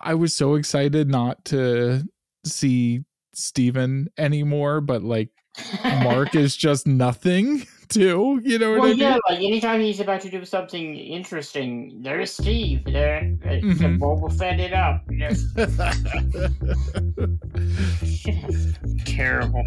I was so excited not to see Steven anymore, but like Mark is just nothing too. You know what well, I mean? yeah, like anytime he's about to do something interesting, there's Steve. There, mm Mhm. Boba Fett it up. Just terrible.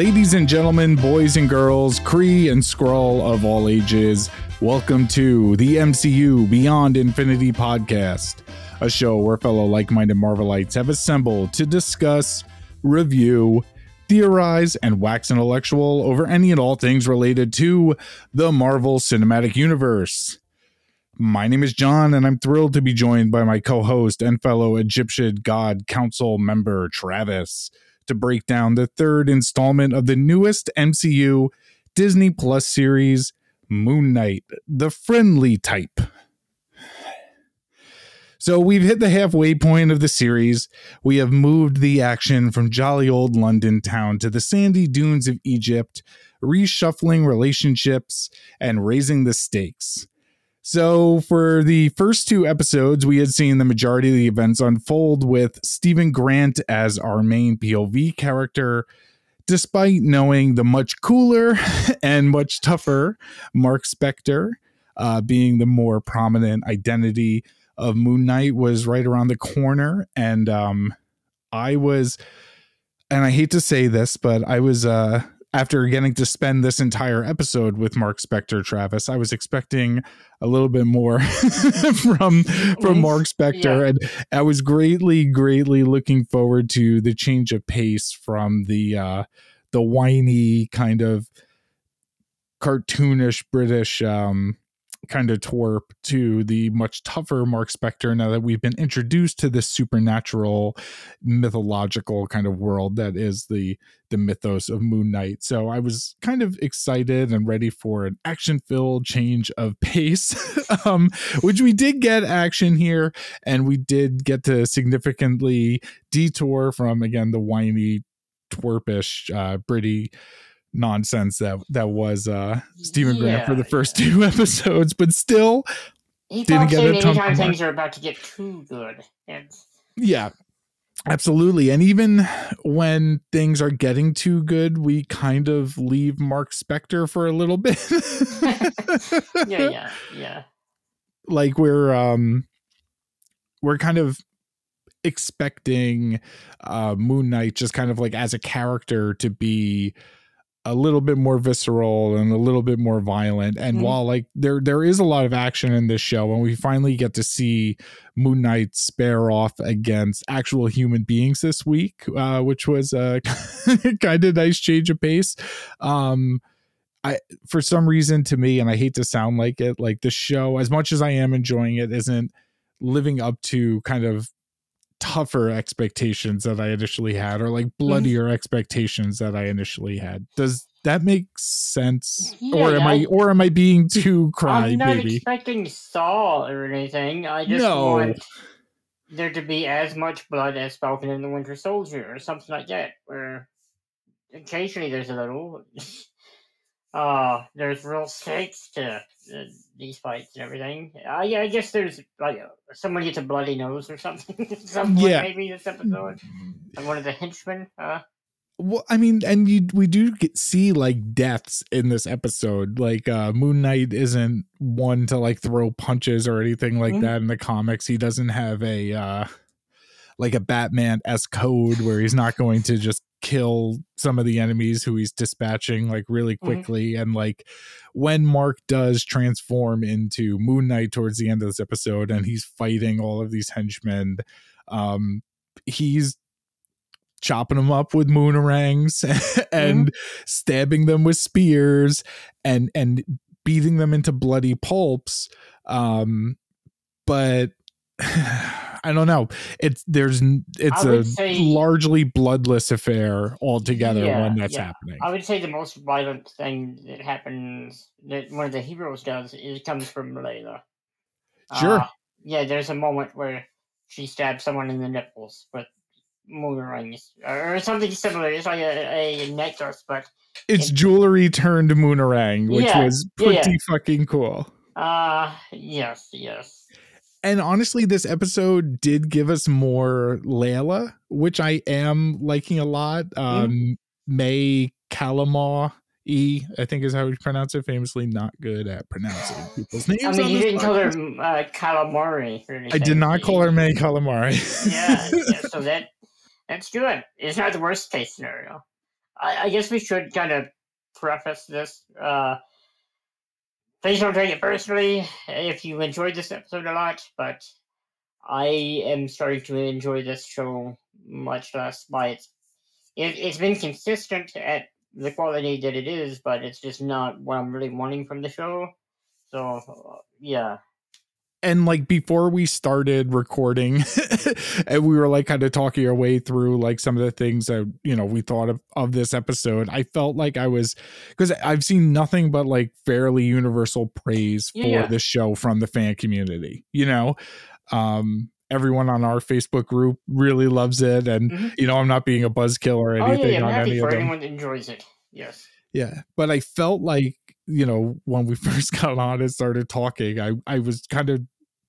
Ladies and gentlemen, boys and girls, Kree and Skrull of all ages, welcome to the MCU Beyond Infinity podcast, a show where fellow like minded Marvelites have assembled to discuss, review, theorize, and wax intellectual over any and all things related to the Marvel Cinematic Universe. My name is John, and I'm thrilled to be joined by my co host and fellow Egyptian God Council member, Travis to break down the third installment of the newest MCU Disney Plus series, Moon Knight, the friendly type. So we've hit the halfway point of the series. We have moved the action from jolly old London town to the sandy dunes of Egypt, reshuffling relationships and raising the stakes. So, for the first two episodes, we had seen the majority of the events unfold with Stephen Grant as our main POV character, despite knowing the much cooler and much tougher Mark Spector uh, being the more prominent identity of Moon Knight was right around the corner. And um, I was, and I hate to say this, but I was, uh, after getting to spend this entire episode with Mark Spector, Travis, I was expecting a little bit more from from Mark Spector, Yeah. and I was greatly, greatly looking forward to the change of pace from the uh, the whiny kind of cartoonish British um, kind of twerp to the much tougher Mark Spector. Now that we've been introduced to this supernatural, mythological kind of world that is the the mythos of Moon Knight. So I was kind of excited and ready for an action-filled change of pace, um, which we did get action here, and we did get to significantly detour from again the whiny, twerpish, uh, Britty nonsense that that was uh Stephen Grant for the Yeah, first two episodes, but still, He Didn't get a ton anytime things are about to get too good. It's, yeah. Absolutely. And even when things are getting too good, we kind of leave Mark Spector for a little bit. yeah, yeah, yeah. like we're um we're kind of expecting uh Moon Knight just kind of like as a character to be a little bit more visceral and a little bit more violent and Mhm. while like there there is a lot of action in this show and we finally get to see Moon Knight spare off against actual human beings this week uh which was a kind of nice change of pace um I for some reason to me, and I hate to sound like it, like the show, as much as I am enjoying it, isn't living up to kind of tougher expectations that I initially had, or like bloodier expectations that I initially had. Does that make sense? or am I I- or am I being too cry I'm not baby? expecting Saul or anything. I just No. want there to be as much blood as Falcon and the Winter Soldier or something like that, where occasionally there's a little. Uh, there's real stakes to uh, these fights and everything. Uh, yeah, I guess there's like uh, someone gets a bloody nose or something. Some Yeah. maybe this episode. And one of the henchmen. Uh, Well, I mean, and you we do get see like deaths in this episode. Like uh Moon Knight isn't one to like throw punches or anything like Mhm. that in the comics. He doesn't have a uh like a Batman S code where he's not going to just kill some of the enemies who he's dispatching like really Mhm. quickly. And like when Mark does transform into Moon Knight towards the end of this episode and he's fighting all of these henchmen, um, he's chopping them up with moonarangs and stabbing them with spears and and beating them into bloody pulps um but I don't know. It's there's it's a say- largely bloodless affair altogether Yeah, when that's yeah. happening. I would say the most violent thing that happens that one of the heroes does is comes from Layla. Sure. Uh, yeah, there's a moment where she stabs someone in the nipples with moon rings or, something similar. It's like a, a necklace, but it's it- jewelry turned moonerang, which Yeah, was yeah, yeah. pretty fucking cool. uh yes, yes. And honestly, this episode did give us more Layla, which I am liking a lot. Mm-hmm. Um, May Calamaw E, I think is how we pronounce it. Famously not good at pronouncing people's names. I mean, you didn't call her uh, calamari or I did not call her May Calamari. yeah, yeah, so that that's good. It's not the worst case scenario. I, I guess we should kind of preface this. Uh, please don't take it personally if you enjoyed this episode a lot, but I am starting to enjoy this show much less by its. It, it's been consistent at the quality that it is, but it's just not what I'm really wanting from the show. So, uh, yeah. And like before we started recording and we were like kind of talking our way through like some of the things that you know we thought of, of this episode i felt like i was because i've seen nothing but like fairly universal praise Yeah, for yeah. this show from the fan community you know um everyone on our facebook group really loves it and Mhm. you know i'm not being a buzzkill or anything Oh, anything yeah, I'm on happy any for of them anyone that enjoys it. Yes. Yeah, but I felt like you know when we first got on and started talking, I I was kind of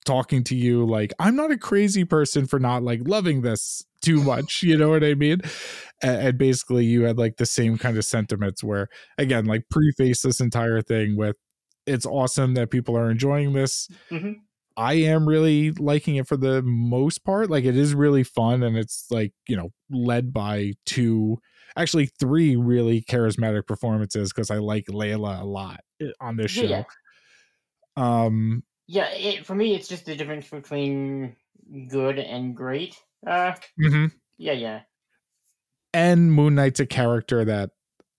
talking to you like I'm not a crazy person for not like loving this too much. You know what I mean? And, and basically, you had like the same kind of sentiments where again, like preface this entire thing with it's awesome that people are enjoying this. Mhm. I am really liking it for the most part. Like it is really fun and it's like, you know, led by two actually three really charismatic performances because I like Layla a lot eh, on this show. Yeah. Um Yeah, it, for me, it's just the difference between good and great. Uh, Mm-hmm. yeah, yeah. and Moon Knight's a character that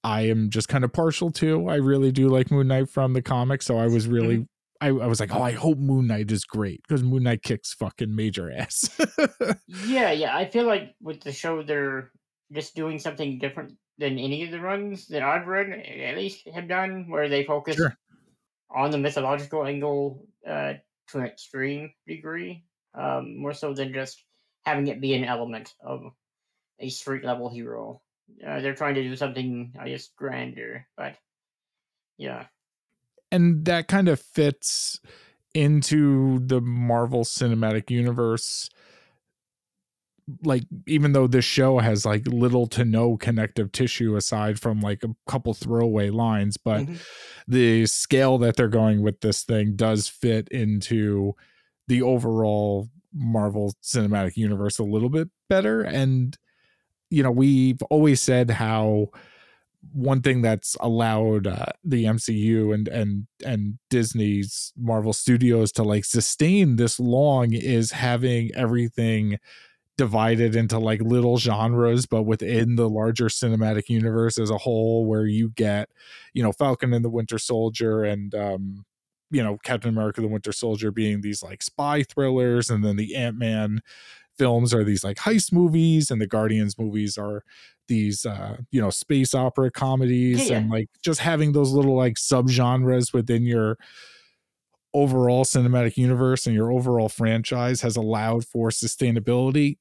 I am just kind of partial to. I really do like Moon Knight from the comics, so I was really I, I was like, oh, I hope Moon Knight is great because Moon Knight kicks fucking major ass. Yeah, yeah. I feel like with the show, they're just doing something different than any of the runs that I've read, at least, have done, where they focus Sure. on the mythological angle uh, to an extreme degree, um, more so than just having it be an element of a street level hero. Uh, they're trying to do something, I guess, grander, but yeah. and that kind of fits into the Marvel Cinematic Universe. Like, even though this show has like little to no connective tissue aside from like a couple throwaway lines, but Mhm. the scale that they're going with this thing does fit into the overall Marvel Cinematic Universe a little bit better. And, you know, we've always said how one thing that's allowed uh, the MCU and and and Disney's Marvel Studios to like sustain this long is having everything divided into like little genres but within the larger cinematic universe as a whole where you get you know Falcon and the Winter Soldier and um you know Captain America the Winter Soldier being these like spy thrillers and then the Ant-Man films are these like heist movies and the Guardians movies are these uh you know space opera comedies Yeah, and like just having those little like subgenres within your overall cinematic universe and your overall franchise has allowed for sustainability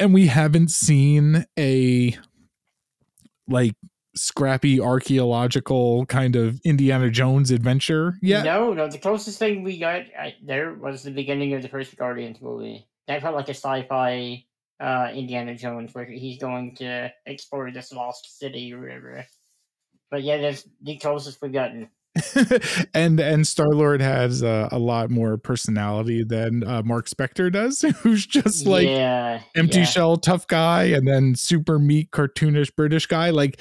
and we haven't seen a like scrappy archaeological kind of Indiana Jones adventure yet. No, no. The closest thing we got there was the beginning of the first Guardians movie. That felt like a sci-fi uh, Indiana Jones, where he's going to explore this lost city or whatever. But yeah, that's the closest we've gotten. and and Star Lord has uh, a lot more personality than uh, Mark Spector does, who's just like yeah, empty yeah. shell tough guy and then super meek cartoonish british guy like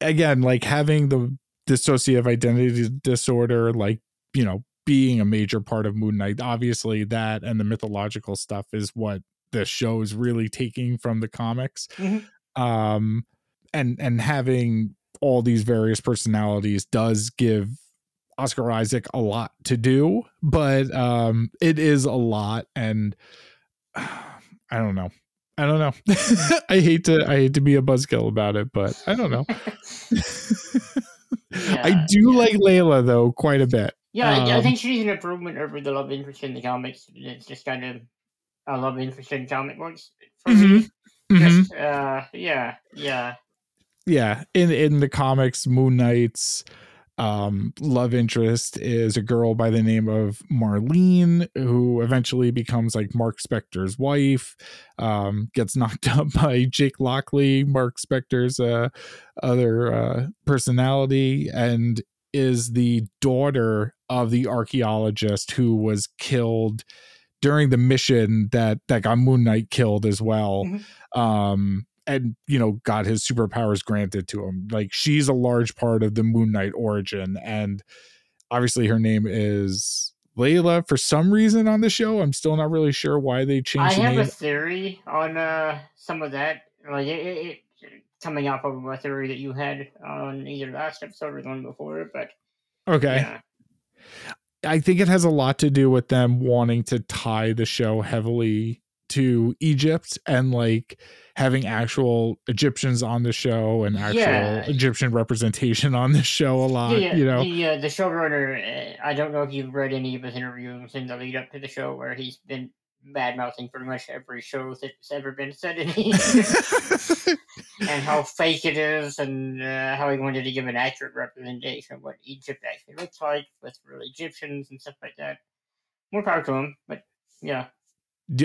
again like having the dissociative identity disorder like you know being a major part of moon knight obviously that and the mythological stuff is what the show is really taking from the comics Mhm. um and and having all these various personalities does give Oscar Isaac a lot to do, but um it is a lot and I don't know. I don't know. I hate to I hate to be a buzzkill about it, but I don't know. I do yeah. like Layla though quite a bit. Yeah, I, I Um, think she's an improvement over the love interest in the comics. It's just kind of a love interest in comic books for me. Mhm. Just, uh, yeah, yeah. Yeah in in the comics moon knight's um love interest is a girl by the name of marlene who eventually becomes like mark spector's wife um gets knocked up by jake lockley mark spector's uh other uh personality and is the daughter of the archaeologist who was killed during the mission that that got moon knight killed as well Mhm. um and you know got his superpowers granted to him like she's a large part of the moon knight origin and obviously her name is layla for some reason on the show i'm still not really sure why they I changed the have a theory on uh, some of that. Like it, it, it coming off of a theory that you had on either last episode or the one before, but okay yeah. i think it has a lot to do with them wanting to tie the show heavily to egypt and like having actual egyptians on the show and actual Yeah. egyptian representation on the show a lot yeah, you know the uh, the showrunner. Uh, I don't know if you've read any of his interviews in the lead up to the show, where he's been bad mouthing pretty much every show that's ever been said in and how fake it is, and uh, how he wanted to give an accurate representation of what Egypt actually looks like with real Egyptians and stuff like that. More power to him, but yeah.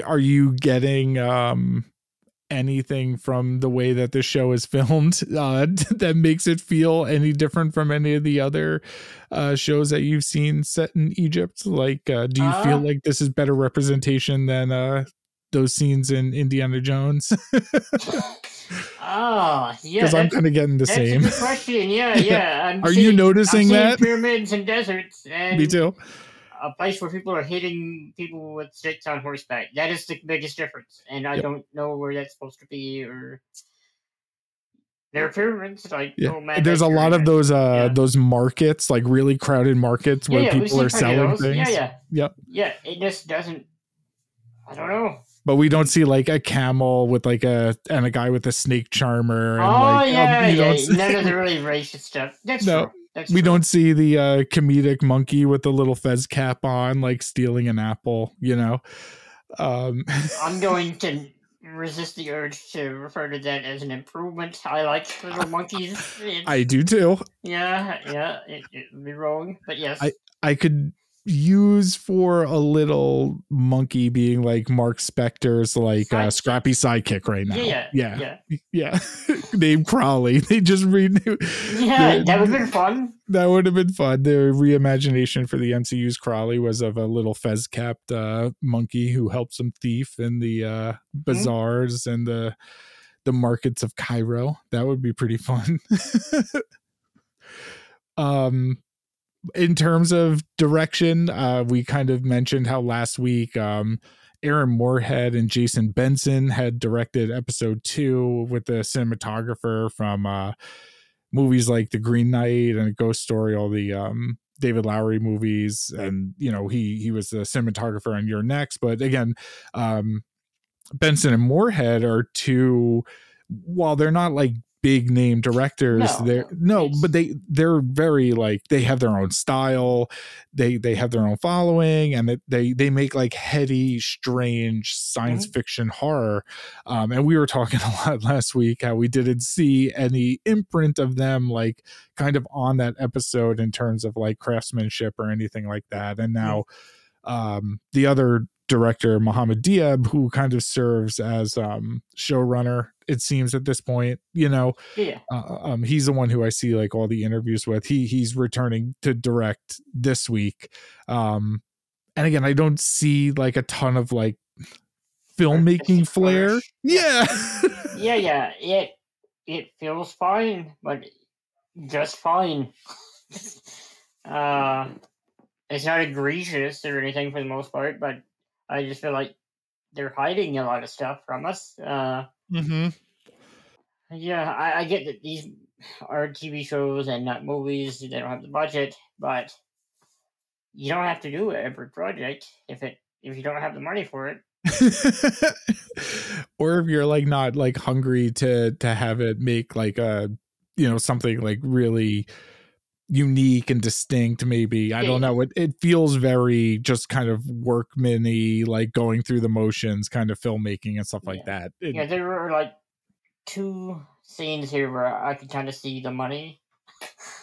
Are you getting um anything from the way that the show is filmed uh that makes it feel any different from any of the other uh shows that you've seen set in Egypt like uh do you feel Uh, like this is better representation than uh those scenes in Indiana Jones Oh, yeah. because I'm kind of getting the same question. Yeah, yeah. I'm Are you seeing- I'm noticing that? pyramids and deserts and me too a place where people are hitting people with sticks on horseback. That is the biggest difference, and I Yep. don't know where that's supposed to be. Or are pyramids like yeah oh, there's a lot of those uh Yeah. those markets like really crowded markets where yeah, people are selling things Yeah, yeah, Yep. yeah. It just doesn't. I don't know. but we don't see like a camel with like a and a guy with a snake charmer and oh like um, yeah, you yeah. None of the really racist stuff. That's No, true. That's we true. don't see the uh comedic monkey with the little fez cap on like stealing an apple you know um I'm going to resist the urge to refer to that as an improvement. I like little monkeys. It's- i do too yeah, yeah, it, would be wrong, but yes. i I could use for a little monkey being like mark spector's like uh scrappy sidekick right now yeah, yeah yeah, yeah named crawley they just renewed yeah. That would have been fun. that would have been fun. The reimagination for the MCU's Crawley was of a little fez capped uh, monkey who helps some thief in the uh, bazaars and the the markets of Cairo. That would be pretty fun. um, in terms of direction, uh, we kind of mentioned how last week um, Aaron Moorhead and Justin Benson had directed episode two with the cinematographer from uh, movies like The Green Knight and Ghost Story, all the um, David Lowery movies, and you know he he was the cinematographer on You're Next. But again, um, Benson and Moorhead are two. While they're not like big name directors, No, they're no, but they they're very like they have their own style. They they have their own following, and they they make like heady, strange science Mm-hmm. fiction horror. Um, and we were talking a lot last week how we didn't see any imprint of them like kind of on that episode in terms of like craftsmanship or anything like that. And now um, the other director, Mohammed Diab, who kind of serves as um, showrunner, it seems at this point, you know, Yeah, uh, um, he's the one who I see like all the interviews with. He he's returning to direct this week. Um, and again, I don't see like a ton of like filmmaking flair. Yeah. yeah, yeah. It it feels fine, but just fine. uh, it's not egregious or anything for the most part, but I just feel like they're hiding a lot of stuff from us. Uh, mm-hmm. yeah, I, I get that these are TV shows and not movies. They don't have the budget, but you don't have to do every project if it if you don't have the money for it. or if you're like not like hungry to to have it make like a you know something like really unique and distinct maybe i don't know it, it feels very just kind of workmany like going through the motions kind of filmmaking and stuff like that It- Yeah, there were like two scenes here where I could kind of see the money.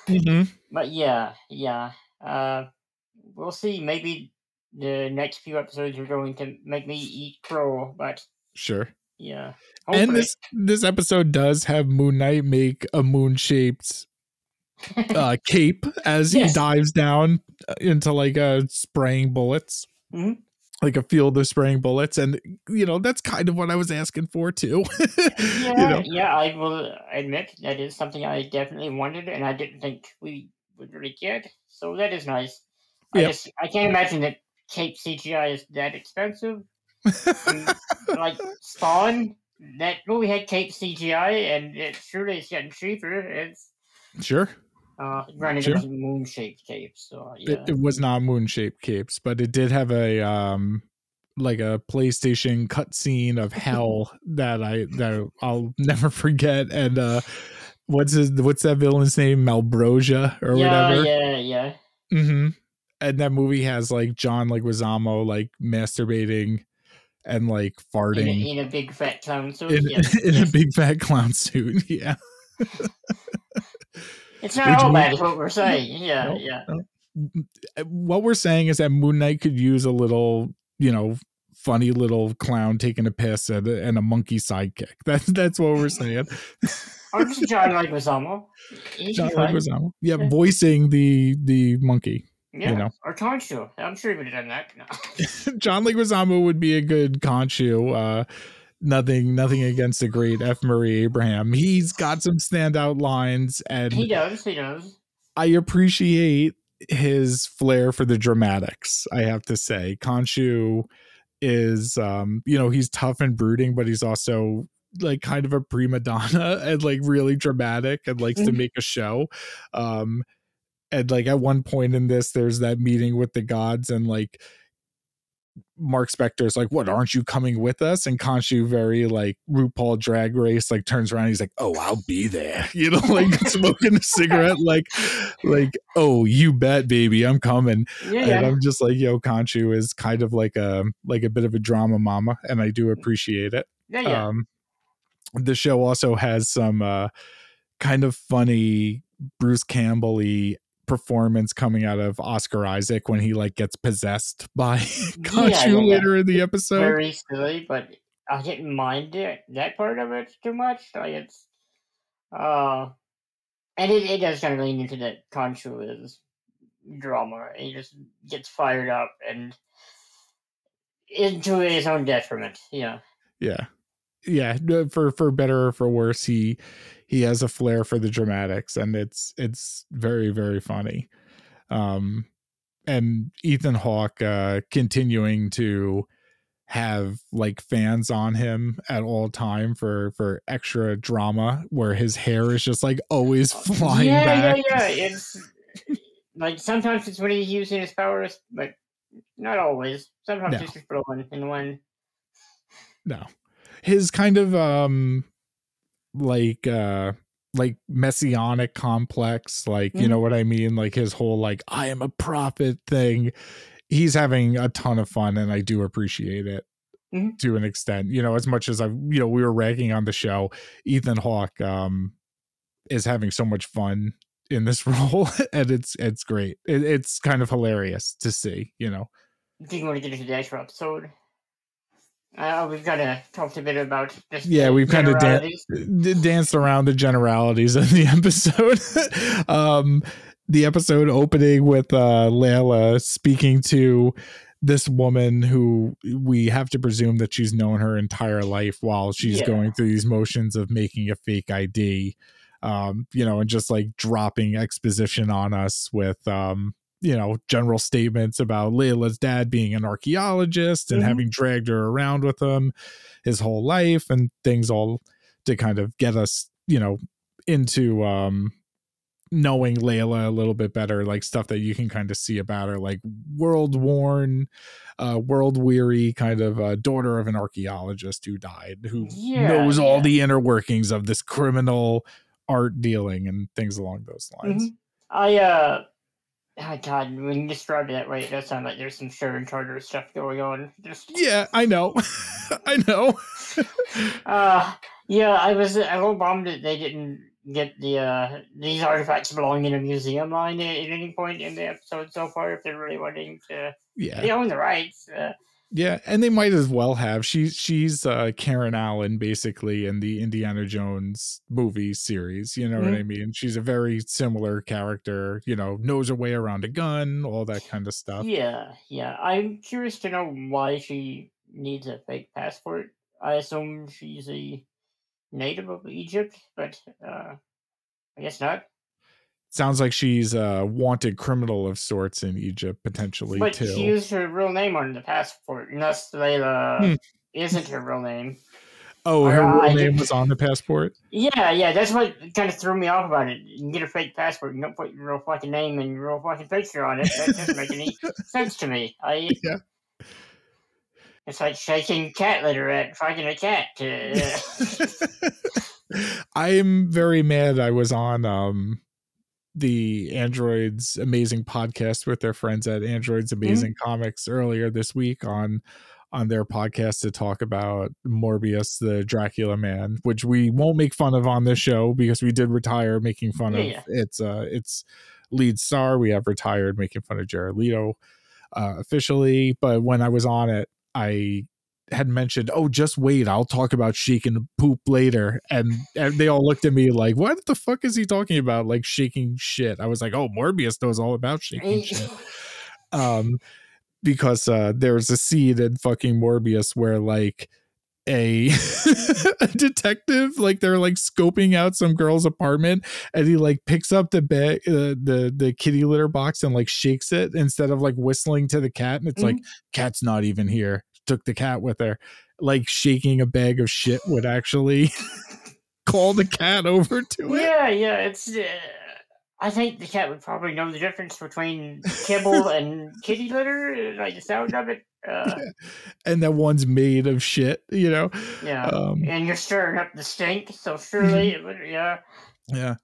Mhm. But yeah, yeah. Uh, we'll see. Maybe the next few episodes are going to make me eat crow, but sure yeah. and this this episode does have moon knight make a moon shaped uh cape as he dives down uh, into like uh spraying bullets Mhm. like a field of spraying bullets and you know that's kind of what i was asking for too yeah, you know yeah, I will admit that is something I definitely wanted, and I didn't think we would really get. So that is nice. I Yep. just I can't imagine that Cape CGI is that expensive. And, like Spawn, that movie had Cape CGI, and it surely is getting cheaper. It's sure uh, granted Sure. it was moon shaped cape, so yeah. it, it was not moon shaped capes but it did have a um like a playstation cutscene of hell that i that i'll never forget and uh what's his what's that villain's name malbrosia or yeah, whatever yeah, yeah. Mm-hmm. And that movie has like John like Leguizamo like masturbating and like In farting a, in a big fat clown suit. in, yes, in yes. a big fat clown suit. Yeah. It's not all bad, is what we're saying. Yeah, Nope, yeah. nope. What we're saying is that Moon Knight could use a little, you know, funny little clown taking a piss and, a- and a monkey sidekick. That's that's what we're saying. Or just John Leguizamo. John. Leguizamo. Yeah, Yeah. voicing the the monkey. Yeah, know. or Khonshu. I'm sure he would have done that. No. John Leguizamo would be a good Khonshu. Uh, nothing, nothing against the great F. Murray Abraham. He's got some standout lines, and he does. He does. I appreciate his flair for the dramatics. I have to say, Khonshu is, um, you know, he's tough and brooding, but he's also like kind of a prima donna and like really dramatic and likes to Mhm. make a show. Um, and like at one point in this, there's that meeting with the gods, and like Mark Spector's like, "What? Aren't you coming with us?" And Khonshu, very like RuPaul Drag Race, like turns around. He's like, "Oh, I'll be there," you know, like smoking a cigarette, like, like, "Oh, you bet, baby, I'm coming." Yeah, And. I'm just like, "Yo, Khonshu is kind of like a like a bit of a drama mama, and I do appreciate it." yeah, yeah. Um, the show also has some uh, kind of funny Bruce Campbell performance coming out of Oscar Isaac when he like gets possessed by Khonshu yeah, yeah. later in the episode. Very silly, but I didn't mind it that part of it too much. Like it's, uh, and it, it does kind of lean into that Khonshu is drama. He just gets fired up and into his own detriment. Yeah. yeah yeah for for better or for worse he he has a flair for the dramatics and it's it's very very funny um and ethan hawke uh continuing to have like fans on him at all time for for extra drama where his hair is just like always flying yeah, back yeah, yeah. It's like sometimes it's when he's using his powers, but not always. Sometimes No. it's just blowing in the wind. no his kind of um like uh like messianic complex like you Mhm. know what i mean like his whole like i am a prophet thing he's having a ton of fun and i do appreciate it Mhm. to an extent you know as much as i you know we were ragging on the show ethan hawke um is having so much fun in this role and it's it's great it, it's kind of hilarious to see you know Do you want to get into the actual episode? Uh, we've kind of talked a bit about Yeah, we've kinda dan- d- danced around the generalities of the episode. um, the episode opening with uh, Layla speaking to this woman who we have to presume that she's known her entire life while she's Yeah. going through these motions of making a fake ID. Um, you know, and just like dropping exposition on us with um, you know, general statements about Layla's dad being an archaeologist and Mhm. having dragged her around with him his whole life and things all to kind of get us, you know, into um knowing Layla a little bit better, like stuff that you can kind of see about her, like world worn, uh, world weary kind of uh, daughter of an archaeologist who died, who Yeah, knows all the inner workings of this criminal art dealing and things along those lines. Mhm. I uh, oh God, when you describe it that way, it does sound like there's some Sharon Carter stuff going on. Just Yeah, I know. I know. uh, yeah, I was a little bummed that they didn't get the uh these artifacts belong in a museum line at, at any point in the episode so far. If they're really wanting to, yeah. they own the rights. Uh, Yeah, and they might as well have. She's she's uh, Karen Allen basically in the Indiana Jones movie series. You know what I mean? She's a very similar character. You know, knows her way around a gun, all that kind of stuff. Yeah, yeah. I'm curious to know why she needs a fake passport. I assume she's a native of Egypt, but uh, I guess not. Sounds like she's a wanted criminal of sorts in Egypt potentially But too. she used her real name on the passport, and Hmm. isn't her real name. oh, her I- real name was on the passport. Yeah, yeah, that's what kind of threw me off about it. You can get a fake passport, you don't put your real fucking name and your real fucking picture on it. That doesn't make any sense to me. I Yeah. It's like shaking cat litter at fucking a cat. To, I'm very mad I was on um the Androids Amazing podcast with their friends at Androids Amazing Comics earlier this week on on their podcast to talk about Morbius the Dracula man, which we won't make fun of on this show because we did retire making fun Yeah, of yeah. its uh its lead star. We have retired making fun of Jared Leto uh officially, but when I was on it, I had mentioned, "Oh, just wait, I'll talk about shaking poop later," and, and they all looked at me like, "What the fuck is he talking about? Like shaking shit?" I was like, "Oh, Morbius knows all about shaking shit." Um, because uh, there's a scene in fucking Morbius where like a, a detective like they're like scoping out some girl's apartment and he like picks up the bag uh, the the kitty litter box and like shakes it instead of like whistling to the cat and it's like cat's not even here took the cat with her like shaking a bag of shit would actually call the cat over to it yeah, yeah, it's. Uh, I think the cat would probably know the difference between kibble and kitty litter, like the sound of it. Uh, and that one's made of shit you know yeah. um and you're stirring up the stink, so surely it would, yeah. Yeah.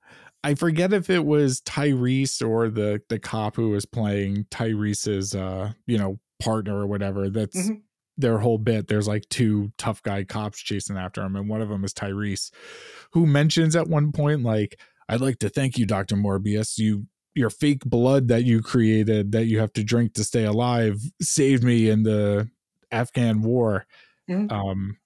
I forget if it was Tyrese or the the cop who was playing Tyrese's uh, you know, partner or whatever. That's Mhm. Their whole bit. There's like two tough guy cops chasing after him, and one of them is Tyrese, who mentions at one point, like, I'd like to thank you, Dr. Morbius. You your fake blood that you created that you have to drink to stay alive saved me in the Afghan war. Mhm. Um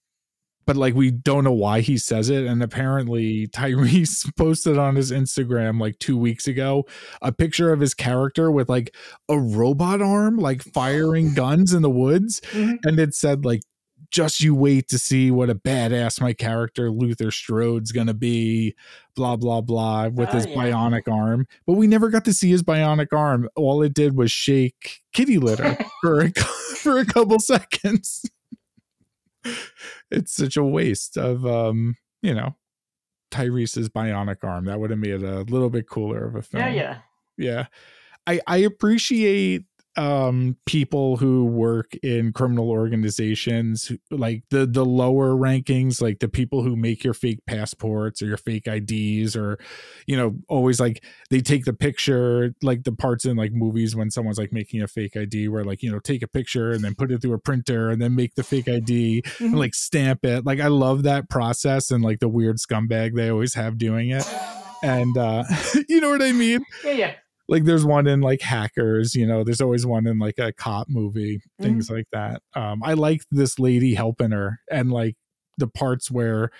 but like we don't know why he says it and apparently Tyrese posted on his Instagram like 2 weeks ago a picture of his character with like a robot arm like firing guns in the woods Mhm. and it said like just you wait to see what a badass my character Luther Strode's gonna be, blah blah blah, with Oh, his yeah. bionic arm. But we never got to see his bionic arm. All it did was shake kitty litter for a for a couple seconds. It's such a waste of um, you know, Tyrese's bionic arm. That would have made it a little bit cooler of a film Yeah, yeah. yeah i i appreciate um people who work in criminal organizations like the the lower rankings like the people who make your fake passports or your fake IDs or you know always like they take the picture like the parts in like movies when someone's like making a fake ID where like you know take a picture and then put it through a printer and then make the fake ID and Mhm. like stamp it like I love that process and like the weird scumbag they always have doing it and uh you know what I mean yeah, yeah. Like there's one in like hackers you know there's always one in like a cop movie things like that um i like this lady helping her and like the parts where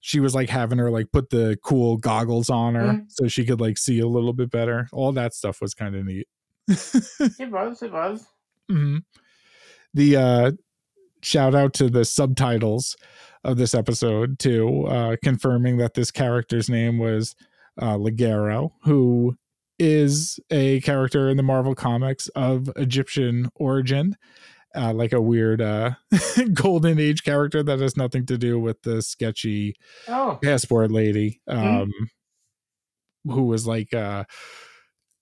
she was like having her like put the cool goggles on her Mhm. so she could like see a little bit better all that stuff was kind of neat It was, it was. Mhm. the uh shout out to the subtitles of this episode too uh confirming that this character's name was uh Ligero who is a character in the Marvel comics of Egyptian origin uh like a weird uh golden age character that has nothing to do with the sketchy Oh, passport lady Mhm. um who was like uh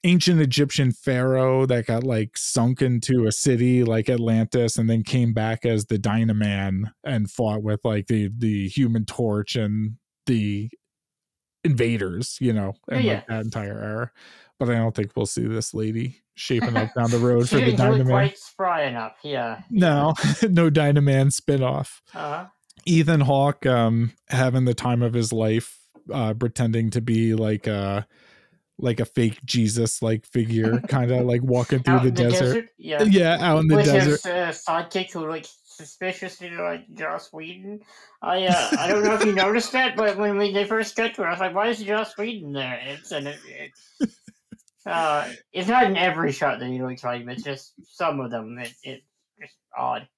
ancient Egyptian pharaoh that got like sunk into a city like Atlantis and then came back as the Dynaman and fought with like the the human torch and the invaders, you know, and Yeah, like that entire era. But I don't think we'll see this lady shaping up down the road for the Dynaman. quite spry enough. Yeah. No, no Dynaman spinoff. Uh-huh. Ethan Hawke um having the time of his life uh pretending to be like a like a fake Jesus like figure kind of like walking through the the desert. desert. Yeah. Yeah, out in the With desert. his uh, sidekick who like suspiciously like Joss Whedon. I uh, I don't know if you noticed that, but when we, they first got to it, I was like, "Why is Joss Whedon there?" It's and it, it, uh, it's not in every shot that looks like him. It's just some of them. It, it it's odd.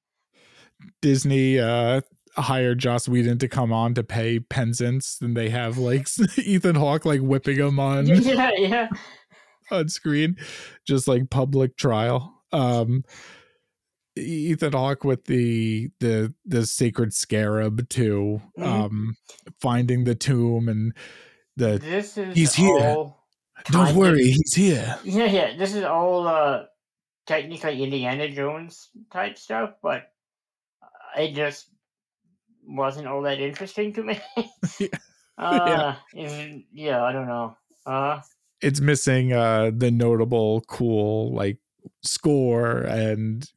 Disney uh hired Joss Whedon to come on to pay Penzance and they have like Ethan Hawke like whipping him on yeah, yeah. on screen just like public trial um Ethan Hawke with the the the sacred scarab too Mhm. um finding the tomb and the This is He's here. all. Don't worry he's here Yeah, yeah. This is all uh, technically Indiana Jones type stuff, but it just wasn't all that interesting to me. Yeah. uh, and- yeah, I don't know. Uh, it's missing uh the notable cool like score and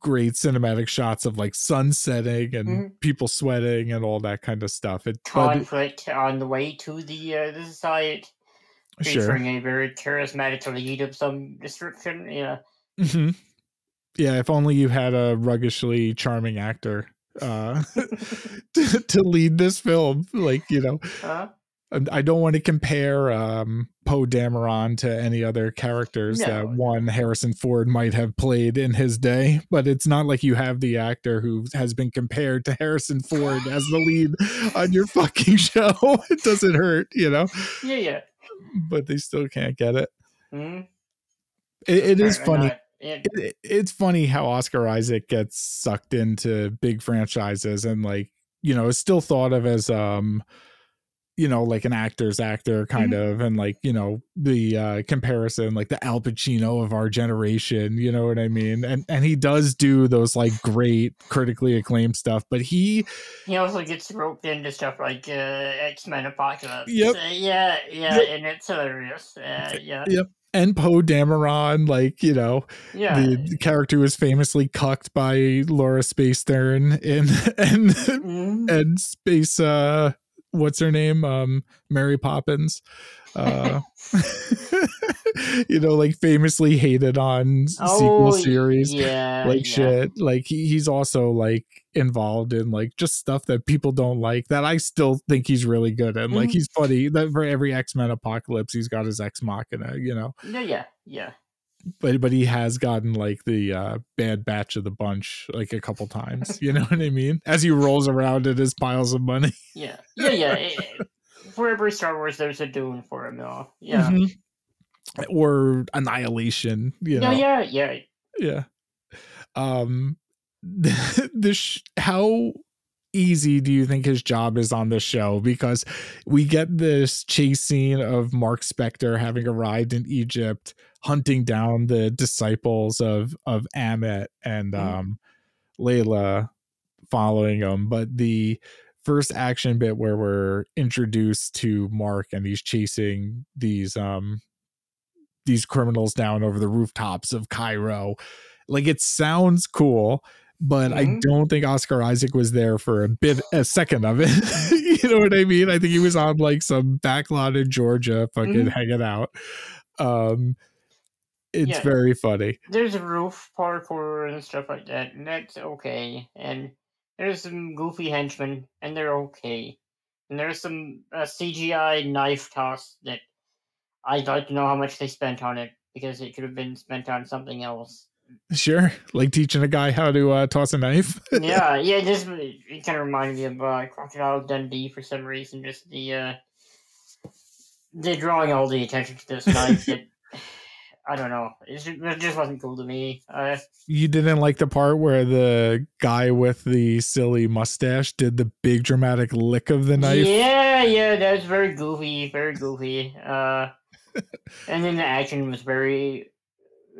great cinematic shots of like sun setting and Mhm. people sweating and all that kind of stuff it but conflict on the way to the uh, the site, sure featuring a very charismatic lead of some description. Yeah, Mhm. yeah if only you had a ruggishly charming actor uh to, to lead this film like you know uh, Um, I don't want to compare um, Poe Dameron to any other characters No, that one Harrison Ford might have played in his day, but it's not like you have the actor who has been compared to Harrison Ford as the lead on your fucking show. It doesn't hurt, you know, yeah, yeah. But they still can't get it. Mhm. It, it is funny. not. It- It, it's funny how Oscar Isaac gets sucked into big franchises and like you know is still thought of as um you know like an actor's actor kind of and like you know the uh comparison like the Al Pacino of our generation you know what I mean and and he does do those like great critically acclaimed stuff but he He also gets roped into stuff like uh, X Men Apocalypse. Yep. Uh, yeah, yeah, Yep. and it's hilarious. Uh, yeah, Yep. and Poe Dameron like you know yeah. the, character was famously cucked by Laura Space Stern in and Mhm. and space uh what's her name um mary poppins uh you know like famously hated on s- sequel Oh, series yeah, like yeah. shit like he, he's also like involved in like just stuff that people don't like that i still think he's really good at like Mhm. he's funny that for every x-men apocalypse he's got his ex machina you know Yeah, yeah, yeah. But but he has gotten like the uh bad batch of the bunch like a couple times you know what i mean as he rolls around in his piles of money Yeah, yeah, yeah. it- it- for every Star Wars, there's a Dune for him, though. Yeah, Mhm. or annihilation you know yeah, yeah, yeah. yeah um this sh- how easy do you think his job is on this show because we get this chase scene of mark spector having arrived in egypt hunting down the disciples of of Ammit and Mhm. um layla following him but the first action bit where we're introduced to mark and he's chasing these um these criminals down over the rooftops of Cairo. Like it sounds cool, but I Mhm. don't think Oscar Isaac was there for a bit a second of it. you know what I mean? I think he was on like some backlot in Georgia fucking Mhm. hanging out. Um it's Yeah. very funny. There's roof parkour and stuff like that, and that's okay. And there's some goofy henchmen, and they're okay. And there's some uh, CGI knife toss that I'd like to know how much they spent on it because it could have been spent on something else. Sure. Like teaching a guy how to uh, toss a knife. yeah, yeah, it just it kind of reminded me of uh, Crocodile Dundee for some reason. Just the uh, they're drawing all the attention to this knife. that I don't know. It just, it just wasn't cool to me. Uh, You didn't like the part where the guy with the silly mustache did the big dramatic lick of the knife. Yeah, yeah, that was very goofy, very goofy. Uh, and then the action was very,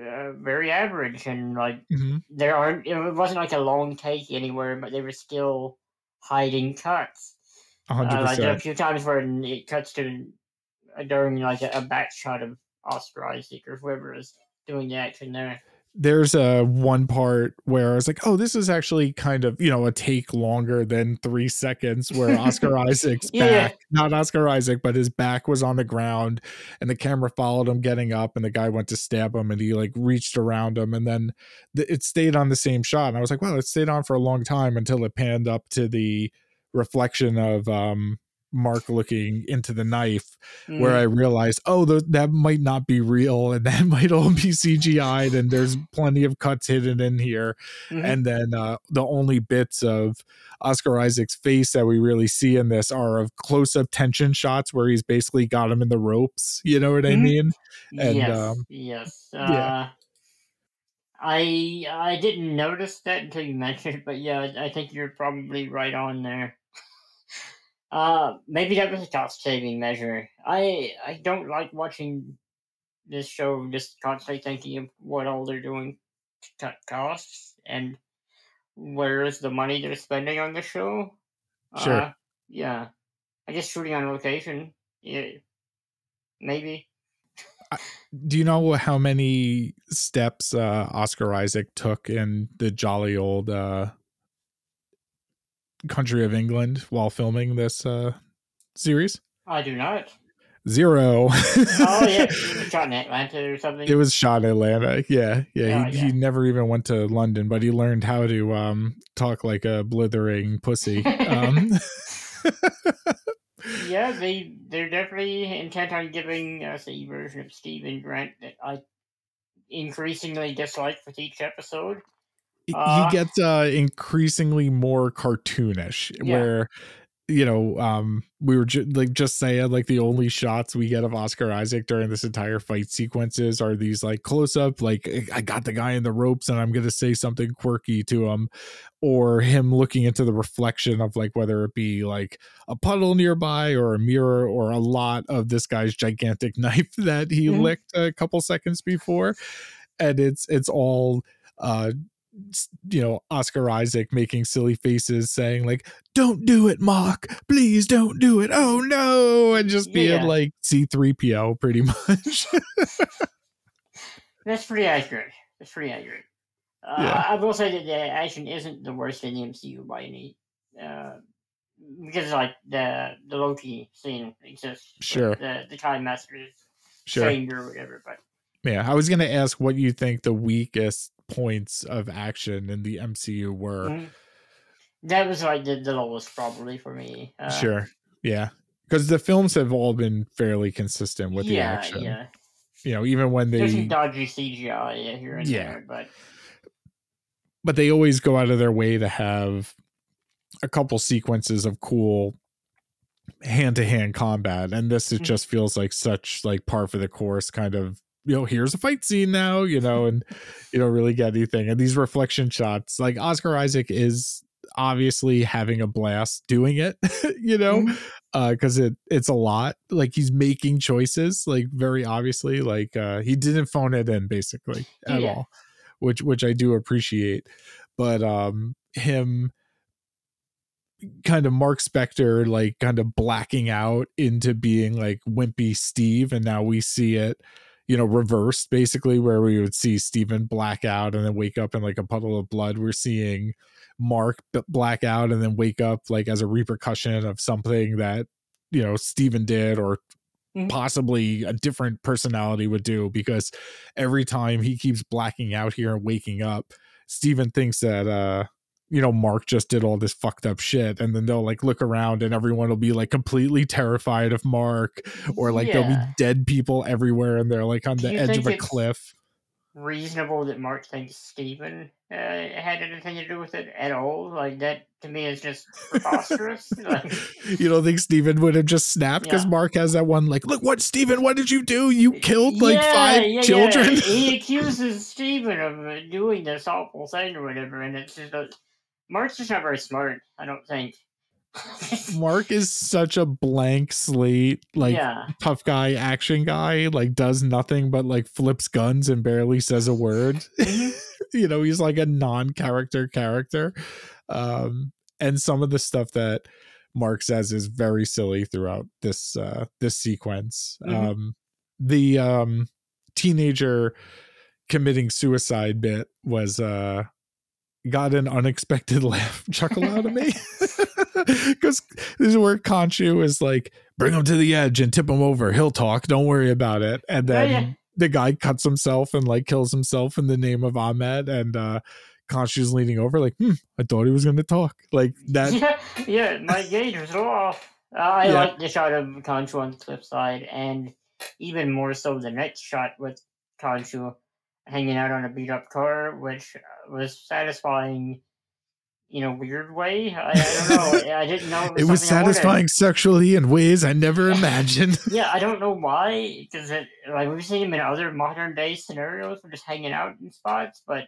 uh, very average, and like Mhm. there aren't. It wasn't like a long take anywhere, but they were still hiding cuts. A hundred Uh, like there are a few times where it cuts to uh, during like a, a back shot of Oscar Isaac or whoever is doing the action there. There's a one part where I was like, "Oh, this is actually kind of you know a take longer than three seconds." Where Oscar Isaac's Yeah. back, not Oscar Isaac, but his back was on the ground, and the camera followed him getting up, and the guy went to stab him, and he like reached around him, and then the, it stayed on the same shot. And I was like, "Wow, it stayed on for a long time until it panned up to the reflection of um Mark looking into the knife where Mm, I realized, oh, th- that might not be real and that might all be CGI'd and there's plenty of cuts hidden in here. mhm. And then uh, the only bits of Oscar Isaac's face that we really see in this are of close up tension shots where he's basically got him in the ropes. You know what I Mhm. mean? and, yes, um, yes. Uh, yeah. I I didn't notice that until you mentioned it, but yeah, I I think you're probably right on there. Uh, maybe that was a cost saving measure. I I don't like watching this show just constantly thinking of what all they're doing to cut costs and where is the money they're spending on the show. Sure. Uh, yeah, I guess shooting on location. Yeah, maybe. Do you know how many steps uh, Oscar Isaac took in the jolly old uh, country of England while filming this uh, series? I do not. Zero. Oh yeah, it was shot in Atlanta or something. It was shot in Atlanta. Yeah, yeah. Yeah, he, yeah. he never even went to London, but he learned how to um, talk like a blithering pussy. Um, yeah, they they're definitely intent on giving us a version of Steven Grant that I increasingly dislike with each episode. He Uh, gets uh, increasingly more cartoonish, Yeah. where you know um, we were ju- like just saying like the only shots we get of Oscar Isaac during this entire fight sequences are these like close up like I got the guy in the ropes and I'm gonna say something quirky to him, or him looking into the reflection of like whether it be like a puddle nearby or a mirror or a lot of this guy's gigantic knife that he Mhm. licked a couple seconds before, and it's it's all uh you know Oscar Isaac making silly faces saying like don't do it Mark please don't do it oh no and just being Yeah. like C3PO pretty much That's pretty accurate. That's pretty accurate. Uh, Yeah. I will say that the action isn't the worst in the MCU by any, uh, because like the the Loki scene exists. Sure. The the Time Masters sure or whatever, but yeah I was going to ask what you think the weakest points of action in the MCU were Mhm. that was like the, the lowest probably for me. Uh, sure yeah because the films have all been fairly consistent with the action Yeah, you know even when there's they some dodgy CGI here and Yeah. there, but but they always go out of their way to have a couple sequences of cool hand-to-hand combat and this it Mhm. just feels like such like par for the course kind of you know here's a fight scene now you know and you don't really get anything and these reflection shots like oscar isaac is obviously having a blast doing it you know Mhm. uh because it it's a lot like he's making choices like very obviously like uh he didn't phone it in basically at Yeah. all which which i do appreciate but um him kind of mark spector like kind of blacking out into being like wimpy steve and now we see it you know reversed basically where we would see Steven black out and then wake up in like a puddle of blood we're seeing mark black out and then wake up like as a repercussion of something that you know Steven did or Mhm. possibly a different personality would do because every time he keeps blacking out here and waking up Stephen thinks that uh you know mark just did all this fucked up shit and then they'll like look around and everyone will be like completely terrified of mark or like there'll be dead people everywhere and they're like on Do the edge of a cliff reasonable that Mark thinks Steven uh, had anything to do with it at all. Like that to me is just preposterous. like, you don't think Steven would have just snapped because Yeah. Mark has that one like, look what Steven, what did you do? You killed like Yeah, five yeah, children. yeah. He accuses Steven of uh, doing this awful thing or whatever, and it's just a, Mark's just not very smart. I don't think. Mark is such a blank slate, like yeah, tough guy, action guy, like does nothing but like flips guns and barely says a word. Mhm. you know, he's like a non-character character. Um, and some of the stuff that Mark says is very silly throughout this uh this sequence. Mhm. Um the um teenager committing suicide bit was uh got an unexpected laugh chuckle out of me because this is where Khonshu is like bring him to the edge and tip him over he'll talk don't worry about it and Oh, then yeah. the guy cuts himself and like kills himself in the name of Ammit and uh Khonshu's leaning over like hmm I thought he was gonna talk like that yeah, yeah. My gauge was off. Uh, I Yeah. like the shot of Khonshu on the cliffside, and even more so the next shot with Khonshu hanging out on a beat up car, which uh, was satisfying in a weird way. I, I don't know. I didn't know it was, it was satisfying sexually in ways I never imagined Yeah, I don't know why, because it like we've seen him in other modern day scenarios, we're just hanging out in spots, but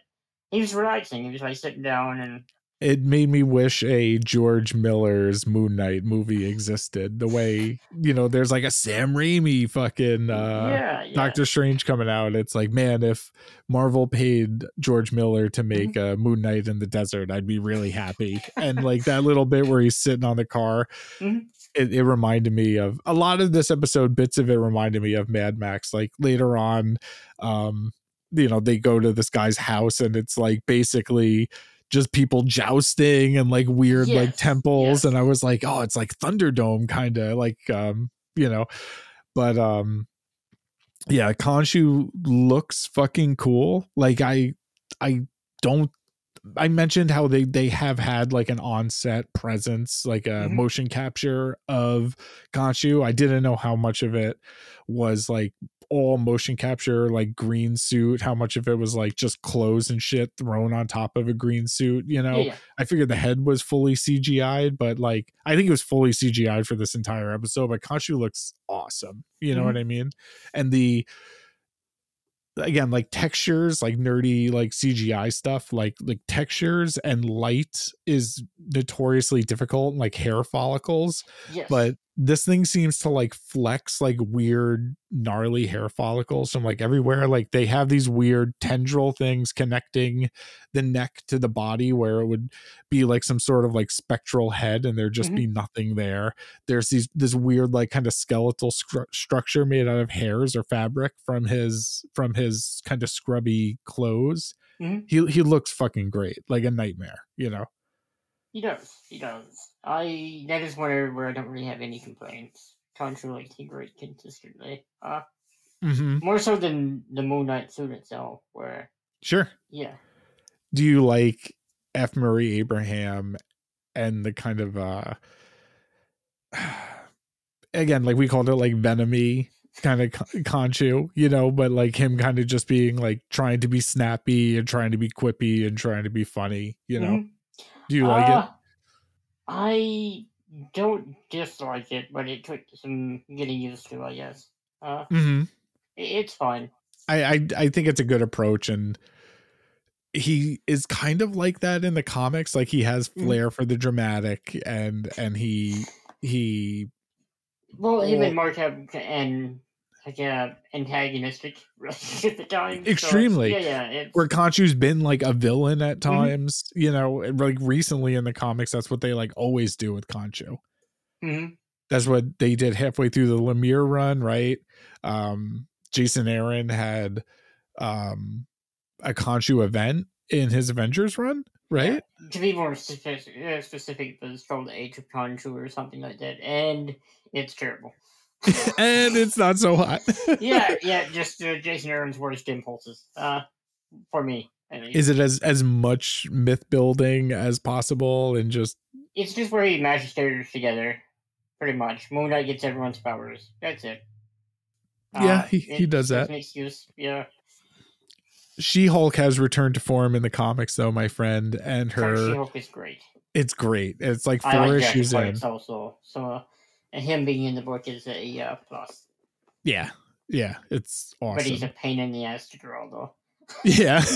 he was relaxing. He was like sitting down and it made me wish a George Miller's Moon Knight movie existed. The way you know, there's like a Sam Raimi fucking uh, yeah, yeah. Doctor Strange coming out. It's like, man, if Marvel paid George Miller to make Mm-hmm. a Moon Knight in the desert, I'd be really happy. and like that little bit where he's sitting on the car. Mhm. It, it reminded me of a lot of this episode. Bits of it reminded me of Mad Max. Like later on, um, you know, they go to this guy's house and it's like basically just people jousting and like weird like temples. yes. and i was like oh it's like thunderdome kind of like um you know. But um yeah Khonshu looks fucking cool. Like i i don't i mentioned how they they have had like an on-set presence like a Mhm. motion capture of Khonshu i didn't know how much of it was like all motion capture like green suit how much of it was like just clothes and shit thrown on top of a green suit you know yeah, yeah. I figured the head was fully CGI'd, but like I think it was fully CGI'd for this entire episode. But Khonshu looks awesome. You know Mhm. what I mean? And the again, like textures, like nerdy, like CGI stuff, like like textures and light is notoriously difficult, like hair follicles. Yes. But this thing seems to like flex like weird gnarly hair follicles from like everywhere like they have these weird tendril things connecting the neck to the body where it would be like some sort of like spectral head and there'd just Mhm. be nothing there there's these this weird like kind of skeletal scru- structure made out of hairs or fabric from his from his kind of scrubby clothes Mhm. he he looks fucking great like a nightmare you know He does. He does. I that is where where I don't really have any complaints. Contra like he great consistently. Uh mm-hmm. more so than the Moon Knight suit itself, where sure yeah. do you like F. Murray Abraham and the kind of uh again like we called it like venomy kind of khonshu you know but like him kind of just being like trying to be snappy and trying to be quippy and trying to be funny you know Mhm. do you like Uh, I don't dislike it, but it took some getting used to, I guess. Uh mm-hmm. it's fine. I, I I think it's a good approach and he is kind of like that in the comics like he has Mhm. flair for the dramatic and and he he Well, him Well- and Mark have and like a antagonistic relationship at times. so Extremely. yeah, yeah. Where Khonshu's been like a villain at Mhm. times, you know, like recently in the comics, that's what they like always do with Khonshu. Mhm. That's what they did halfway through the Lemire run, right? Um, Jason Aaron had um, a Khonshu event in his Avengers run, right? to be more specific, uh, specific, it was called Age of Khonshu or something like that, and it's terrible. and it's not so hot. yeah, yeah, just uh, Jason Aaron's worst impulses. Uh, for me. Is it as as much myth building as possible and just it's just where he mashes characters together, pretty much. Moon Knight gets everyone's powers. That's it. Yeah, Uh, he- he it- does that. An excuse, yeah. She Hulk has returned to form in the comics, though, my friend, and her. She Hulk is great. It's great. It's like four like issues in. Also. So, and him being in the book is a uh, plus. Yeah, yeah, it's awesome. But he's a pain in the ass to draw, though. Yeah.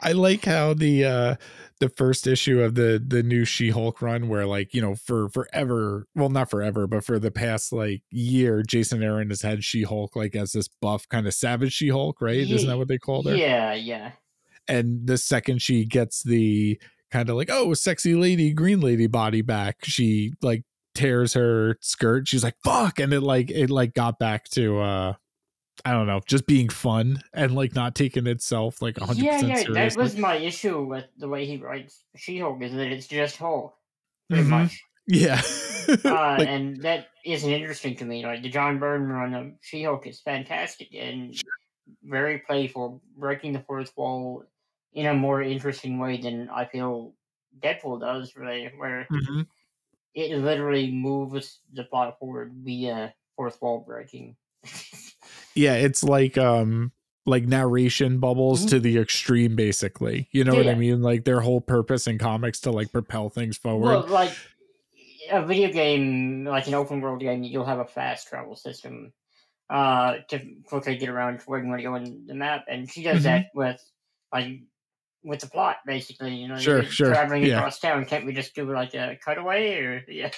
I like how the uh the first issue of the the new She-Hulk run where like, you know, for forever, well not forever, but for the past like year, Jason Aaron has had She-Hulk like as this buff kind of savage She-Hulk, right? Isn't that what they called her? Yeah, yeah. And the second she gets the kind of like, oh, sexy lady, green lady body back, she like tears her skirt. She's like, fuck. And it like it like got back to uh I don't know, just being fun and like not taking itself like 100% Yeah, yeah. seriously. That was my issue with the way he writes She Hulk is that it's just Hulk, pretty Mhm. much. Yeah. Uh, Like, and that isn't interesting to me. Like the John Byrne run of She Hulk is fantastic and very playful, breaking the fourth wall in a more interesting way than I feel Deadpool does, really, where mhm. it literally moves the plot forward via fourth wall breaking. yeah, it's like um like narration bubbles Mhm. to the extreme basically. You know what I mean? Like their whole purpose in comics to like propel things forward. Well, like a video game, like an open world game, you'll have a fast travel system uh, to quickly get around to where you want to go in the map, and she does Mhm. that with like with the plot, basically. You know, Sure, you're sure, Traveling yeah. across town, can't we just do like a cutaway or yeah?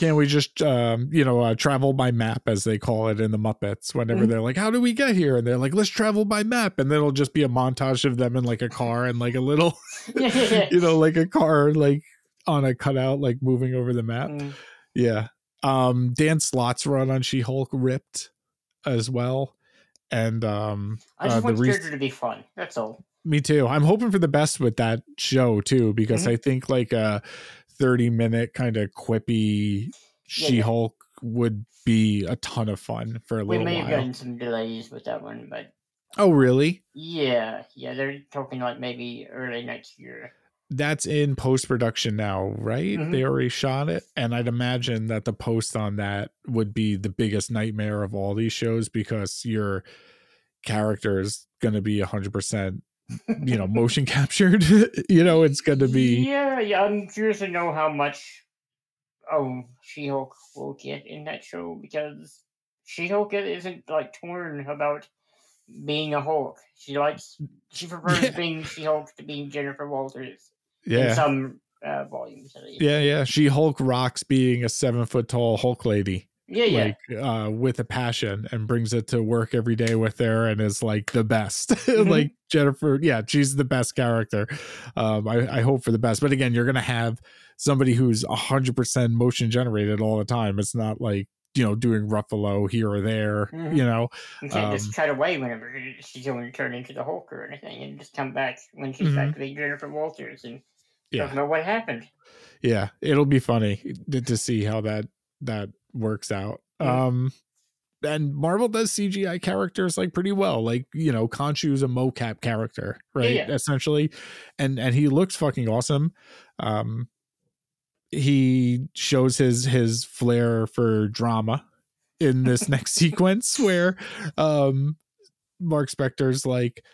Can't we just um, you know, uh, travel by map as they call it in the Muppets whenever Mhm. they're like, How do we get here? And they're like, Let's travel by map and then it'll just be a montage of them in like a car and like a little you know, like a car like on a cutout, like moving over the map. Mm. Yeah. Um Dan Slott's run on She Hulk ripped as well. And um I just uh, want the re- to be fun. That's all. Me too. I'm hoping for the best with that show too, because Mhm. I think like a 30 minute kind of quippy Yeah, She yeah. Hulk would be a ton of fun for a We little while. We may have gotten some delays with that one, but Oh, really? yeah, yeah, they're talking like maybe early next year. That's in post production now, right? Mhm. They already shot it. And I'd imagine that the post on that would be the biggest nightmare of all these shows because your character is going to be 100%, you know, motion captured. you know, it's going to be. Yeah, yeah. I'm curious to know how much oh She Hulk will get in that show because She Hulk isn't like torn about being a Hulk. She likes she prefers Yeah. being She Hulk to being Jennifer Walters in Yeah. some uh, volumes. Yeah, yeah. She Hulk rocks being a seven foot tall Hulk lady, yeah, yeah. like uh, with a passion, and brings it to work every day with her, and is like the best. Mm-hmm. like Jennifer, yeah, she's the best character. Um, I, I hope for the best, but again, you're gonna have somebody who's hundred percent motion generated all the time. It's not like you know doing Ruffalo here or there. Mhm. You know, You can't um, just cut away whenever she's going to turn into the Hulk or anything, and just come back when she's back to being Jennifer Walters and Mm-hmm. Yeah. don't know what happened. yeah, it'll be funny to, to see how that that works out. Um and Marvel does CGI characters like pretty well. Like, you know, Khonshu's a mocap character, right? yeah. Essentially. And and he looks fucking awesome. Um he shows his his flair for drama in this next sequence where um Mark Spector's like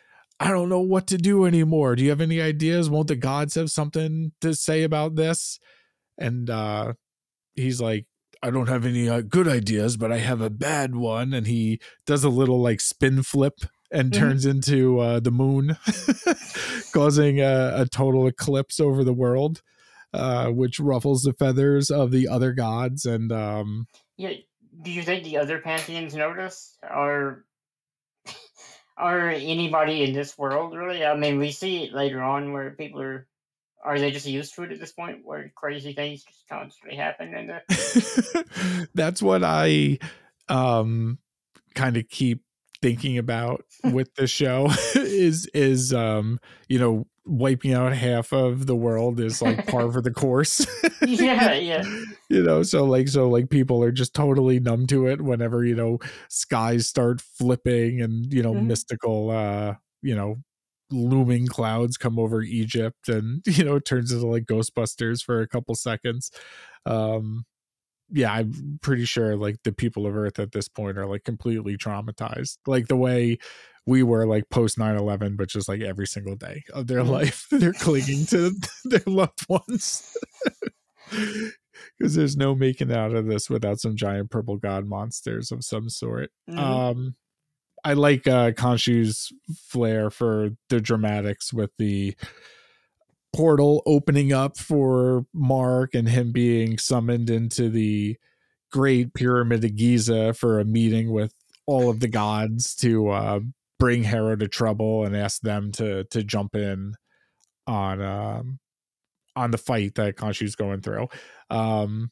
I don't know what to do anymore. Do you have any ideas? Won't the gods have something to say about this? And uh he's like, I don't have any uh, good ideas, but I have a bad one. And he does a little like spin flip and Mhm. turns into uh, the moon, causing a, a total eclipse over the world, uh, which ruffles the feathers of the other gods. And um, Yeah. Do you think the other pantheons notice, or or anybody in this world really? I mean, we see it later on where people are. Are they just used to it at this point, where crazy things just constantly happen? And the, that's what I um, kind of keep thinking about with the show is is um you know wiping out half of the world is like par for the course yeah, yeah. you know so like so like people are just totally numb to it whenever you know skies start flipping and you know Mhm. mystical uh you know looming clouds come over egypt and you know it turns into like ghostbusters for a couple seconds um yeah, I'm pretty sure like the people of Earth at this point are like completely traumatized, like the way we were like post 9-11 but just like every single day of their Mhm. life they're clinging to their loved ones because there's no making out of this without some giant purple god monsters of some sort Mhm. um i like uh Khonshu's flair for the dramatics with the portal opening up for mark and him being summoned into the great pyramid of giza for a meeting with all of the gods to uh bring Harrow to trouble and ask them to to jump in on um on the fight that Khonshu's going through. Um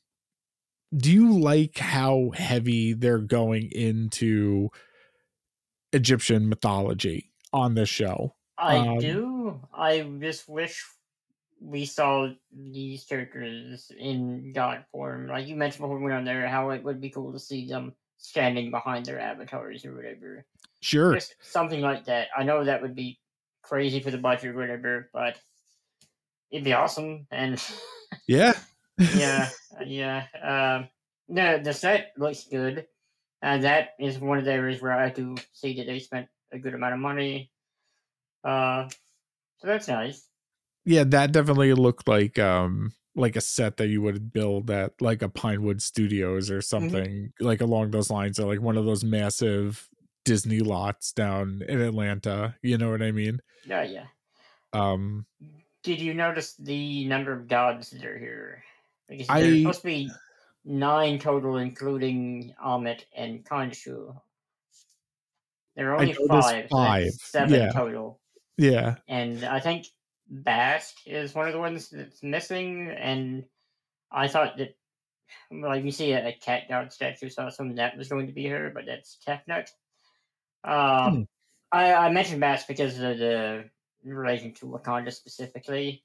do you like how heavy they're going into Egyptian mythology on this show. I um, do. I just wish we saw these characters in god form. Like you mentioned before we went on there, how it would be cool to see them standing behind their avatars or whatever. Sure. Just something like that. I know that would be crazy for the budget or whatever, but it'd be awesome. And Yeah. yeah, yeah. Um, no, the set looks good. And that is one of the areas where I do see that they spent a good amount of money. Uh, so that's nice. yeah, that definitely looked like um like a set that you would build at like a Pinewood Studios or something like along those lines or like one of those massive Disney lots down in Atlanta. You know what I mean? Yeah, yeah. Um Did you notice the number of gods that are here? Because I- supposed to be nine total, including Ammit and Khonshu. There are only five. five, Seven yeah. total. yeah. and I think Bast is one of the ones that's missing. And I thought that, like, you see a, a cat god statue, so I assumed that was going to be her, but that's Tefnut. Um, Hmm. I, I mentioned Bast because of the relation to Wakanda specifically,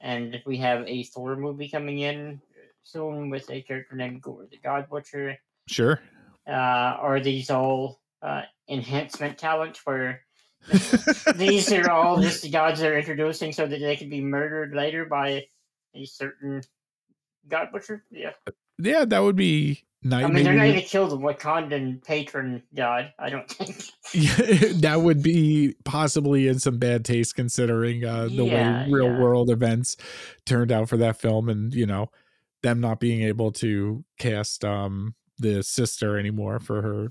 and if we have a Thor movie coming in soon with a character named Gorr the God Butcher. Sure. Uh, are these all uh, enhancement talent where these are all just the gods they're introducing so that they can be murdered later by a certain god butcher. Yeah, yeah, that would be nice. I mean they're not maybe- going to kill the Wakandan patron god. I don't think. Yeah, that would be possibly in some bad taste considering uh, the Yeah, way real yeah. world events turned out for that film and you know them not being able to cast um the sister anymore for her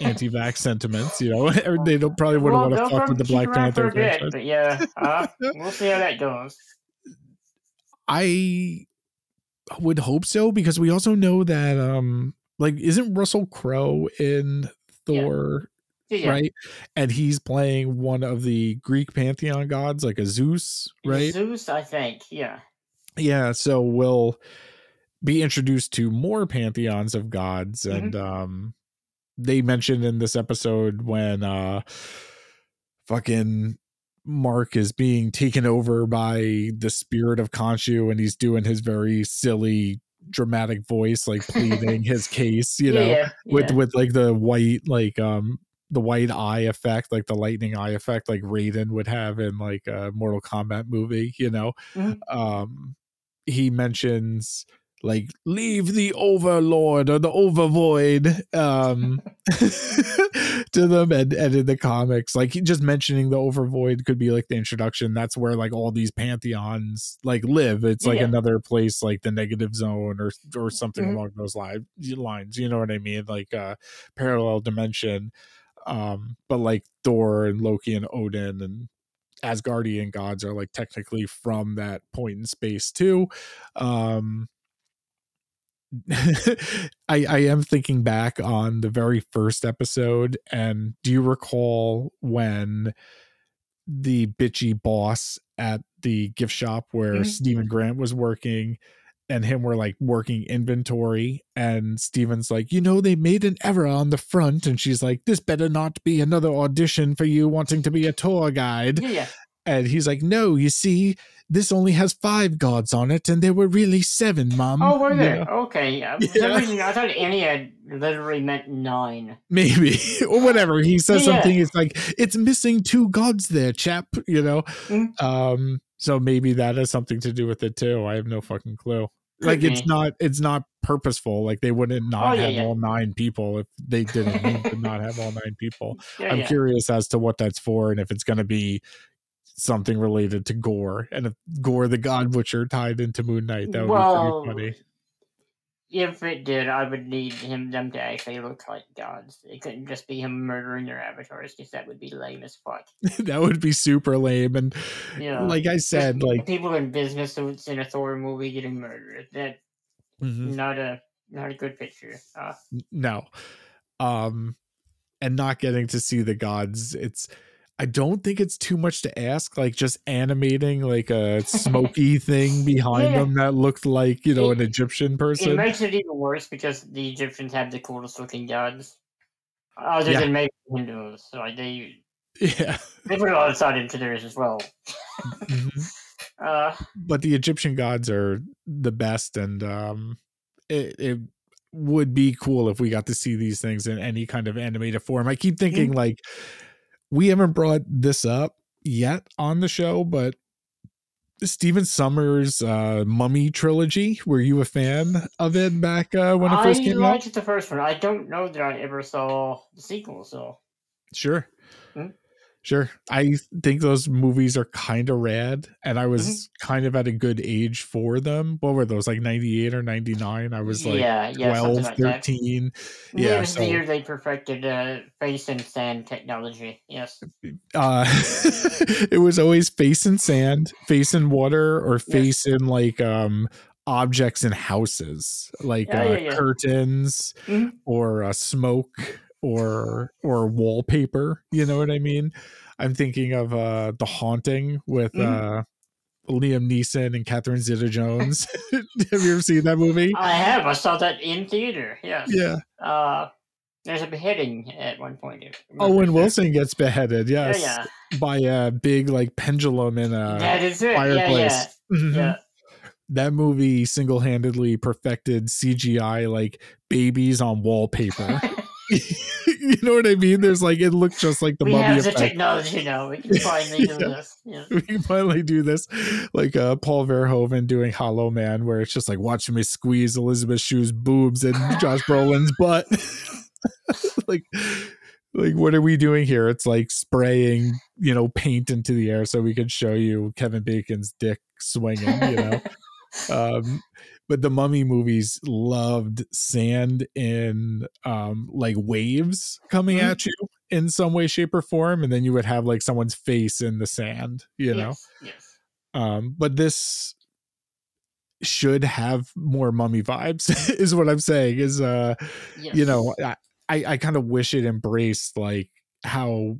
anti-vax sentiments you know they don't probably wouldn't Well, want to fuck with the black panther but yeah, uh, we'll see how that goes. i would hope so because we also know that um like isn't russell crowe in Yeah. thor Yeah, right? And he's playing one of the Greek pantheon gods, like a Zeus, right? Zeus, I think. Yeah, Yeah. So we'll be introduced to more pantheons of gods, and um, they mentioned in this episode when uh, fucking Mark is being taken over by the spirit of Khonshu, and he's doing his very silly dramatic voice like pleading his case you know yeah, with yeah. with like the white like um the white eye effect like the lightning eye effect like Raiden would have in like a Mortal Kombat movie you know Mhm. um he mentions like leave the overlord or the overvoid um to them and, and in the comics. Like just mentioning the overvoid could be like the introduction. That's where like all these pantheons like live. It's like Yeah. another place like the negative zone or or something Mhm. along those li- lines. You know what i mean? Like uh parallel dimension. Um but like thor and loki and odin and asgardian gods are like technically from that point in space too. Um I, I am thinking back on the very first episode, and do you recall when the bitchy boss at the gift shop where Mhm. Steven Grant was working and him were like working inventory and Steven's like, you know, they made an error on the front, and she's like, This better not be another audition for you wanting to be a tour guide. yeah, yeah. And he's like, No, you see, this only has five gods on it, and there were really seven, Mom. Oh, were there? know? Okay. Yeah. reason, I thought Annie had literally meant nine. maybe or whatever he says Yeah. something it's like it's missing two gods there chap you know Mm. um so maybe that has something to do with it too i have no fucking clue like it's not it's not purposeful. Like they wouldn't not Oh, yeah, have yeah. all nine people if they didn't not have all nine people. Yeah, I'm yeah. curious as to what that's for and if it's going to be something related to Gorr and if Gorr the God Butcher tied into Moon Knight. That would well, be pretty if it did, I would need him them to actually look like gods. It couldn't just be him murdering their avatars, because that would be lame as fuck. that would be super lame. And Yeah. like I said, Just like people in business suits in a Thor movie getting murdered. That mhm. not a not a good picture. Uh, no um and not getting to see the gods it's i don't think it's too much to ask like just animating like a smoky thing behind Yeah. them that looked like you know an It- egyptian it person makes it even worse because the Egyptians have the coolest looking gods, other Yeah. than maybe Hindus. So like, they yeah they put a lot of thought into theirs as well. Mhm. Uh, but the egyptian gods are the best and um it, it would be cool if we got to see these things in any kind of animated form i keep thinking like we haven't brought this up yet on the show but Stephen Sommers uh Mummy trilogy were you a fan of it back uh when it first I came liked out the first one. I don't know that I ever saw the sequel. So sure Hmm? Sure I think those movies are kind of rad and I was Mm-hmm. kind of at a good age for them what were those like 98 or 99 I was like yeah, yeah, 12 something like 13 Yeah, yeah, it was so- the year they perfected uh, face and sand technology. Yes. uh it was always face in sand face in water or face in like um objects in houses like Yeah, uh, yeah, curtains Mhm. or uh, smoke or or wallpaper you know what i mean i'm thinking of uh the haunting with Mhm. uh liam neeson and catherine zeta jones have you ever seen that movie I have. I saw that in theater. Yes. yeah Uh, there's a beheading at one point. Oh, when wilson gets beheaded yes Yeah, by a big like pendulum in a that is it. Yeah, fireplace yeah, Mhm. yeah. that movie single-handedly perfected CGI like babies on wallpaper. you know what I mean? There's like it looked just like the we mummy have the effect. technology now. We can finally do Yeah. this. Yeah. we can finally do this, like uh, Paul Verhoeven doing Hollow Man, where it's just like watching me squeeze Elizabeth Shue's boobs and Josh Brolin's butt. like, like what are we doing here? It's like spraying, you know, paint into the air so we could show you Kevin Bacon's dick swinging. You know, um but the mummy movies loved sand and um like waves coming Mhm. at you in some way shape or form and then you would have like someone's face in the sand you know Yes. Yes. um but this should have more mummy vibes is what i'm saying is uh Yes. you know i i, kind of wish it embraced like how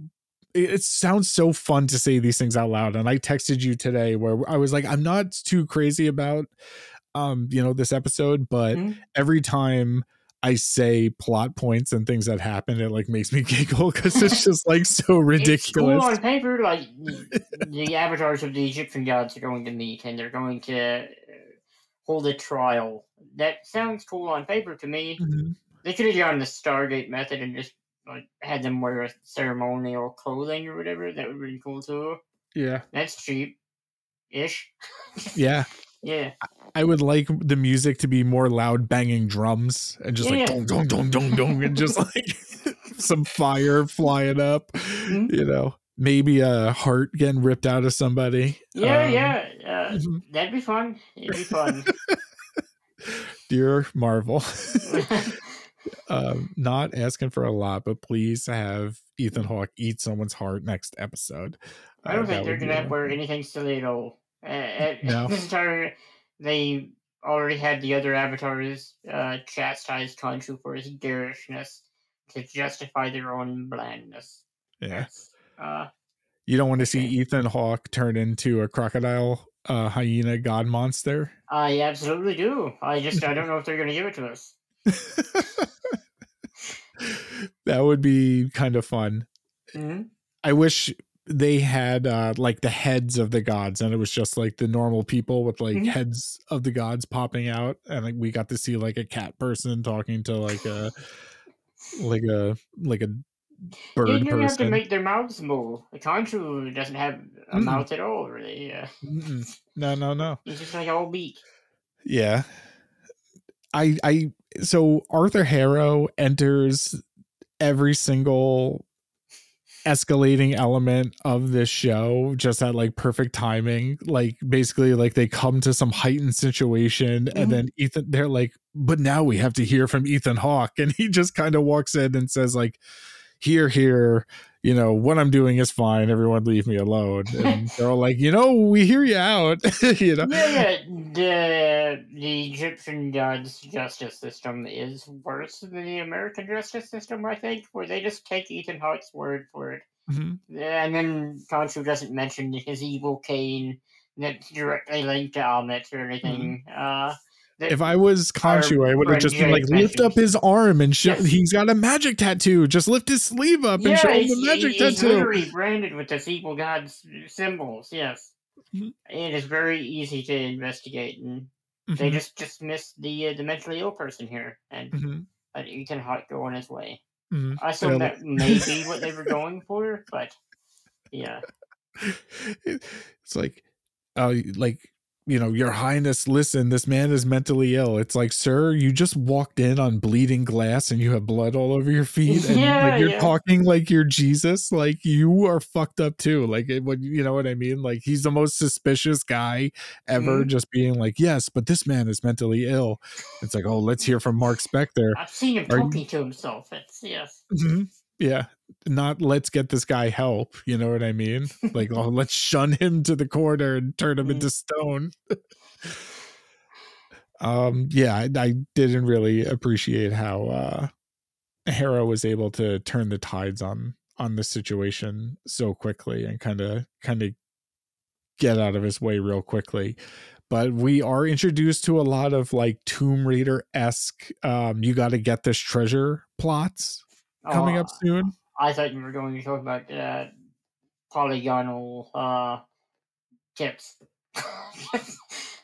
it sounds so fun to say these things out loud and i texted you today where i was like i'm not too crazy about um you know this episode but Mhm. every time i say plot points and things that happen it like makes me giggle because it's just like so ridiculous on paper, like the, avatars of the Egyptian gods are going to meet, and they're going to uh, hold a trial. That sounds cool on paper to me. Mhm. They could have gone the Stargate method and just like had them wear ceremonial clothing or whatever. That would be cool too. yeah That's cheap, ish. yeah Yeah, I would like the music to be more loud banging drums and just like Yeah. dong dong dong dong dong and just like some fire flying up, Mhm. you know. Maybe a heart getting ripped out of somebody. yeah, Um, yeah. Uh, mhm. that'd be fun. It'd be fun. Dear Marvel, um, not asking for a lot, but please have Ethan Hawke eat someone's heart next episode. I don't Uh, think they're gonna wear anything silly at. Uh, at No. this entire, they already had the other avatars uh, chastise Khonshu for his garishness to justify their own blandness. Yeah. Uh, You don't want to see. Ethan Hawke turn into a crocodile uh, hyena god monster. I absolutely do. I just I don't know if they're gonna give it to us. that would be kind of fun. hmm I wish they had uh like the heads of the gods and it was just like the normal people with like Mhm. heads of the gods popping out and like we got to see like a cat person talking to like a like a like a Yeah, bird you have to make their mouths move. a Khonshu doesn't have a Mm-mm. mouth at all, really. Uh, Mm-mm. no, no, no. it's just like all beak. Yeah. I I so Arthur Harrow enters every single escalating element of this show just at like perfect timing like basically like they come to some heightened situation mm-hmm. and then ethan they're like but now we have to hear from ethan hawke and he just kind of walks in and says like here here you know what i'm doing is fine. Everyone leave me alone. And they're all like you know we hear you out. You know? Yeah, yeah. The the egyptian god's justice system is worse than the american justice system i think where they just take ethan hawke's word for it. Mm-hmm. and then Khonshu doesn't mention his evil cane that's directly linked to Ammit or anything. Mm-hmm. uh if I was Khonshu, I would have just been like, lift up his arm and show yes. he's got a magic tattoo. Just lift his sleeve up and yeah, show him the magic he's tattoo. literally branded with this evil god's symbols. Yes, mm-hmm. it is very easy to investigate, and mm-hmm. they just dismiss the uh, the mentally ill person here, and mm-hmm. uh, Ethan Hawke go on his way. Mm-hmm. I assume that may be what they were going for, but yeah, it's like, uh, like you know, Your Highness, listen, this man is mentally ill. It's like, sir, you just walked in on bleeding glass and you have blood all over your feet, and yeah, like, you're yeah. talking like you're Jesus. Like you are fucked up too. Like it, what you know what I mean? Like he's the most suspicious guy ever, mm-hmm. just being like, yes, but this man is mentally ill. It's like, oh, let's hear from Mark Spector. I've seen him are talking you- to himself. It's yes. Mm-hmm yeah not let's get this guy help you know what i mean like oh let's shun him to the corner and turn him mm. into stone um yeah I, I, didn't really appreciate how uh Harrow was able to turn the tides on on the situation so quickly and kind of kind of get out of his way real quickly but we are introduced to a lot of like tomb raider esque um you got to get this treasure plots coming up soon. I thought you were going to talk about uh, polygonal uh, tips.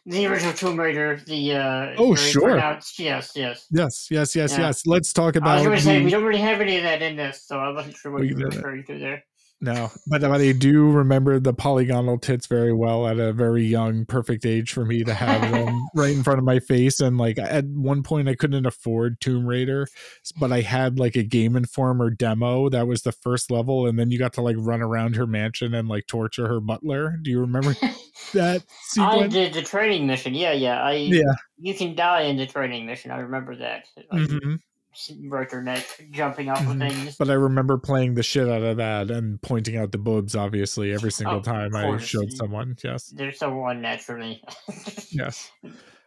the original Tomb Raider, the uh, oh sure, yes, yes, yes, yes, yes, yes, yes. Let's talk about. I was going to say we don't really have any of that in this, so I wasn't sure what you were referring to there. No, but, but I do remember the polygonal tits very well at a very young, perfect age for me to have them right in front of my face. And like at one point, I couldn't afford Tomb Raider, but I had like a Game Informer demo that was the first level, and then you got to like run around her mansion and like torture her butler. Do you remember that? Sequence? I did the training mission. Yeah, yeah. I yeah. You can die in the training mission. I remember that. Like, mm-hmm rotor neck jumping off of things. But I remember playing the shit out of that and pointing out the boobs, obviously, every single time I showed someone. Yes. They're so unnaturally. yes.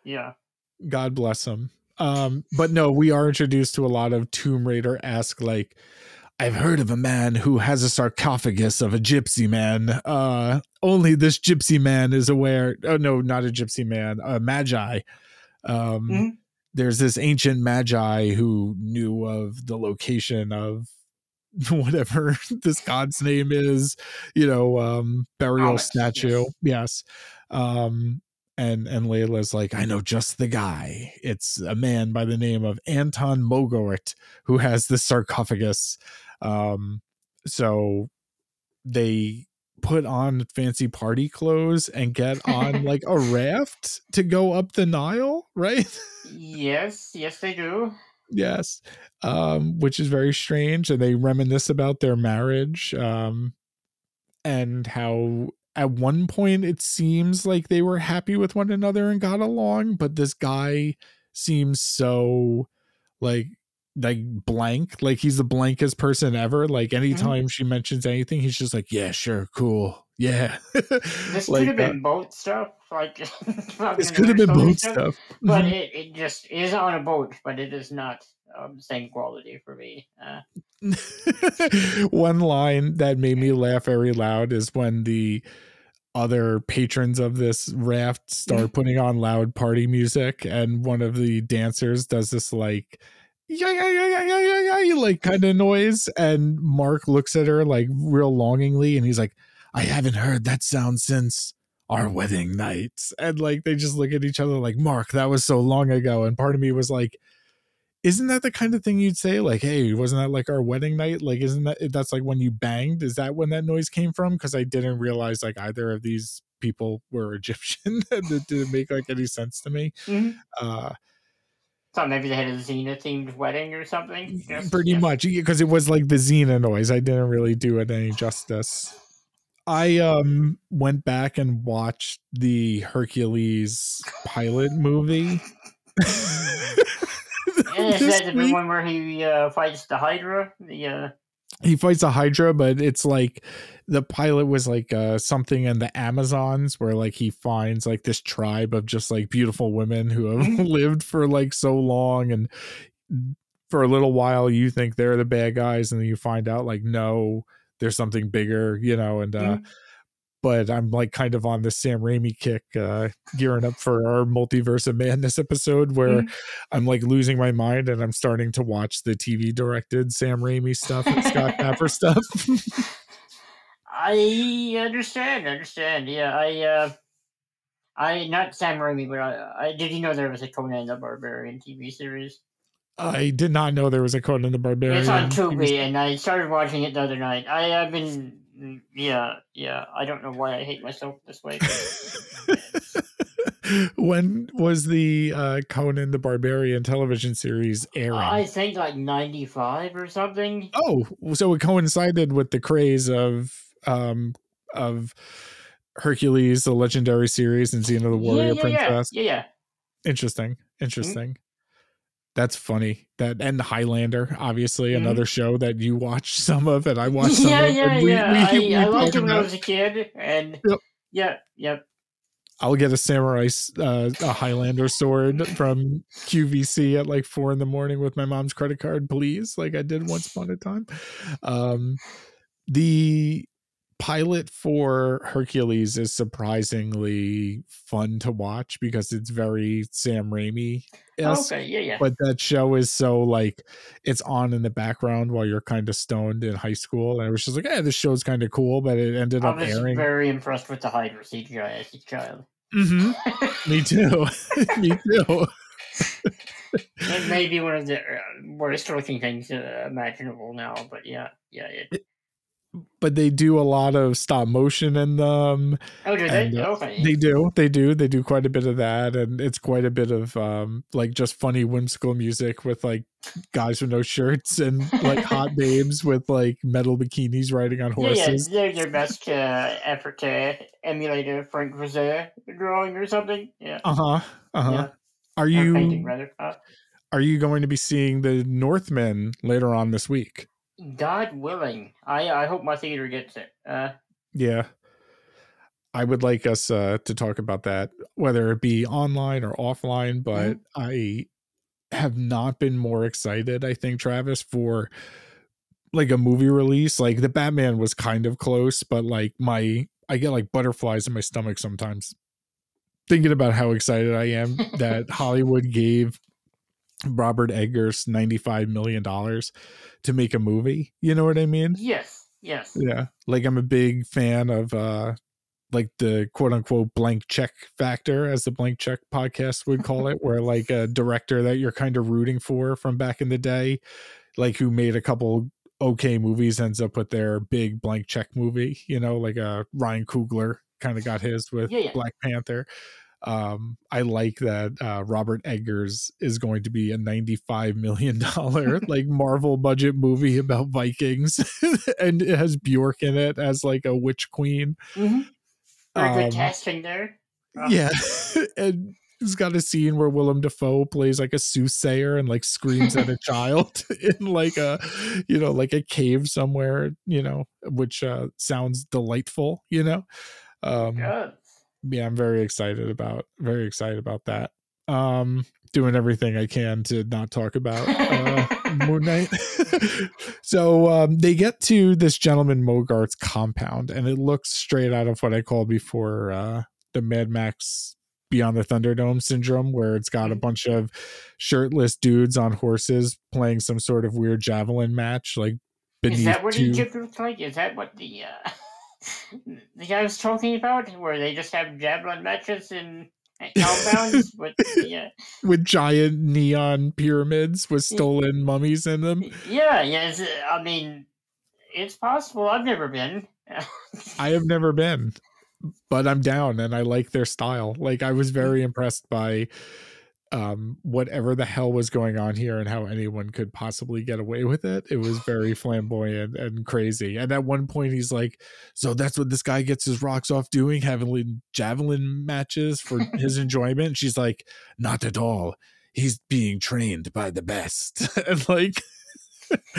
Yeah. God bless them. Um, but no, we are introduced to a lot of Tomb Raider esque, like, I've heard of a man who has a sarcophagus of a gypsy man. Uh, only this gypsy man is aware. Oh, no, not a gypsy man, a magi. Um, mm-hmm there's this ancient magi who knew of the location of whatever this god's name is you know um burial Alex, statue yes. yes um and and Layla's like, I know just the guy. It's a man by the name of Anton Mogart who has the sarcophagus. Um, so they put on fancy party clothes and get on like a raft to go up the Nile, right? yes, yes, they do. Yes, um, which is very strange, and they reminisce about their marriage um, and how at one point it seems like they were happy with one another and got along, but this guy seems so like like blank like he's the blankest person ever like mm-hmm. anytime mm-hmm. she mentions anything he's just like yeah sure cool yeah this like, could have been uh, boat stuff like this could have been boat stuff, stuff. but mm-hmm. it, it just is on a boat but it is not um, same quality for me uh. one line that made me laugh very loud is when the other patrons of this raft start putting on loud party music and one of the dancers does this like yeah, yeah, yeah, yeah, yeah, yeah, like kind of noise. And Mark looks at her like real longingly and he's like, I haven't heard that sound since our wedding night. And like they just look at each other like, Mark, that was so long ago. And part of me was like, isn't that the kind of thing you'd say? Like, hey, wasn't that like our wedding night? Like, isn't that that's like when you banged? Is that when that noise came from? Because I didn't realize like either of these people were Egyptian. it didn't make like any sense to me. Mm-hmm. Uh, maybe they had a Xena themed wedding or something. Just- pretty yeah. much because it was like the Xena noise. I didn't really do it any justice. I um went back and watched the Hercules pilot movie. And is that the one where he uh, fights the Hydra? The uh, he fights a hydra but it's like the pilot was like uh something in the amazons where like he finds like this tribe of just like beautiful women who have lived for like so long and for a little while you think they're the bad guys and then you find out like no there's something bigger you know and uh Mhm. But i'm like kind of on the sam raimi kick uh gearing up for our multiverse of madness episode where Mhm. i'm like losing my mind and i'm starting to watch the tv directed sam raimi stuff and scott Tapper stuff I understand, understand. Yeah, I, uh, I not Sam Raimi, but I, I did you know there was a Conan the Barbarian TV series? i did not know there was a conan the barbarian It's on Tubi, and I started watching it the other night. I have been, yeah, yeah. I don't know why I hate myself this way. when was the uh conan the barbarian television series airing I think like ninety five or something. oh so it coincided with the craze of um of hercules the legendary series and xena the warrior yeah, yeah, princess Yeah, yeah. interesting interesting that's funny that and highlander obviously Mhm. another show that you watch some of and i watched some yeah, of yeah, we- yeah. we- we I, I liked it when I was a kid, and Yep. yeah, yep. I'll get a samurai, uh, a Highlander sword from QVC at like four in the morning with my mom's credit card, please, like I did once upon a time. Um, the pilot for Hercules is surprisingly fun to watch because it's very Sam Raimi. Okay, yeah, yeah. But that show is so like it's on in the background while you're kind of stoned in high school, and I was just like, "Yeah, this show's kind of cool," but it ended I up was airing. very impressed with the Hydra CGI as a child. Mhm. Me too. Me too. it may be one of the uh, worst looking things uh, imaginable now, but yeah, yeah. It, But they do a lot of stop motion in them. oh, do And, they? uh, okay. They do. They do. They do quite a bit of that. And it's quite a bit of um like just funny whimsical music with like guys with no shirts and like hot babes with like metal bikinis riding on yeah, yeah, horses. they're their best uh, effort to emulate a Frank Rosé drawing or something. Yeah. Uh-huh. Uh-huh. Yeah. Are Or painting, you rather. Uh, are you going to be seeing the Northman later on this week? God willing, I I hope my theater gets it. Uh, Yeah. I would like us uh, to talk about that, whether it be online or offline. But I have not been more excited, I think, Travis, for like a movie release. Like the Batman was kind of close, but like my, I get like butterflies in my stomach sometimes thinking about how excited I am that Hollywood gave Robert Eggers $95 million to make a movie. You know what I mean? yes, yes. Yeah. Like I'm a big fan of uh like the quote unquote blank check factor as the blank check podcast would call it where like a director that you're kind of rooting for from back in the day like who made a couple okay movies ends up with their big blank check movie, you know, like uh Ryan Coogler kind of got his with Yeah, yeah. Black Panther. Um I like that uh Robert Eggers is going to be a 95 million dollar like Marvel budget movie about Vikings and it has Bjork in it as like a witch queen. Mm-hmm. Good Um, casting there. Uh, Yeah. and it's got a scene where Willem Dafoe plays like a soothsayer and like screams at a child in like a you know like a cave somewhere, you know, which uh sounds delightful, you know. Um Good. Yeah, I'm very excited about very excited about that. Um doing everything I can to not talk about uh Moon Knight. so um they get to this gentleman Mogart's compound and it looks straight out of what I called before uh the Mad Max Beyond the Thunderdome syndrome where it's got a Mhm. bunch of shirtless dudes on horses playing some sort of weird javelin match like beneath Is that what two Egypt looks like? Is that what the uh, the guy was talking about? Where they just have javelin matches in compounds with yeah, with giant neon pyramids with stolen mummies in them. yeah, yeah. Uh, I mean, it's possible. I've never been. I have never been, but I'm down and I like their style. Like I was very impressed by um, whatever the hell was going on here and how anyone could possibly get away with it. It was very flamboyant and crazy. And at one point, he's like, "So that's what this guy gets his rocks off doing, having javelin matches for his enjoyment." And she's like, "Not at all. He's being trained by the best." and like,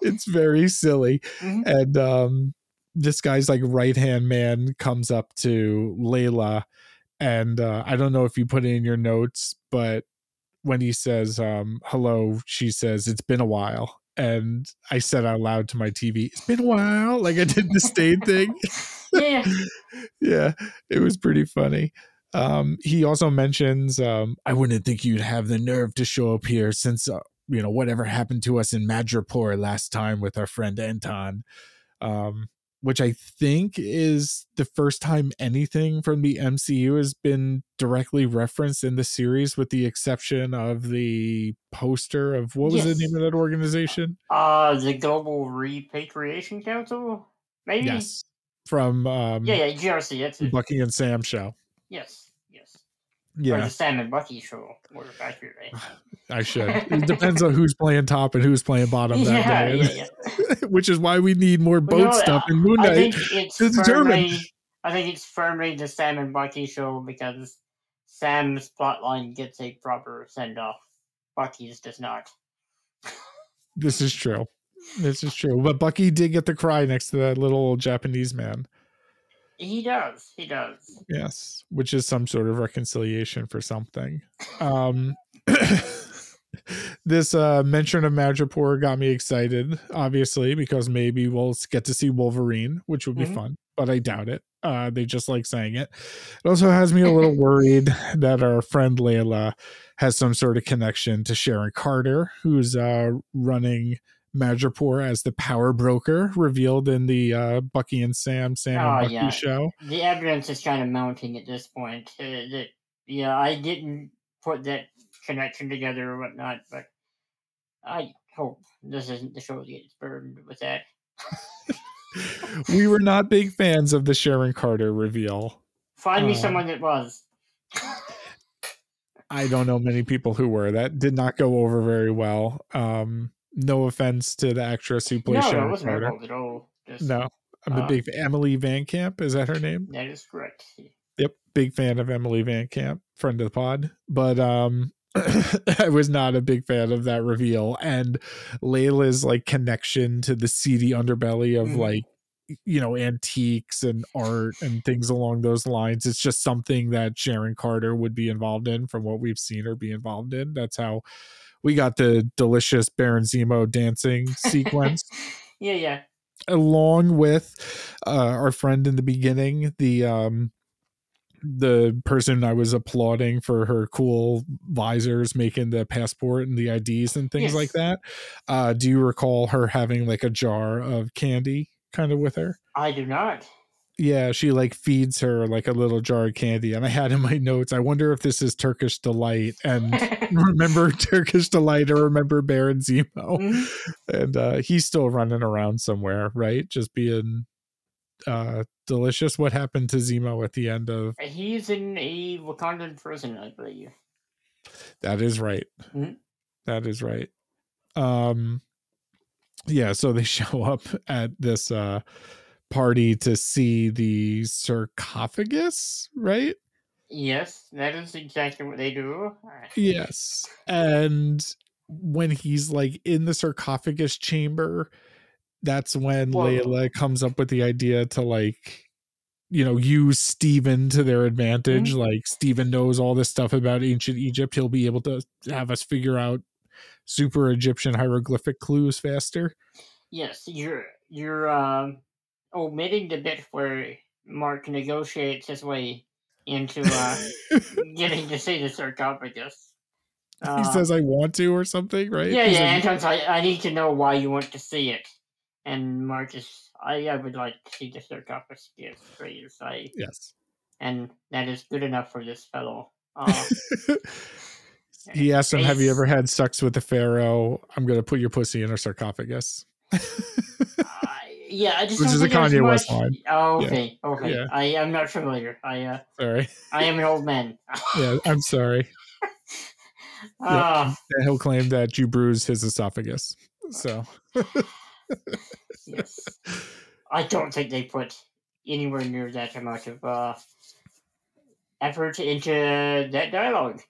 it's very silly. Mhm. And um, this guy's like right hand man comes up to Layla, and uh, I don't know if you put it in your notes, but when he says um, hello, she says it's been a while. And I said out loud to my TV, "It's been a while." Like I did the Staind thing. Yeah. yeah, it was pretty funny. Um, he also mentions, um, "I wouldn't think you'd have the nerve to show up here since uh, you know whatever happened to us in Madripoor last time with our friend Anton." Um, which I think is the first time anything from the MCU has been directly referenced in the series, with the exception of the poster of what was Yes. the name of that organization? Uh, the Global Repatriation Council? Maybe? Yes, from um, Yeah, yeah, GRC, that's the it. Bucky and Sam show. Yes, yes. Or Yeah, the Sam and Bucky show, more accurately. I should. It depends on who's playing top and who's playing bottom that yeah, day, yeah, yeah. which is why we need more boat stuff in Moon I Knight. think it's to determine. firmly, I think it's firmly the Sam and Bucky show because Sam's plotline gets a proper send off. Bucky's does not. This is true. This is true. But Bucky did get the cry next to that little old Japanese man. He does. He does. Yes, which is some sort of reconciliation for something. Um, this uh, mention of Madripoor got me excited, obviously, because maybe we'll get to see Wolverine, which would be Mhm. fun, but I doubt it. Uh, they just like saying it. It also has me a little worried that our friend Layla has some sort of connection to Sharon Carter, who's uh, running Madripoor as the power broker, revealed in the uh, Bucky and Sam, Sam Oh, and Bucky yeah. show. The evidence is kind of mounting at this point. Uh, that yeah, I didn't put that connection together or whatnot, but I hope this isn't the show that gets burned with that. we were not big fans of the Sharon Carter reveal. Find me Uh, someone that was. I don't know many people who were. That did not go over very well. Um, no offense to the actress who plays no, Sharon wasn't her Carter. at all. Just, No, I'm a Uh, big Emily Van Camp. Is that her name? That is correct. Yep, big fan of Emily Van Camp, friend of the pod. But um I was not a big fan of that reveal and Layla's like connection to the seedy underbelly of Mhm. like you know antiques and art and things along those lines. It's just something that Sharon Carter would be involved in from what we've seen her be involved in. That's how we got the delicious Baron Zemo dancing sequence yeah, yeah. along with uh, our friend in the beginning, the um the person I was applauding for her cool visors making the passport and the IDs and things Yes. like that. Uh do you recall her having like a jar of candy kind of with her? I do not. Yeah, she like feeds her like a little jar of candy. And I had in my notes, I wonder if this is Turkish delight and remember Turkish delight or remember Baron Zemo Mhm. and uh he's still running around somewhere right just being uh delicious what happened to zemo at the end of He's in a Wakandan prison, I believe. that is right Mhm. That is right um yeah so they show up at this uh party to see the sarcophagus right? Yes, that is exactly what they do. yes and when he's like in the sarcophagus chamber that's when Whoa. layla comes up with the idea to like you know use Steven to their advantage. Like Steven knows all this stuff about ancient Egypt. He'll be able to have us figure out super Egyptian hieroglyphic clues faster. Yes, you're you're um, omitting the bit where Mark negotiates his way into uh, getting to see the sarcophagus. he Uh, says I want to or something right Yeah, He's yeah. like, Anton's like, I need to know why you want to see it, and Mark is, I, I would like to see the sarcophagus, please. I, yes and that is good enough for this fellow. Uh, he asked him have you ever had sex with a pharaoh I'm gonna put your pussy in a sarcophagus yeah, I just Which is a Kanye West much- line. Oh, okay, okay. Yeah. I am not familiar. I, uh, sorry I am an old man. yeah I'm sorry Uh, And he'll claim that you bruised his esophagus. So yes. I don't think they put anywhere near that amount of uh, effort into that dialogue.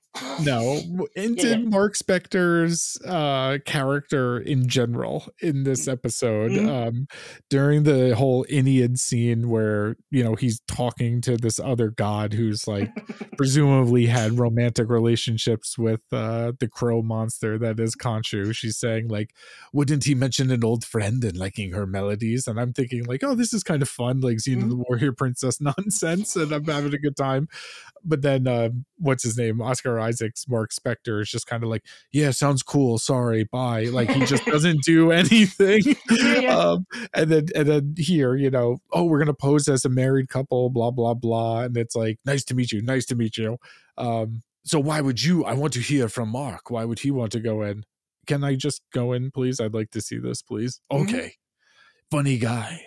no, into Yeah. Mark Spector's uh, character in general in this episode. Mhm. Um, during the whole Ennead scene where you know he's talking to this other god who's like presumably had romantic relationships with uh, the crow monster that is Khonshu. She's saying like, wouldn't he mention an old friend and liking her melodies? And I'm thinking like, oh, this is kind of fun, like Xena the Warrior Princess nonsense, and I'm having a good time. But then, uh, what's his name? Oscar Isaac's Mark Spector is just kind of like, yeah, sounds cool. Sorry, bye. Like he just doesn't do anything. Yeah. um, and then and then here, you know, oh, we're gonna pose as a married couple, blah blah blah, and it's like, nice to meet you, nice to meet you. Um, so why would you? I want to hear from Mark. Why would he want to go in? Can I just go in, please? I'd like to see this, please. Mhm. Okay, funny guy.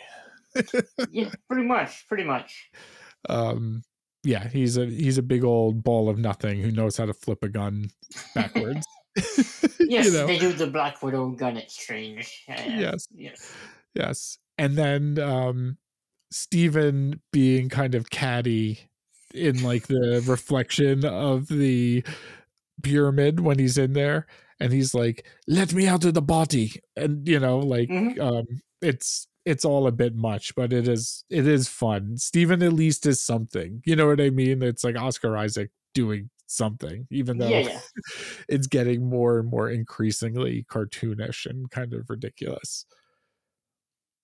yeah, pretty much, pretty much. Um, yeah, he's a he's a big old ball of nothing who knows how to flip a gun backwards. Yes, you know? they do the Black Widow gun exchange. Uh, Yes. yes. Yes. And then um Steven being kind of catty in like the reflection of the pyramid when he's in there and he's like, "Let me out of the body." And you know, like Mhm. um it's it's all a bit much, but it is it is fun. Steven at least is something. You know what I mean? It's like Oscar Isaac doing something, even though Yeah, yeah. it's getting more and more increasingly cartoonish and kind of ridiculous.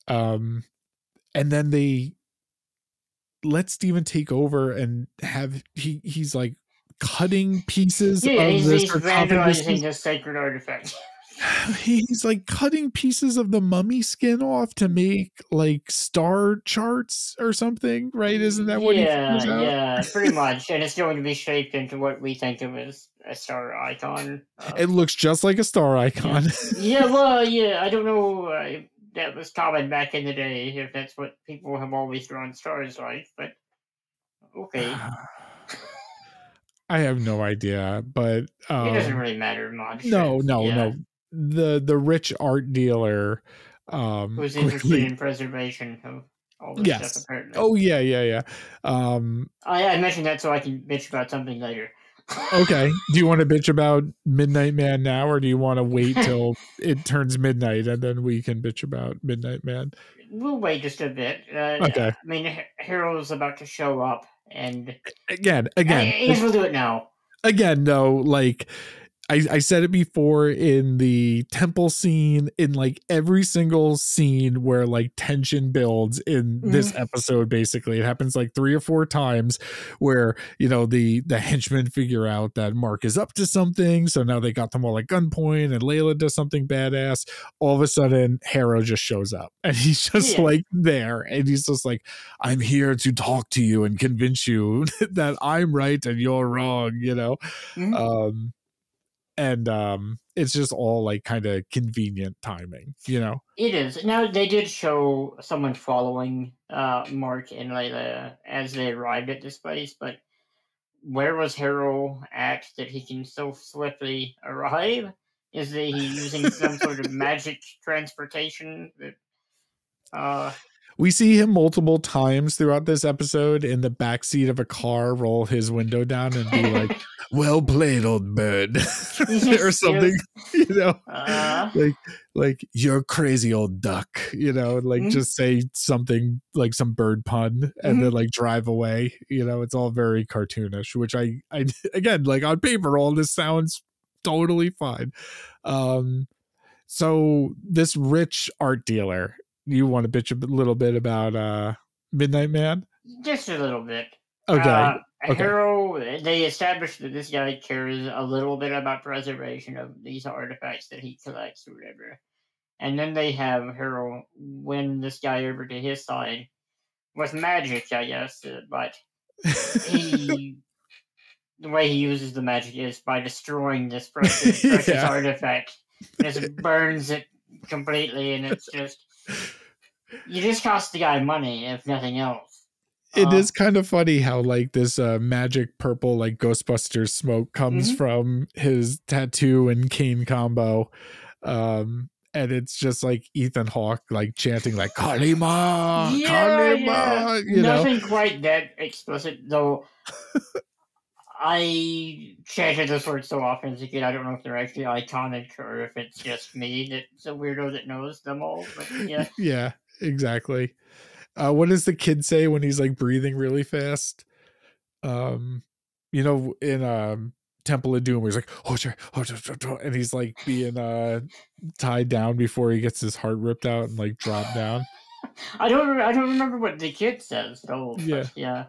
Um, and then they let Steven take over and have he he's like cutting pieces Yeah, of he's, the he's sarcophagus. vandalizing the sacred artifact. He's like cutting pieces of the mummy skin off to make like star charts or something, right? Isn't that what yeah, yeah, pretty much. And it's going to be shaped into what we think of as a star icon. Uh, It looks just like a star icon. yeah, well, yeah, I don't know. Uh, if that was common back in the day, if that's what people have always drawn stars like, but okay. I have no idea, but um, it doesn't really matter much. no, no, yeah, no. The the rich art dealer um Who's interested in preservation of all this Yes. stuff, apparently. Oh yeah, yeah, yeah. Um I, I mentioned that so I can bitch about something later. okay. do you want to bitch about Midnight Man now or do you want to wait till it turns midnight and then we can bitch about Midnight Man? We'll wait just a bit. Uh, Okay. I mean, Harrow's about to show up, and Again, I, again. I guess we'll do it now. again though like I, I said it before in the temple scene in like every single scene where like tension builds in this episode basically it happens like three or four times where you know the the henchmen figure out that mark is up to something so now they got them all at gunpoint and layla does something badass all of a sudden harrow just shows up and he's just Yeah. like there and he's just like i'm here to talk to you and convince you that i'm right and you're wrong you know Mhm. um and um it's just all like kind of convenient timing you know It is. Now, they did show someone following uh, Mark and Layla as they arrived at this place, but where was Harrow at that he can so swiftly arrive? Is he using some sort of magic transportation that uh, we see him multiple times throughout this episode in the backseat of a car roll his window down and be like well played old bird or something you know? Uh, like like you're crazy old duck you know? Like Mhm. just say something like some bird pun and then like drive away you know? It's all very cartoonish which i i again like on paper all this sounds totally fine. Um so this rich art dealer you want to bitch a little bit about uh midnight man just a little bit. okay Uh, okay. Harrow, they established that this guy cares a little bit about preservation of these artifacts that he collects or whatever. And then they have Harrow win this guy over to his side with magic, I guess. uh, But he, the way he uses the magic is by destroying this precious, precious Yeah. artifact. Just burns it completely, and it's just. You just cost the guy money, if nothing else. It Uh, is kind of funny how like this uh magic purple like Ghostbusters smoke comes Mhm. from his tattoo and cane combo. Um and it's just like Ethan Hawke like chanting like Kali Ma, Kalima, you know. Nothing quite that explicit, though. I chanted this word so often as a kid. I don't know if they're actually iconic or if it's just me that's a weirdo that knows them all. But yeah, yeah, exactly. Uh, what does the kid say when he's like breathing really fast? Um, you know, in um Temple of Doom, where he's like, oh, sure, oh, sure," and he's like being uh tied down before he gets his heart ripped out and like dropped down. I don't. I don't remember what the kid says though. Yeah. yeah.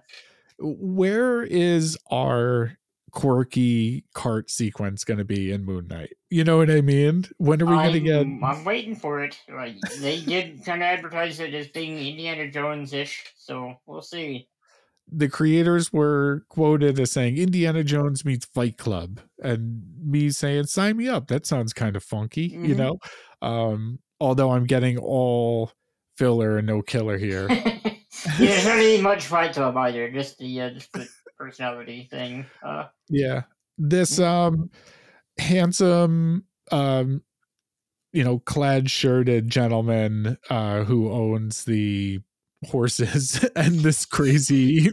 Where is our quirky cart sequence going to be in Moon Knight? You know what I mean? When are we going to get? I'm, waiting for it. Like they did kind of advertise it as being Indiana Jones ish, so we'll see. the creators were quoted as saying Indiana Jones meets Fight Club and me saying sign me up that sounds kind of funky you Mhm. know um although I'm getting all filler and no killer here there's not really much fight club either. Just the uh, just the personality thing. Uh, yeah this um handsome um you know clad shirted gentleman uh who owns the horses and this crazy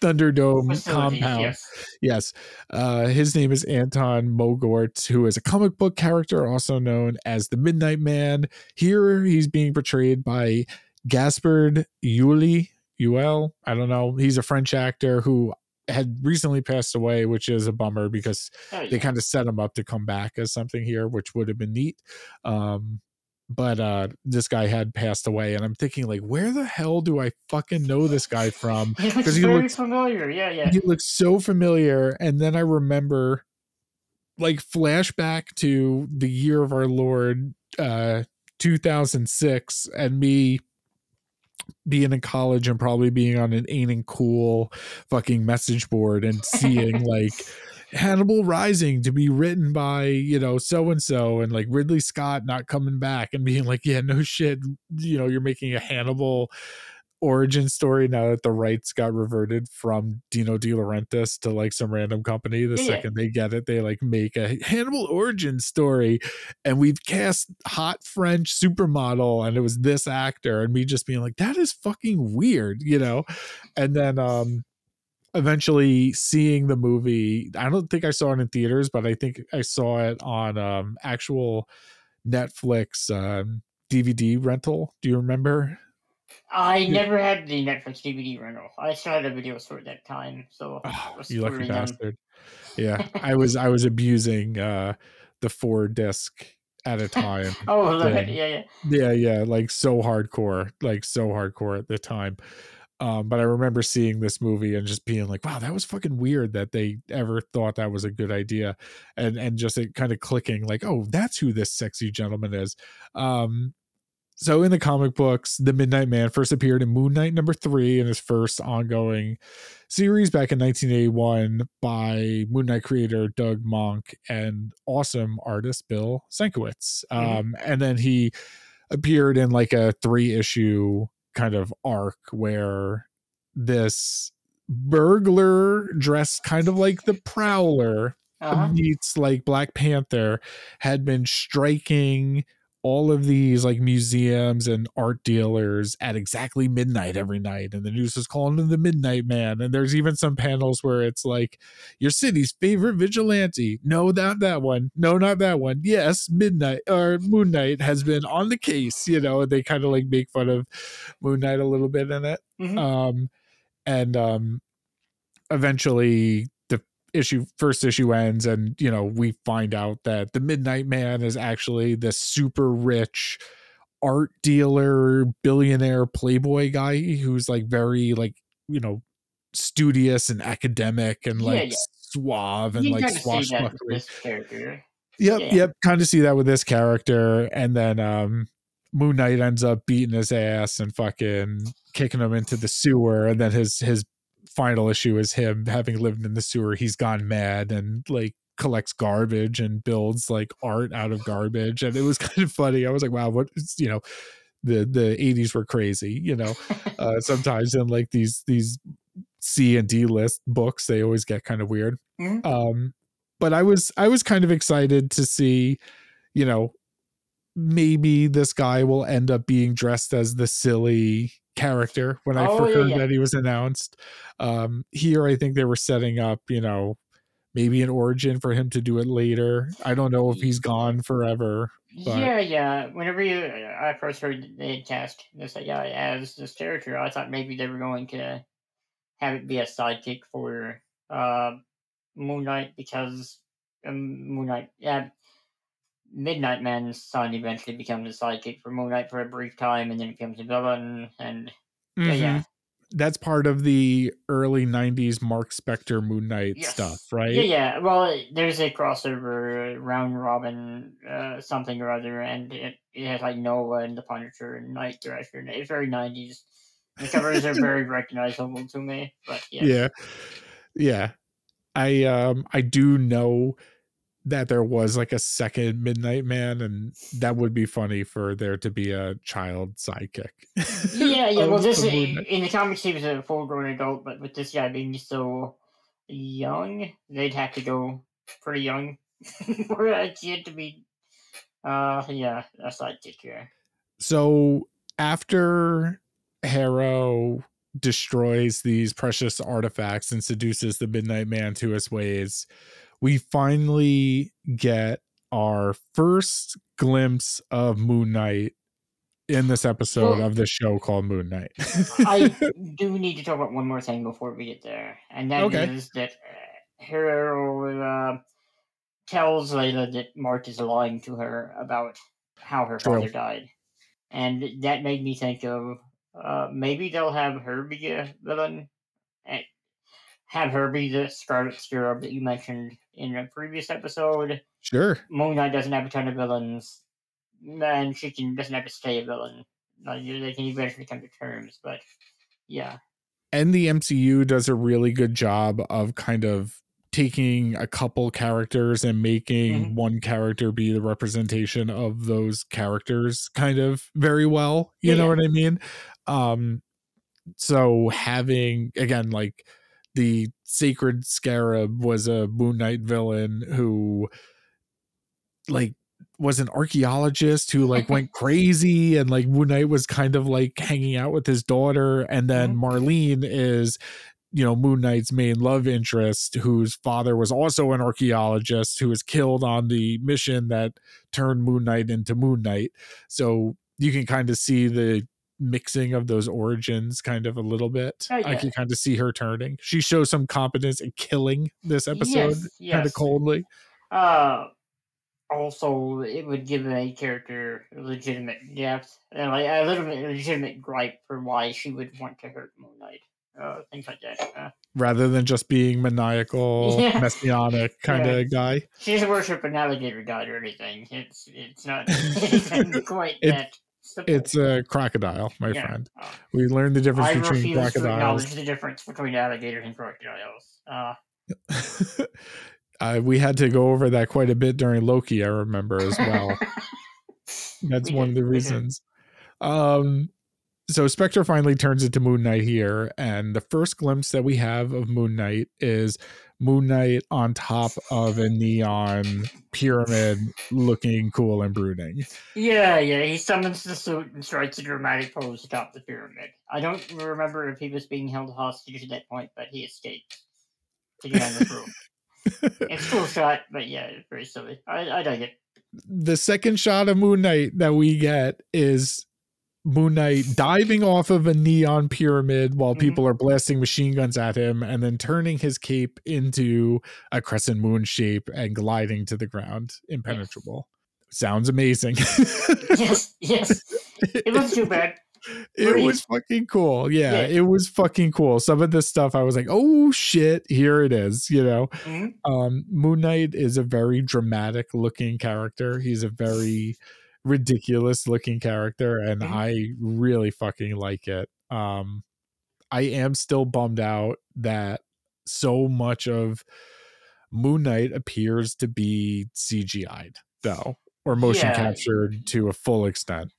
thunderdome facilities, compound yes. Yes. Uh, his name is Anton Mogart, who is a comic book character also known as the Midnight Man. Here he's being portrayed by Gaspard Ulliel. Uel, I don't know. He's a French actor who had recently passed away, which is a bummer because Oh, they kind of set him up to come back as something here, which would have been neat. Um, but uh, this guy had passed away, and I'm thinking, like, where the hell do I fucking know this guy from? He looks 'cause he very looks- familiar. Yeah, yeah. he looks so familiar and then i remember like flashback to the year of our lord uh 2006 and me being in college and probably being on an Ain't It Cool fucking message board and seeing like Hannibal Rising to be written by, you know, so and so and like Ridley Scott not coming back and being like, yeah, no shit, you know, you're making a Hannibal origin story now that the rights got reverted from Dino De Laurentiis to like some random company. The Yeah. second they get it, they like make a Hannibal origin story. And we've cast hot French supermodel and it was this actor, and me just being like, that is fucking weird, you know? And then um eventually seeing the movie, I don't think I saw it in theaters, but I think I saw it on um actual Netflix um DVD rental. Do you remember? I never had the Netflix DVD rental. I still had a video store at that time, so Oh, you lucky bastard. Yeah, I was I was abusing uh the four disc at a time. Oh, yeah, yeah. yeah, yeah, like so hardcore, like so hardcore at the time. Um, but I remember seeing this movie and just being like, wow, that was fucking weird that they ever thought that was a good idea. And and just it kind of clicking, like, oh, that's who this sexy gentleman is. Um so in the comic books, the Midnight Man first appeared in Moon Knight number three in his first ongoing series back in 1981 by Moon Knight creator Doug Moench and awesome artist Bill Sienkiewicz. Mhm. Um, and then he appeared in like a three issue kind of arc where this burglar dressed kind of like the Prowler Uh-huh. meets like Black Panther had been striking all of these like museums and art dealers at exactly midnight every night and the news is calling him the midnight man and there's even some panels where it's like your city's favorite vigilante. No not that one. No not that one. Yes midnight or moon knight has been on the case you know they kind of like make fun of moon knight a little bit in it. Mhm. um and um eventually issue first issue ends and you know we find out that the midnight man is actually this super rich art dealer billionaire playboy guy who's like very like you know studious and academic and like yeah. suave and You like kind of see that with swashbuckling. Yep, Yeah. yep. Kind of see that with this character, and then um Moon Knight ends up beating his ass and fucking kicking him into the sewer, and then his his final issue is him having lived in the sewer. He's gone mad and like collects garbage and builds like art out of garbage, and it was kind of funny. I was like, wow, what you know. the the 80s were crazy you know uh sometimes in like these these c and d list books they always get kind of weird Mhm. um but i was i was kind of excited to see you know maybe this guy will end up being dressed as the silly character when i Oh, heard yeah. that he was announced um here i think they were setting up you know maybe an origin for him to do it later i don't know if he's gone forever But- Yeah, yeah. Whenever you, I first heard they had cast this guy as this character, I thought maybe they were going to have it be a sidekick for uh, Moon Knight because um, Moon Knight, yeah, Midnight Man's son eventually becomes a sidekick for Moon Knight for a brief time, and then becomes a villain. And yeah, yeah, Mhm. that's part of the early 90s mark spector moon knight Yes. stuff right yeah, yeah. Well, there's a crossover round robin uh, something or other, and it, it has like Nova and the Punisher and Night Thrasher. And it's very nineties. The covers are very recognizable to me, but yes. yeah yeah i um i do know that there was like a second midnight man and that would be funny for there to be a child sidekick yeah, yeah. Well, this the in the comics he was a full-grown adult, but with this guy being so young, they'd have to go pretty young for a kid to be. Uh, yeah, a sidekick. Yeah. so after harrow destroys these precious artifacts and seduces the midnight man to his ways we finally get our first glimpse of moon knight in this episode Well- of the show called moon knight I do need to talk about one more thing before we get there, and that is Okay. that uh, Harrow uh, tells Layla that Mark is lying to her about how her True. father died, and that made me think of uh, maybe they'll have her be a villain, have her be the Scarlet Scarab that you mentioned in a previous episode. sure Moon Knight doesn't have a ton of villains, and she can doesn't have to stay a villain. Like, they can eventually come to terms, but yeah. and the MCU does a really good job of kind of taking a couple characters and making Mhm. one character be the representation of those characters kind of very well you Yeah, know what i mean um so having again like the Scarlet Scarab was a moon knight villain who like was an archaeologist who like went crazy and like Moon Knight was kind of like hanging out with his daughter and then Mhm. Marlene is you know Moon Knight's main love interest whose father was also an archaeologist who was killed on the mission that turned Moon Knight into Moon Knight so you can kind of see the mixing of those origins kind of a little bit Oh, i can kind of see her turning she shows some competence in killing this episode Yes, kind of coldly Uh, also, it would give a character legitimate depth and like a little bit legitimate gripe for why she would want to hurt Moon Knight. Uh, things like that. Uh, rather than just being maniacal, Yeah. messianic kind of Yeah. guy. she doesn't worship an alligator god or anything. It's it's not quite It- that. It's a crocodile, my Yeah. friend. Uh, We learned the difference I between refuse to crocodiles. acknowledge the difference between alligators and crocodiles. Uh, uh, we had to go over that quite a bit during Loki, I remember as well. That's We one of the reasons. Um, so Spector finally turns into Moon Knight here, and the first glimpse that we have of Moon Knight is Moon Knight on top of a neon pyramid, looking cool and brooding. Yeah, yeah, he summons the suit and strikes a dramatic pose atop the pyramid. I don't remember if he was being held hostage at that point, but he escaped to get on the roof. it's a cool shot, but yeah, very silly. I, I dug it. the second shot of Moon Knight that we get is Moon Knight diving off of a neon pyramid while Mhm. people are blasting machine guns at him and then turning his cape into a crescent moon shape and gliding to the ground impenetrable. Sounds amazing. Yes, yes. It wasn't too bad. it was fucking cool. Yeah, Yeah. it was fucking cool. Some of this stuff I was like, "Oh shit, here it is," you know. Mhm. um moon knight is a very dramatic looking character he's a very ridiculous looking character and Mhm. i really fucking like it um i am still bummed out that so much of moon knight appears to be cgi'd though or motion Yeah. captured to a full extent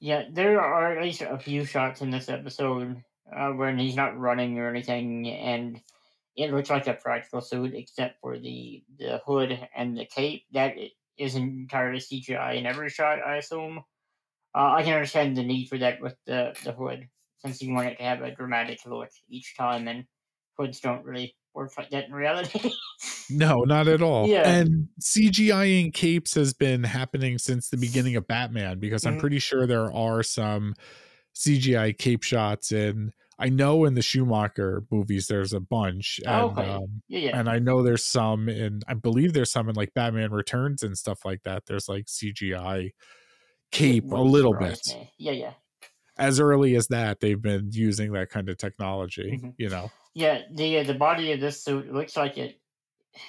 Yeah, there are at least a few shots in this episode uh, when he's not running or anything, and it looks like a practical suit except for the the hood and the cape. That is entirely CGI in every shot, I assume. Uh, I can understand the need for that with the the hood, since you want it to have a dramatic look each time, and hoods don't really work like that in reality. No, not at all. Yeah. And CGI in capes has been happening since the beginning of Batman because I'm Mhm. pretty sure there are some CGI cape shots in I know in the Schumacher movies there's a bunch. And, Oh, okay. um, yeah, yeah. and I know there's some in I believe there's some in like Batman Returns and stuff like that. There's like CGI cape a little bit. me. Yeah, yeah. As early as that, they've been using that kind of technology, Mhm. you know. Yeah, the uh, the body of this suit looks like it.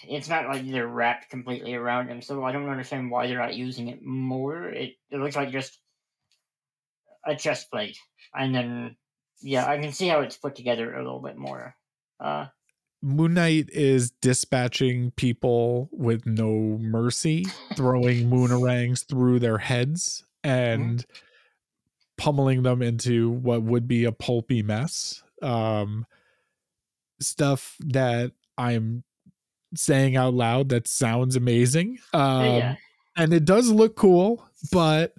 It's not like they're wrapped completely around him, so I don't understand why they're not using it more. It it looks like just a chest plate, and then yeah, I can see how it's put together a little bit more. Uh, Moon Knight is dispatching people with no mercy, throwing moonarangs through their heads and pummeling them into what would be a pulpy mess. Um, stuff that I'm saying out loud that sounds amazing. Um, yeah. and it does look cool, but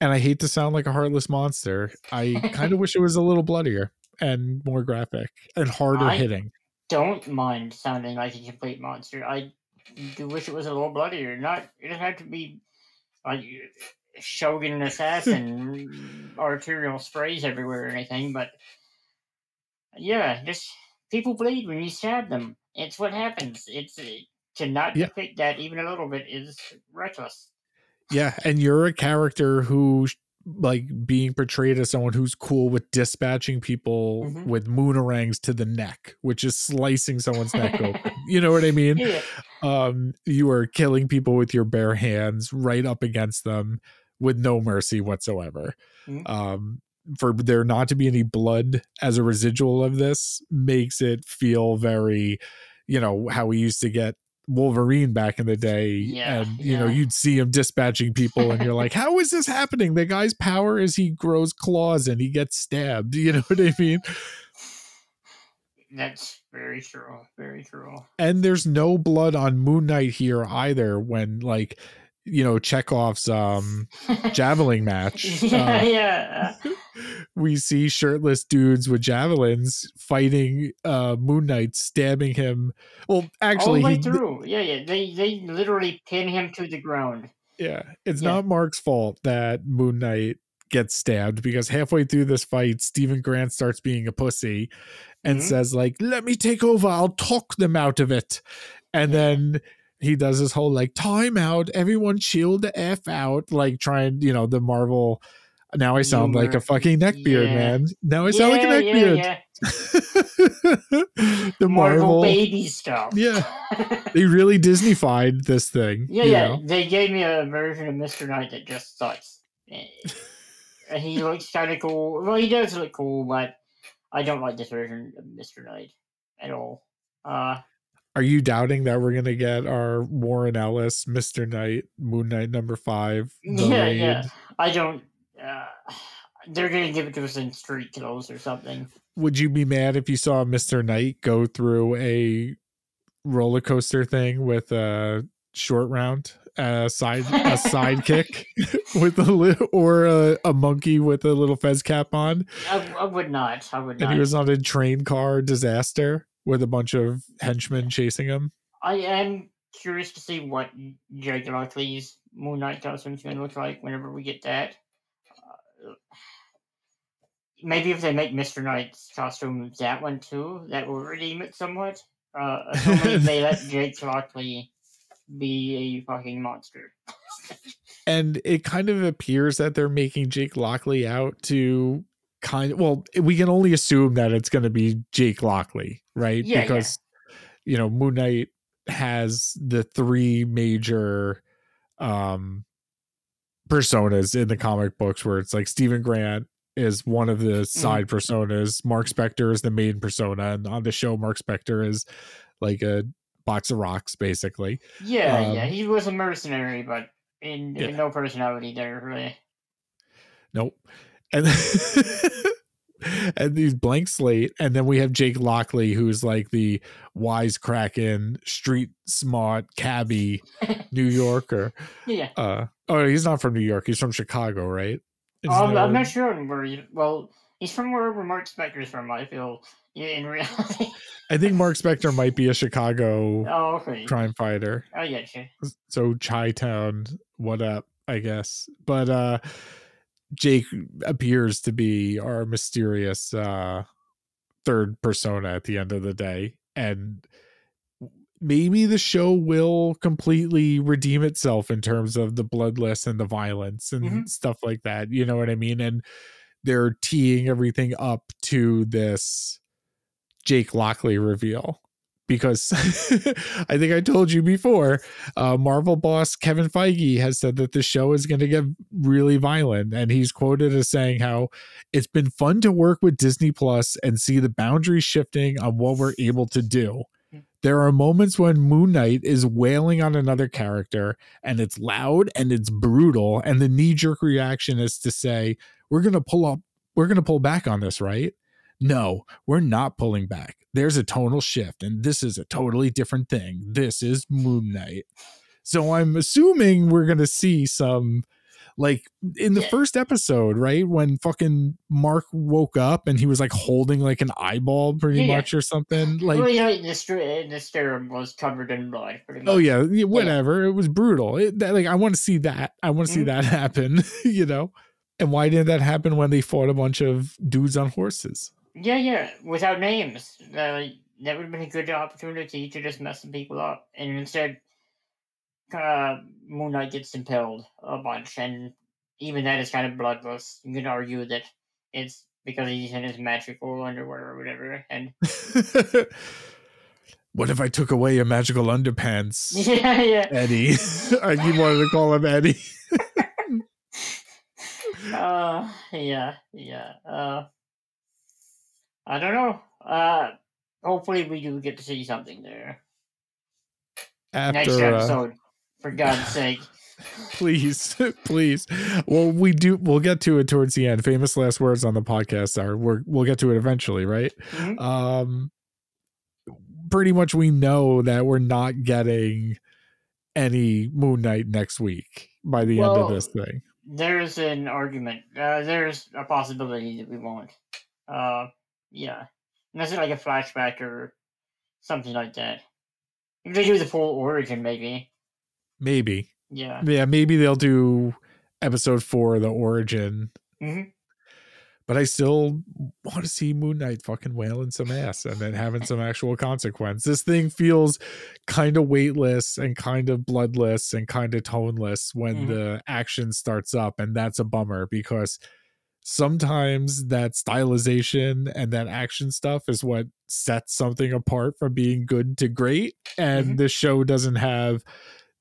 and I hate to sound like a heartless monster. I kind of wish it was a little bloodier and more graphic and harder I- hitting. don't mind sounding like a complete monster. I do wish it was a little bloodier. Not it doesn't have to be like Shogun assassin arterial sprays everywhere or anything, but yeah, just people bleed when you stab them. It's what happens. It's uh, to not Yeah. depict that even a little bit is reckless. Yeah, and you're a character who like being portrayed as someone who's cool with dispatching people Mhm. with moonarangs to the neck, which is slicing someone's neck open. You know what I mean? Yeah, Um, you are killing people with your bare hands right up against them with no mercy whatsoever. Mhm. Um, for there not to be any blood as a residual of this makes it feel very, you know, how we used to get Wolverine back in the day. Yeah, and, you know, you'd see him dispatching people and you're like, how is this happening? The guy's power is he grows claws and he gets stabbed. You know what I mean? that's very true. Very true. and there's no blood on Moon Knight here either. When like you know Chekhov's um javelin match, yeah, uh, yeah. We see shirtless dudes with javelins fighting uh Moon Knight, stabbing him. Well, actually, All the way through. Yeah, yeah. They they literally pin him to the ground. yeah, it's Yeah. not Mark's fault that Moon Knight gets stabbed because halfway through this fight, Steven Grant starts being a pussy and Mhm. says like, "Let me take over. I'll talk them out of it." And Yeah. then he does his whole like time out, everyone chill the f out, like trying, you know, the Marvel. Now I sound like a fucking neckbeard, Yeah. man. Now I sound like a Yeah, yeah, neckbeard. yeah. the Marvel, Marvel, baby stuff. Yeah. they really Disneyfied this thing. yeah, yeah. know? They gave me a version of Mr. Knight that just sucks. Eh, he looks kind of cool. Well, he does look cool, but I don't like this version of Mr. Knight at all. Uh, Are you doubting that we're gonna get our Warren Ellis, Mister Knight, Moon Knight number five? yeah, raid? yeah. I don't. Uh, they're gonna give it to us in street clothes or something. Would you be mad if you saw Mister Knight go through a roller coaster thing with a short round, a side a sidekick with a or a, a monkey with a little fez cap on, I, I would not. I would Not. and he was on a train car disaster with a bunch of henchmen chasing him? I am curious to see what Jake Lockley's Moon Knight costume is going to look like whenever we get that. Maybe if they make Mr. Knight's costume that one too, that will redeem it somewhat. Uh, assuming they let Jake Lockley be a fucking monster. and it kind of appears that they're making Jake Lockley out to kind of well, we can only assume that it's going to be Jake Lockley, right? Yeah, yeah. because you know, Moon Knight has the three major um personas in the comic books where it's like Steven Grant is one of Mm-hmm. the side personas, Mark Spector is the main persona, and on the show Mark Spector is like a box of rocks basically. Yeah, yeah, Um, he was a mercenary, but in, yeah. in no personality there, really. Nope. And and these blank slate, and then we have Jake Lockley, who's like the wisecracking, street smart, cabbie New Yorker. Yeah. Uh, oh, he's not from New York. He's from Chicago, right? Um, I'm not sure where he, well, he's from wherever Mark Spector's from, I feel. In reality. I think Mark Spector might be a Chicago oh, okay. crime fighter. I get you. so Chi Town, what up, I guess. But uh Jake appears to be our mysterious uh third persona at the end of the day. And maybe the show will completely redeem itself in terms of the bloodless and the violence and Mhm. stuff like that. You know what I mean? And they're teeing everything up to this Jake Lockley reveal because I think I told you before, uh, Marvel boss Kevin Feige has said that the show is going to get really violent, and he's quoted as saying how it's been fun to work with Disney Plus and see the boundaries shifting on what we're able to do. There are moments when Moon Knight is wailing on another character, and it's loud and it's brutal, and the knee jerk reaction is to say, "We're going to pull up, we're going to pull back on this, right?" No, we're not pulling back. There's a tonal shift, and this is a totally different thing. This is Moon Knight. So I'm assuming we're gonna see some like in the Yeah. first episode, right? When fucking Mark woke up and he was like holding like an eyeball pretty Yeah, yeah. much or something. Like well, yeah, the, str- the was covered in blood. Oh yeah, yeah, whatever. It was brutal. It, that, like I want to see that. I want to see Mhm. that happen. You know. And why didn't that happen when they fought a bunch of dudes on horses? Yeah, yeah, without names. Uh, that would have been a good opportunity to just mess some people up. And instead, uh, Moon Knight gets impaled a bunch, and even that is kind of bloodless. You can argue that it's because he's in his magical underwear or whatever. And what if I took away your magical underpants, yeah, yeah. Eddie? I keep wanting to call him Eddie. Uh, yeah, yeah. Uh, I don't know. Uh, hopefully we do get to see something there next After, uh, episode. For God's sake. please, please. Well, we do. We'll get to it towards the end. Famous last words on the podcast are we're, we'll get to it eventually, right? Mhm. um pretty much we know that we're not getting any moon knight next week by the end of this thing There's an argument. Uh, there's a possibility that we won't. Uh, yeah. Unless it's like a flashback or something like that. If they do the full origin, maybe. maybe Yeah. yeah maybe they'll do episode four the origin Mhm. but i still want to see moon knight fucking wailing some ass and then having some actual consequence this thing feels kind of weightless and kind of bloodless and kind of toneless when Mhm. the action starts up and that's a bummer because sometimes that stylization and that action stuff is what sets something apart from being good to great and Mhm. the show doesn't have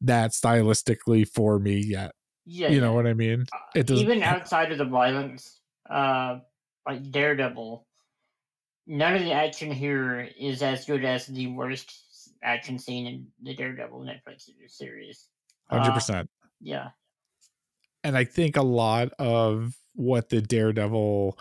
that stylistically for me yet Yeah. you yeah. know what i mean Uh, it doesn't- even outside of the violence, uh, like Daredevil, none of the action here is as good as the worst action scene in the Daredevil Netflix series. Uh, 100% yeah. and I think a lot of what the Daredevil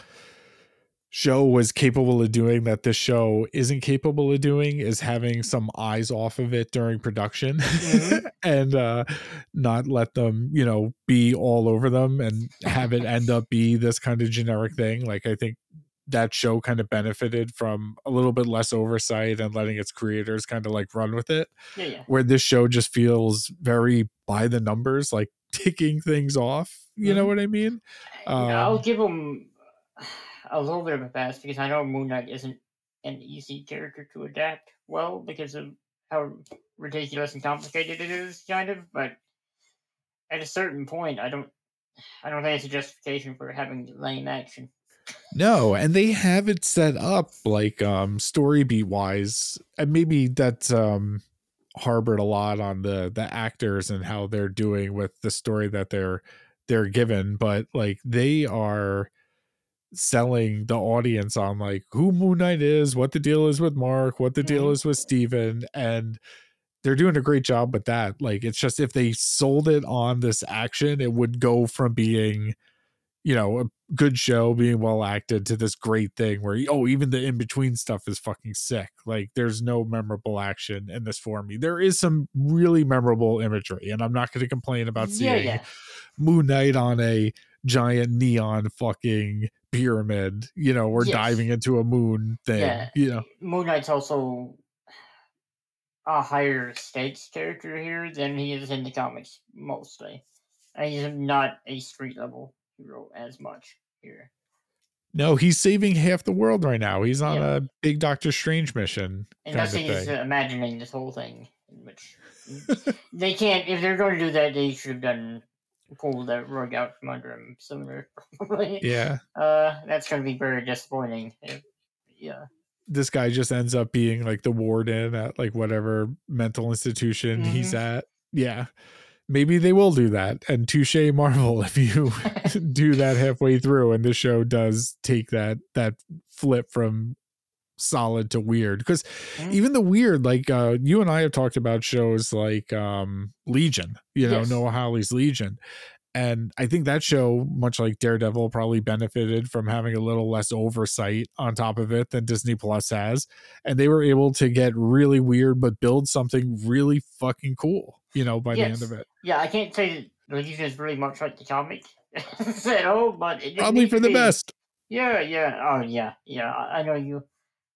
show was capable of doing that this show isn't capable of doing is having some eyes off of it during production Mhm. and uh not let them you know be all over them and have it end up be this kind of generic thing like i think that show kind of benefited from a little bit less oversight and letting its creators kind of like run with it Yeah, yeah. where this show just feels very by the numbers, like ticking things off. You know Mhm. what I mean? Yeah, I'll Um, give him a little bit of a pass because I know Moon Knight isn't an easy character to adapt well because of how ridiculous and complicated it is, kind of. But at a certain point, I don't, I don't think it's a justification for having lame action. No, and they have it set up like um story beat wise, and maybe that's um harbored a lot on the the actors and how they're doing with the story that they're they're given, but like they are selling the audience on like who Moon Knight is, what the deal is with Mark, what the deal Mhm. is with Steven, and they're doing a great job with that. Like it's just if they sold it on this action, it would go from being you know a good show being well acted to this great thing where oh even the in between stuff is fucking sick like there's no memorable action in this for me there is some really memorable imagery and i'm not going to complain about seeing yeah. moon knight on a giant neon fucking pyramid you know we're Yes. diving into a moon thing Yeah. you know Moon Knight's also a higher stakes character here than he is in the comics mostly. And he's not a street level hero as much here. no he's saving half the world right now he's on Yeah. a big doctor strange mission And that's he's uh, imagining this whole thing, in which they can't. If they're going to do that, they should have done pull that rug out from under him sooner. Probably. yeah Uh, that's going to be very disappointing. Yeah. this guy just ends up being like the warden at like whatever mental institution he's at. Yeah. Maybe they will do that. And touche Marvel if you do that halfway through and the show does take that that flip from solid to weird because Mhm. even the weird like uh you and i have talked about shows like um legion you know Yes. noah hawley's legion and i think that show much like daredevil probably benefited from having a little less oversight on top of it than disney plus has and they were able to get really weird but build something really fucking cool you know by the end of it Yeah, I can't say that Legion is really much like the comic at all, but it probably for the be. best Yeah, yeah, oh yeah, yeah. I I know you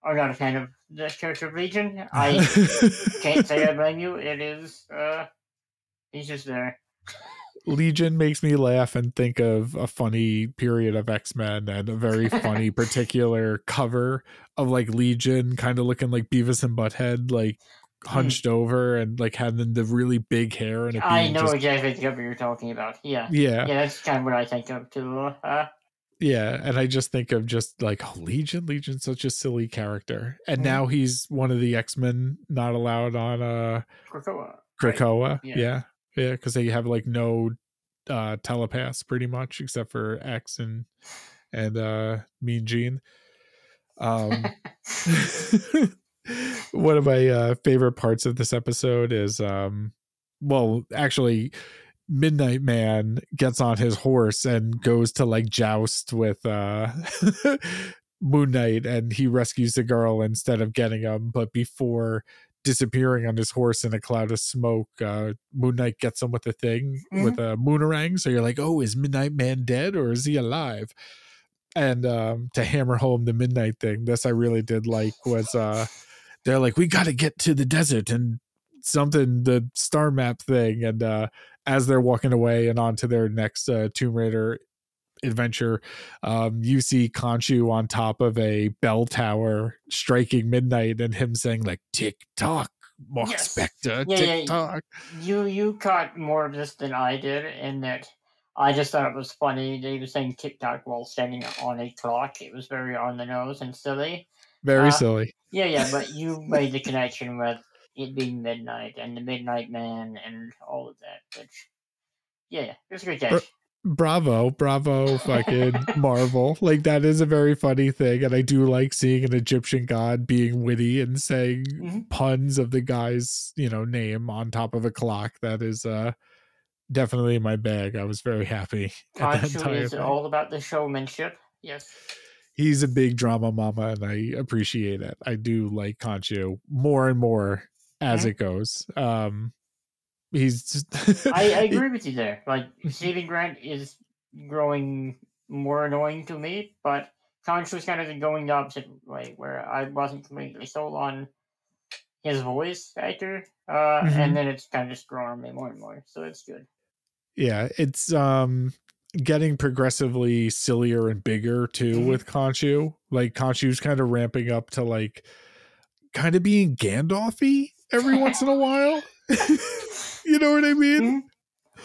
are not a fan of the character of Legion. I can't say I blame you. It is, uh, he's just there. Legion makes me laugh and think of a funny period of X Men and a very funny particular cover of like Legion, kind of looking like Beavis and Butthead, like hunched over and like having the really big hair and I know just, exactly what you're talking about. Yeah. yeah, Yeah, that's kind of what I think of too. Uh, yeah, and I just think of just like oh, Legion, Legion's such a silly character, and Mhm. now he's one of the X Men not allowed on uh Krakoa. Krakoa. Yeah. Yeah. Yeah. Because they have like no uh telepaths pretty much except for X and and uh Mean Gene. Um one of my uh favorite parts of this episode is um well actually Midnight Man gets on his horse and goes to like joust with uh Moon Knight and he rescues the girl instead of getting him. But before disappearing on his horse in a cloud of smoke, uh Moon Knight gets him with a thing with a moonerang. So you're like, oh, is Midnight Man dead or is he alive? And um to hammer home the midnight thing, this I really did like was uh they're like, we gotta get to the desert and something the star map thing and uh as they're walking away and on to their next uh, Tomb Raider adventure, um, you see Khonshu on top of a bell tower striking midnight and him saying like tick tock, Mark Yes. Spector, Yeah, tick yeah, tock. You you caught more of this than I did, in that I just thought it was funny. that he was saying TikTok while standing on a clock. It was very on the nose and silly. Very Uh, silly. Yeah, yeah, but you made the connection with it being midnight and the Midnight Man and all of that. Which, yeah, yeah, it was a Br- catch. Bravo, bravo, fucking Marvel. Like that is a very funny thing, and I do like seeing an Egyptian god being witty and saying Mhm. puns of the guy's, you know, name on top of a clock. That is uh definitely in my bag. I was very happy. at that Khonshu entire is all about the showmanship. Yes. He's a big drama mama, and I appreciate it. I do like Khonshu more and more as Mhm. it goes. Um, he's just, I, I agree with you there. Like Steven Grant is growing more annoying to me, but Khonshu was kind of going the opposite way, where I wasn't completely sold on his voice actor, uh, Mhm. and then it's kind of just growing on me more and more. So it's good. yeah it's um getting progressively sillier and bigger too Mhm. with khonshu like khonshu's kind of ramping up to like kind of being gandalfy every once in a while you know what i mean Mhm.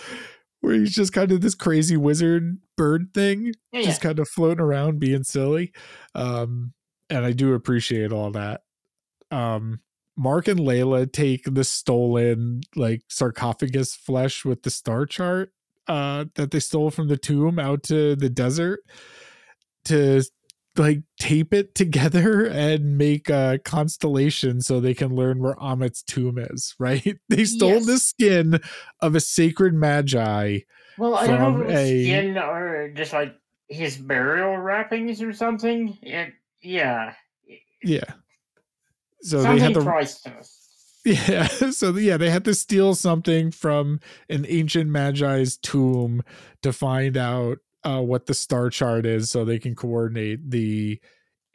where he's just kind of this crazy wizard bird thing yeah. just kind of floating around being silly um and i do appreciate all that um mark and layla take the stolen like sarcophagus flesh with the star chart uh that they stole from the tomb out to the desert to like tape it together and make a constellation so they can learn where Ammit's tomb is, right? They stole the skin of a sacred magi Well, I don't know if a- skin or just like his burial wrappings or something. It, yeah. Yeah. So something they had to priceless. Yeah, so yeah, they had to steal something from an ancient magi's tomb to find out uh, what the star chart is, so they can coordinate the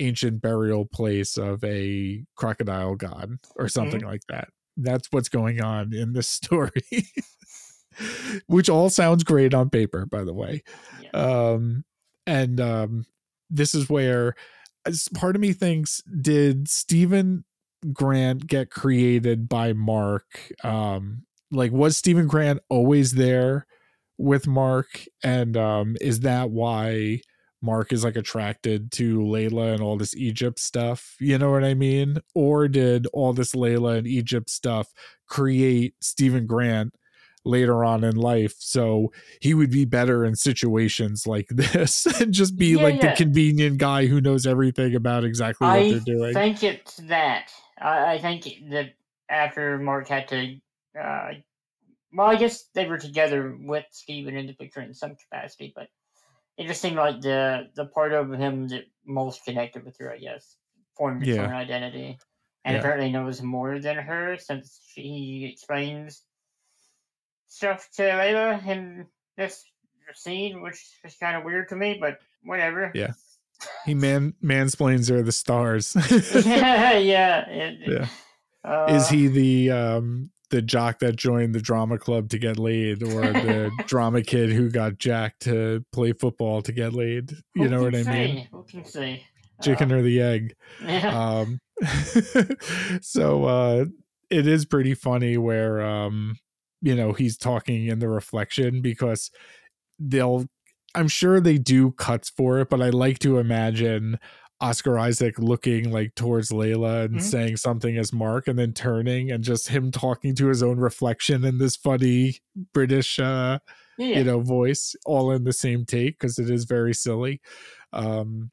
ancient burial place of a crocodile god or something like that. That's what's going on in this story, which all sounds great on paper, by the way. Yeah. Um, and um, this is where part of me thinks did Steven Grant get created by Mark? Um, like was Steven Grant always there with Mark? And um, is that why Mark is like attracted to Layla and all this Egypt stuff? You know what I mean? Or did all this Layla and Egypt stuff create Steven Grant later on in life so he would be better in situations like this and just be Yeah, like yeah. the convenient guy who knows everything about exactly what I they're doing? I think it's that. I, I think that after Mark had to, uh, well, I guess they were together with Steven in the picture in some capacity, but it just seemed like the the part of him that most connected with her, I guess, formed his Yeah. own identity, and Yeah. apparently knows more than her since she explains stuff to Layla in this scene, which is kind of weird to me, but whatever. Yeah. He man mansplains her the stars. yeah, yeah. it- Yeah. Uh, Is he the um the jock that joined the drama club to get laid or the drama kid who got jacked to play football to get laid? You know what I mean? Who can say? Chicken Uh, or the egg. yeah. um so uh it is pretty funny where um you know he's talking in the reflection because they'll i'm sure they do cuts for it but i like to imagine oscar isaac looking like towards layla and Mhm. saying something as mark and then turning and just him talking to his own reflection in this funny british uh yeah. you know voice all in the same take because it is very silly um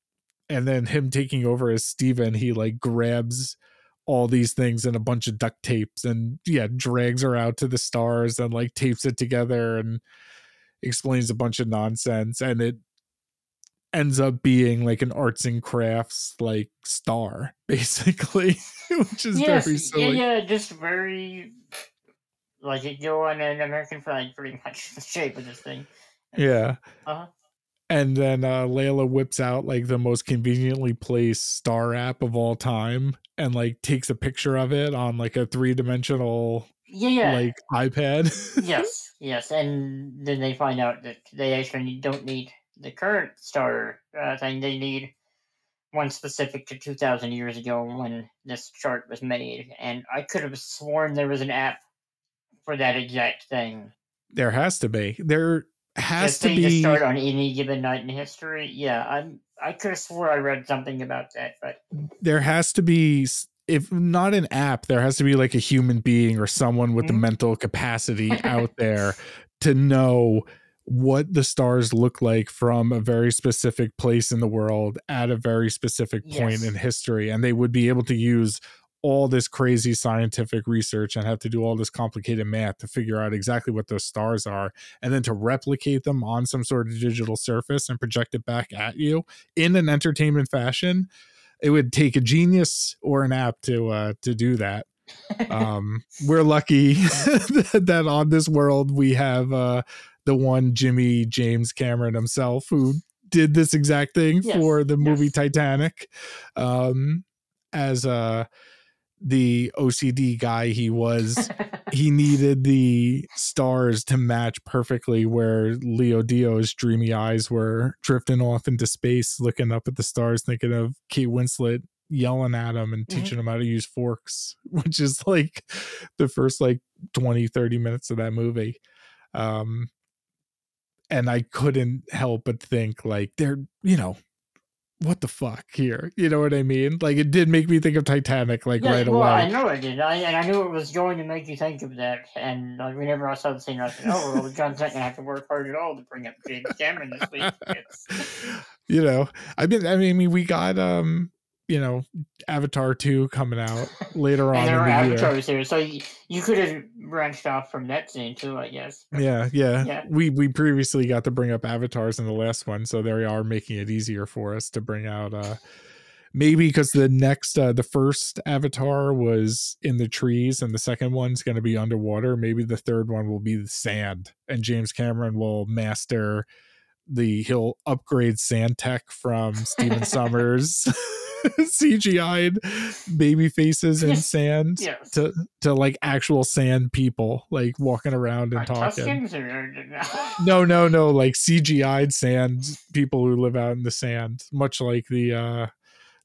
and then him taking over as steven he like grabs all these things and a bunch of duct tapes and yeah drags her out to the stars and like tapes it together and explains a bunch of nonsense and it ends up being like an arts and crafts like star basically which is yes, very silly yeah, yeah just very like it on an American flag, pretty much the shape of this thing. yeah Uh-huh. and then uh Layla whips out like the most conveniently placed star app of all time and like takes a picture of it on like a three-dimensional Yeah, yeah. like iPad. yes, yes, and then they find out that they actually don't need the current star uh, thing. They need one specific to 2,000 years ago when this chart was made. And I could have sworn there was an app for that exact thing. there has to be. There has to thing to be start on any given night in history. Yeah, I'm. I could have swore I read something about that, but there has to be if not an app, there has to be like a human being or someone with the Mhm. mental capacity out there to know what the stars look like from a very specific place in the world at a very specific point Yes. in history and they would be able to use all this crazy scientific research and have to do all this complicated math to figure out exactly what those stars are and then to replicate them on some sort of digital surface and project it back at you in an entertainment fashion it would take a genius or an app to uh to do that. Um we're lucky that on this world we have uh the one jimmy james cameron himself who did this exact thing Yes, for the movie yes. titanic. Um as uh the ocd guy he was he needed the stars to match perfectly where Leo Dio's dreamy eyes were drifting off into space, looking up at the stars, thinking of Kate Winslet yelling at him and Mhm. teaching him how to use forks, which is like the first like 20, 30 minutes of that movie. Um, and I couldn't help but think like they're, you know, what the fuck here? You know what I mean? Like it did make me think of Titanic like Yeah, right well, away. I know it did. I, and I knew it was going to make you think of that. And like, whenever I saw the scene, I said, "Oh, well, John's not gonna have to work hard at all to bring up James Cameron this week." You know, I mean, I mean, we got um, you know, Avatar two coming out later on and there the were year. avatars here, so you, you could have branched off from that scene too, I guess. Yeah, yeah, Yeah. We we previously got to bring up avatars in the last one, so they are making it easier for us to bring out. uh Maybe because the next, uh the first avatar was in the trees, and the second one's going to be underwater. Maybe the third one will be the sand, and James Cameron will master the he'll upgrade sand tech from Stephen Sommers. CGI'd baby faces in sand Yes. to to like actual sand people like walking around and Are talking. No, no, no, like CGI'd sand people who live out in the sand, much like the uh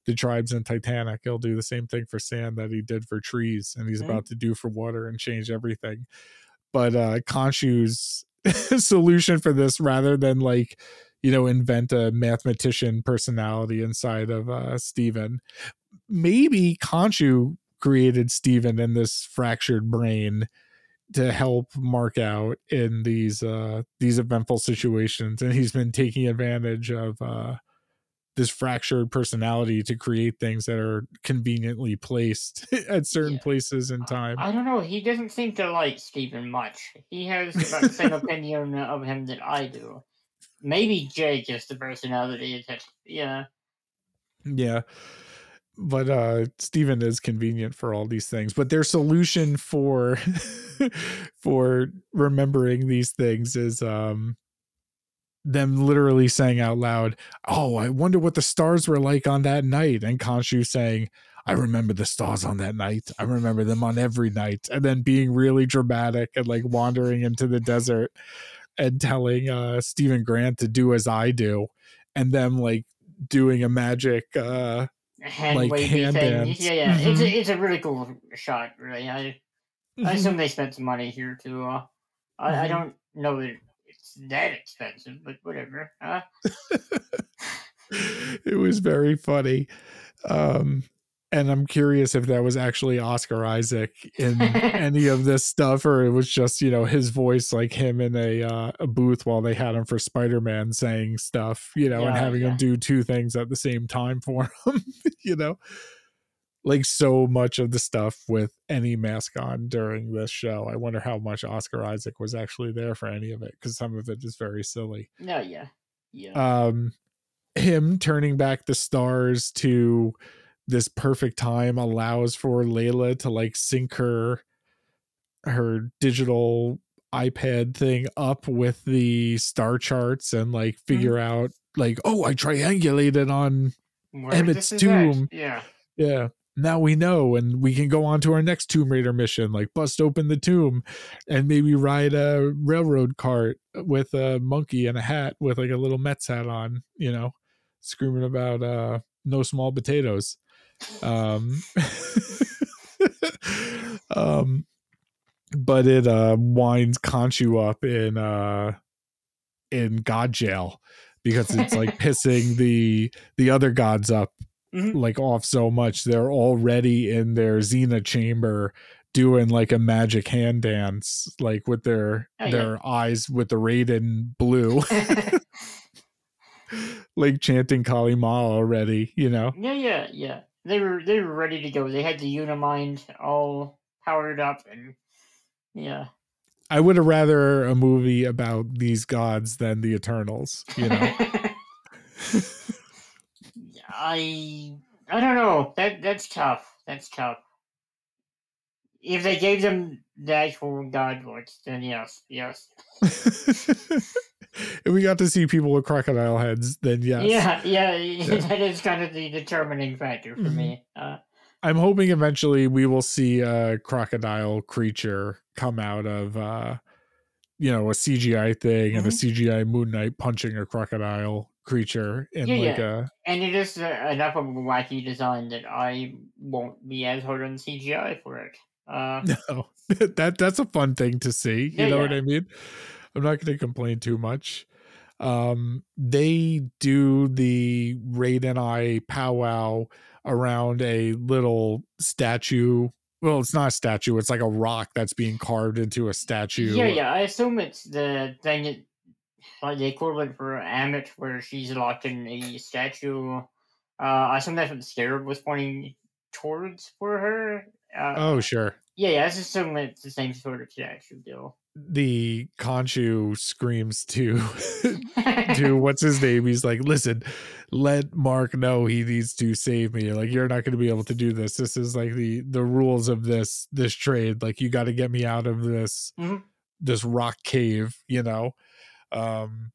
the tribes in Titanic. He'll do the same thing for sand that he did for trees and he's Mhm. about to do for water and change everything. But uh Khonshu's solution for this rather than like you know invent a mathematician personality inside of uh Steven maybe Khonshu created Steven in this fractured brain to help Mark out in these uh these eventful situations and he's been taking advantage of uh this fractured personality to create things that are conveniently placed at certain Yeah. places in time. I don't know. He doesn't seem to like Steven much. He has about the same opinion of him that I do. Maybe Jake is the personality that yeah. Yeah. But uh Steven is convenient for all these things. But their solution for for remembering these things is um them literally saying out loud, Oh, I wonder what the stars were like on that night. And Khonshu saying, I remember the stars on that night. I remember them on every night. And then being really dramatic and like wandering into the desert and telling uh Steven Grant to do as I do. And them like doing a magic uh Hand Like wavy hand thing. dance. Yeah, yeah. It's a it's a really cool shot, really. I I assume they spent some money here too. Uh, I, I Mhm. don't know that it's that expensive, but whatever. Uh, it was very funny. Um, and I'm curious if that was actually Oscar Isaac in any of this stuff, or it was just you know his voice, like him in a uh, a booth while they had him for Spider Man saying stuff, you know, and Yeah, having him do two things at the same time for him, you know. Like so much of the stuff with any mask on during this show. I wonder how much Oscar Isaac was actually there for any of it, because some of it is very silly no, yeah, yeah. um him turning back the stars to this perfect time allows for Layla to like sync her her digital iPad thing up with the star charts and like figure out like oh I triangulated on Where Ammit's is at. tomb. Yeah. yeah now we know and we can go on to our next tomb raider mission like bust open the tomb and maybe ride a railroad cart with a monkey and a hat with like a little mets hat on you know screaming about uh no small potatoes um um but it uh winds Khonshu up in uh in god jail because it's like pissing the the other gods up Mhm. like off so much they're already in their xena chamber doing like a magic hand dance like with their Oh, yeah. their eyes with the Raiden blue like chanting Kali Ma already you know yeah, yeah, yeah. They were they were ready to go. They had the Unimind all powered up, and yeah. I would have rather a movie about these gods than the Eternals you know I I don't know. That that's tough. That's tough. If they gave them the actual god voice, then yes, yes. if we got to see people with crocodile heads then yes Yeah, yeah, that is kind of the determining factor for me. Uh, I'm hoping eventually we will see a crocodile creature come out of uh you know a CGI thing and a CGI Moon Knight punching a crocodile creature in Yeah, like yeah. and it is uh, enough of a wacky design that I won't be as hard on CGI for it. Uh, no that that's a fun thing to see you Yeah, know what. I mean I'm not going to complain too much um they do the Raid and I powwow around a little statue well it's not a statue it's like a rock that's being carved into a statue yeah, yeah. I assume it's the thing that, like the equivalent for Ammit, where she's locked in a statue. Uh, I assume that's what the scarab was pointing towards for her. Uh, Oh, sure. Yeah, yeah. It's assuming it's the same sort of statue deal. The Khonshu screams to to what's his name? He's like, listen, let Mark know he needs to save me. Like, you're not going to be able to do this. This is like the the rules of this this trade. Like, you got to get me out of this Mhm. this rock cave. You know, um,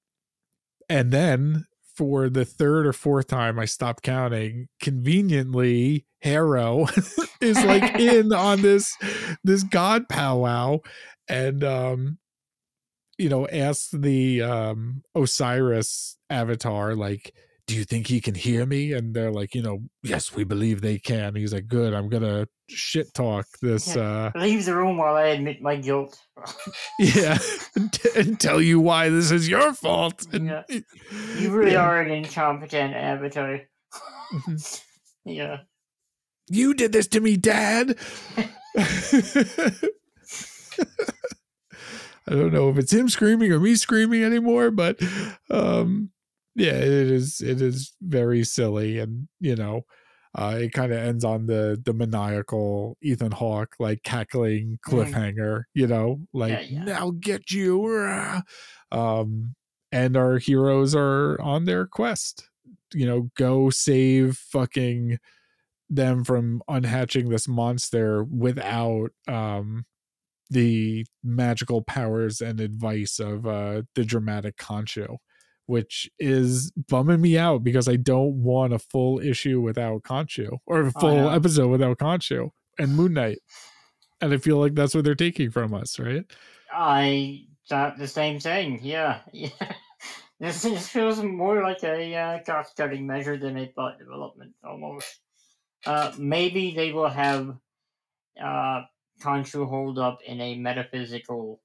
and then for the third or fourth time, I stopped counting. Conveniently, Harrow is like in on this this god powwow, and um, you know, asks the um Osiris avatar, like, do you think he can hear me? And they're like, you know, yes, we believe they can. He's like, good, I'm gonna shit talk this uh Leave the room while I admit my guilt. yeah and, t- and tell you why this is your fault. And, Yeah. You really Yeah. are an incompetent avatar. Mhm. yeah. you did this to me, Dad. I don't know if it's him screaming or me screaming anymore, but um yeah, it is it is very silly and you know, uh it kind of ends on the the maniacal Ethan Hawke like cackling cliffhanger, you know, like yeah. now get you um and our heroes are on their quest. You know, go save fucking them from unhatching this monster without um the magical powers and advice of uh the dramatic khonshu which is bumming me out because i don't want a full issue without khonshu or a full know. episode without khonshu and moon knight and i feel like that's what they're taking from us right I thought the same thing. Yeah. Yeah. This, this feels more like a uh, cost cutting measure than a plot development almost. Uh, maybe they will have uh, Khonshu hold up in a metaphysical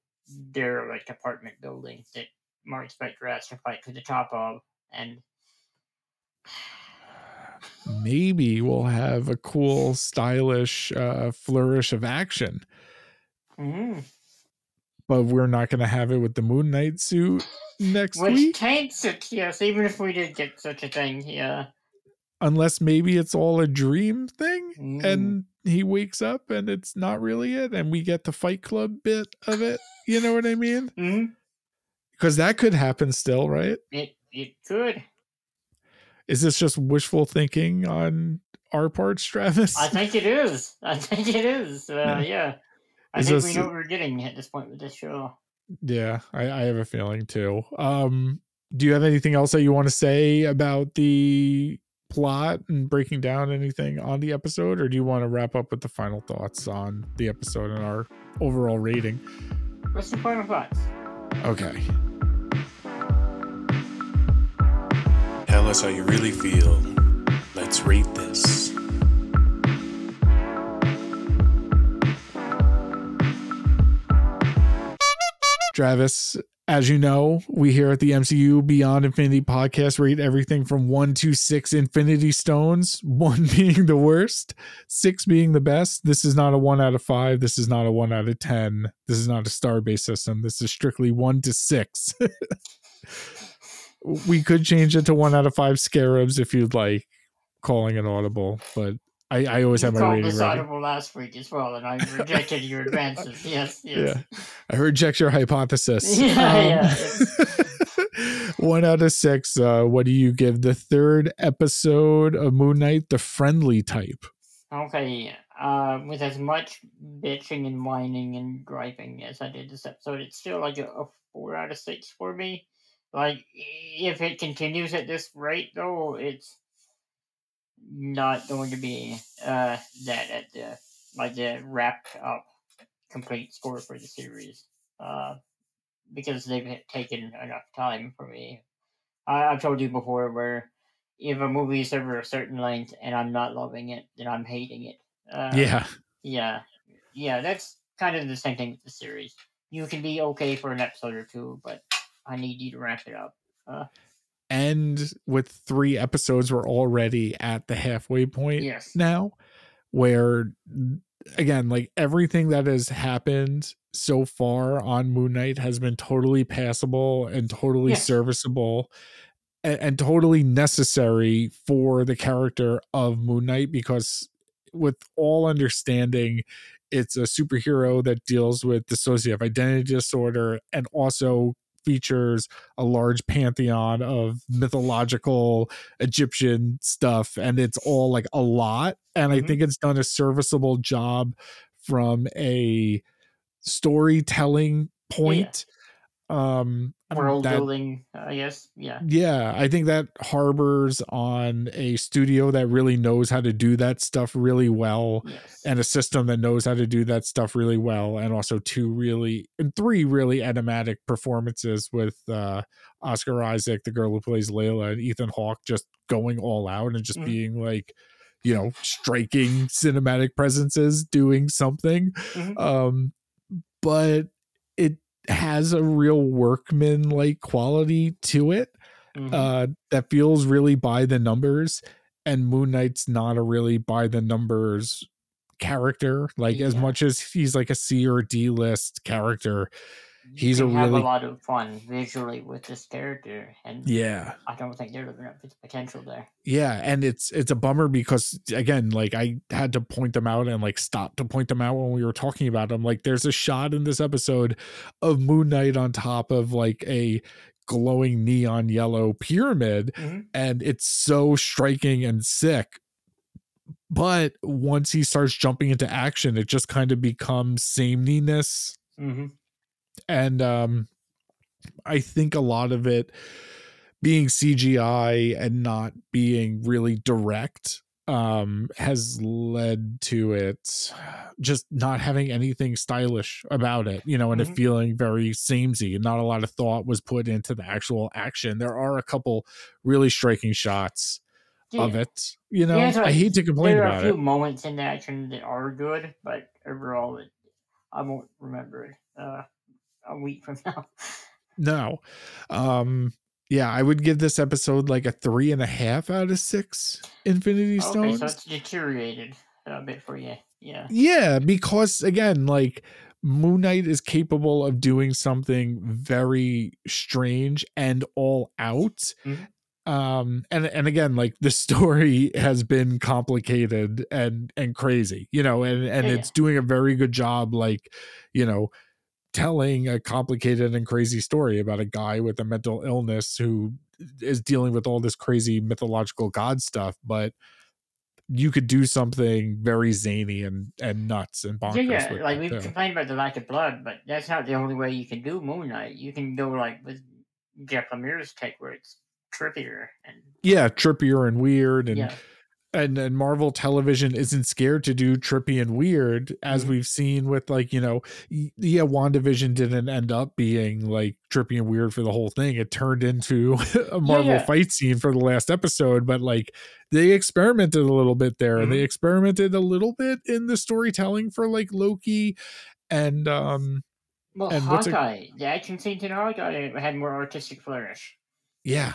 derelict apartment building that Mark Spector has to fight to the top of. And maybe we'll have a cool stylish uh flourish of action Mhm. but we're not going to have it with the moon knight suit next which week taints it, yes, even if we did get such a thing, yeah. unless maybe it's all a dream thing Mm. and he wakes up and it's not really it and we get the fight club bit of it you know what i mean Mhm. Because that could happen still right It, it could. is this just wishful thinking on our part travis I think it is. I think it is. Uh, Yeah. yeah. I Is think this- we know what we're getting at this point with this show. yeah I, I have a feeling too um do you have anything else that you want to say about the plot and breaking down anything on the episode or do you want to wrap up with the final thoughts on the episode and our overall rating What's your final thoughts? okay Tell us how you really feel. Let's rate this. Travis, as you know, we here at the MCU Beyond Infinity podcast rate everything from one to six Infinity Stones, one being the worst, six being the best. This is not a one out of five. This is not a one out of 10. This is not a star based system. This is strictly one to six. we could change it to one out of five scarabs if you'd like, calling it audible, but I, I always You have my rating this audible last week as well, and I rejected your advances. Yes, yes. Yeah. I reject your hypothesis. Yeah, Um, one out of six. Uh, what do you give the third episode of Moon Knight, the friendly type? Okay, uh, with as much bitching and whining and griping as I did this episode, it's still like a, a four out of six for me. Like, if it continues at this rate, though, it's not going to be uh that at the like the wrap up complete score for the series. Uh, because they've taken enough time for me. I, I've told you before where if a movie is over a certain length and I'm not loving it, then I'm hating it. Uh, yeah. yeah, yeah. That's kind of the same thing with the series. You can be okay for an episode or two, but I need you to wrap it up. Uh, And with three episodes, we're already at the halfway point Yes. now, where again, like everything that has happened so far on Moon Knight has been totally passable and totally Yes. serviceable and, and totally necessary for the character of Moon Knight because with all understanding it's a superhero that deals with dissociative identity disorder and also features a large pantheon of mythological Egyptian stuff, and it's all like a lot. And I Mhm. think it's done a serviceable job from a storytelling point. Um, World that- building, I guess. Yeah. yeah, I think that harbors on a studio that really knows how to do that stuff really well Yes. and a system that knows how to do that stuff really well and also two really and three really enigmatic performances with uh oscar isaac the girl who plays layla and ethan hawke just going all out and just Mhm. being like you know striking cinematic presences doing something Mhm. um but it has a real workman like quality to it Mhm. uh that feels really by the numbers and moon knight's not a really by the numbers character like as much as he's like a c or d list character he's a really- a lot of fun visually with this character, and yeah I don't think they're up to the potential there. yeah and it's it's a bummer because again like i had to point them out and like stop to point them out when we were talking about them like there's a shot in this episode of moon knight on top of like a glowing neon yellow pyramid Mhm. and it's so striking and sick but once he starts jumping into action it just kind of becomes sameness Mm-hmm. And um i think a lot of it being cgi and not being really direct um has led to it just not having anything stylish about it you know and it Mhm. feeling very samey. And not a lot of thought was put into the actual action. There are a couple really striking shots of it you know? Yeah, so i hate to complain there are about a few it moments in the action that are good, but overall, it, I won't remember it. Uh, a week from now. No. Um yeah, I would give this episode like a three and a half out of six Infinity okay, Stones. so it's deteriorated a bit for you. Yeah. yeah, because again, like Moon Knight is capable of doing something very strange and all out. Mhm. Um and and again, like the story has been complicated and and crazy, you know, and and yeah. it's doing a very good job, like, you know, telling a complicated and crazy story about a guy with a mental illness who is dealing with all this crazy mythological god stuff, but you could do something very zany and and nuts and bonkers. Yeah, yeah. Like we've too. complained about the lack of blood, but that's not the only way you can do Moon Knight. You can go like with Jeff Lemire's take, where it's trippier and yeah, trippier and weird and yeah, and and Marvel Television isn't scared to do trippy and weird, as Mhm. we've seen with like you know, yeah, Wandavision didn't end up being like trippy and weird for the whole thing. It turned into a Marvel yeah. fight scene for the last episode, but like they experimented a little bit there, and they experimented a little bit in the storytelling for like Loki, and um, Well, And what's a- Hawkeye, the action scenes in Hawkeye had more artistic flourish. yeah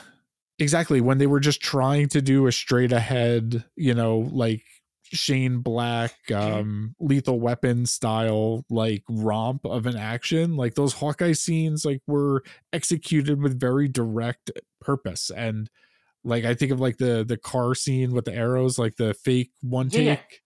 exactly when they were just trying to do a straight ahead you know like shane black um lethal weapon style like romp of an action like those hawkeye scenes like were executed with very direct purpose and like i think of like the the car scene with the arrows like the fake one Yeah, yeah. take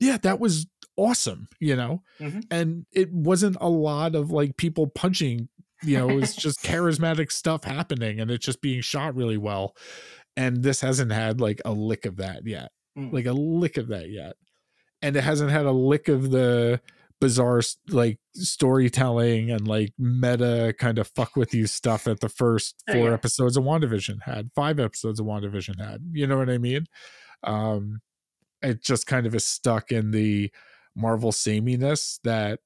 yeah that was awesome you know Mhm. and it wasn't a lot of like people punching you know it's just charismatic stuff happening and it's just being shot really well and this hasn't had like a lick of that yet Mm. like a lick of that yet and it hasn't had a lick of the bizarre like storytelling and like meta kind of fuck with you stuff that the first Oh, four yeah. episodes of WandaVision had five episodes of WandaVision had you know what i mean um it just kind of is stuck in the marvel sameness that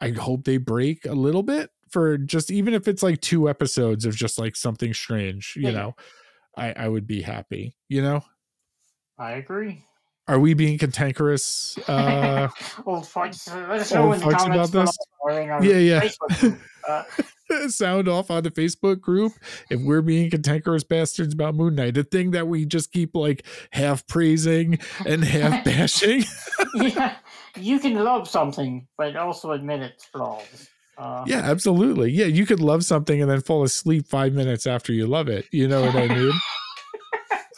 i hope they break a little bit for just even if it's like two episodes of just like something strange you Yeah, know i i would be happy you know I agree. are we being cantankerous uh Old farts. uh, Let us know Old in the farts about this? below or in our Yeah, yeah. Uh, sound off on the facebook group if we're being cantankerous bastards about moon knight a thing that we just keep like half praising and half bashing yeah, you can love something, but also admit its flaws. Uh, yeah absolutely yeah you could love something and then fall asleep five minutes after you love it you know what i mean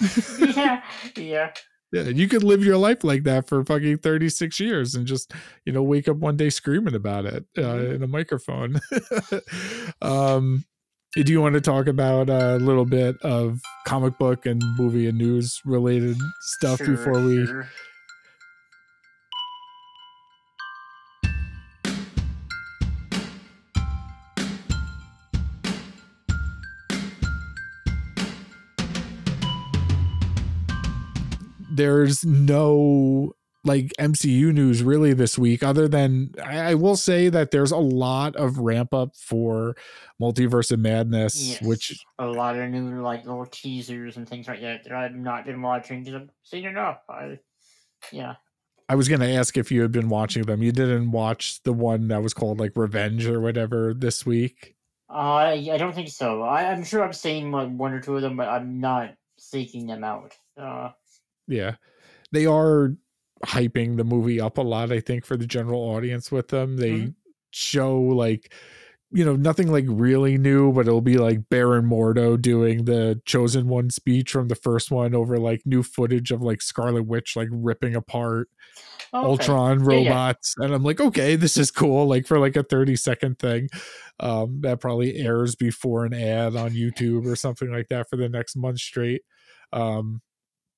yeah, yeah. Yeah, you could live your life like that for fucking 36 years and just, you know, wake up one day screaming about it uh, Mhm. in a microphone. um, do you want to talk about a little bit of comic book and movie and news related stuff Sure, before we? sure. There's no like MCU news really this week, other than I, will say that there's a lot of ramp up for Multiverse of Madness, Yes. which a lot of new like little teasers and things like that that I've not been watching because I've seen enough. I, yeah, I was going to ask if you had been watching them. You didn't watch the one that was called like Revenge or whatever this week. I I don't think so. I, I'm sure I've seen like one or two of them, but I'm not seeking them out. Uh, Yeah. They are hyping the movie up a lot, I think, for the general audience with them. They Mhm. show like you know, nothing like really new, but it'll be like Baron Mordo doing the chosen one speech from the first one over like new footage of like Scarlet Witch like ripping apart okay. Ultron Yeah, yeah. robots. And I'm like, okay, this is cool. Like for like a 30 second thing. Um, that probably airs before an ad on YouTube or something like that for the next month straight. Um,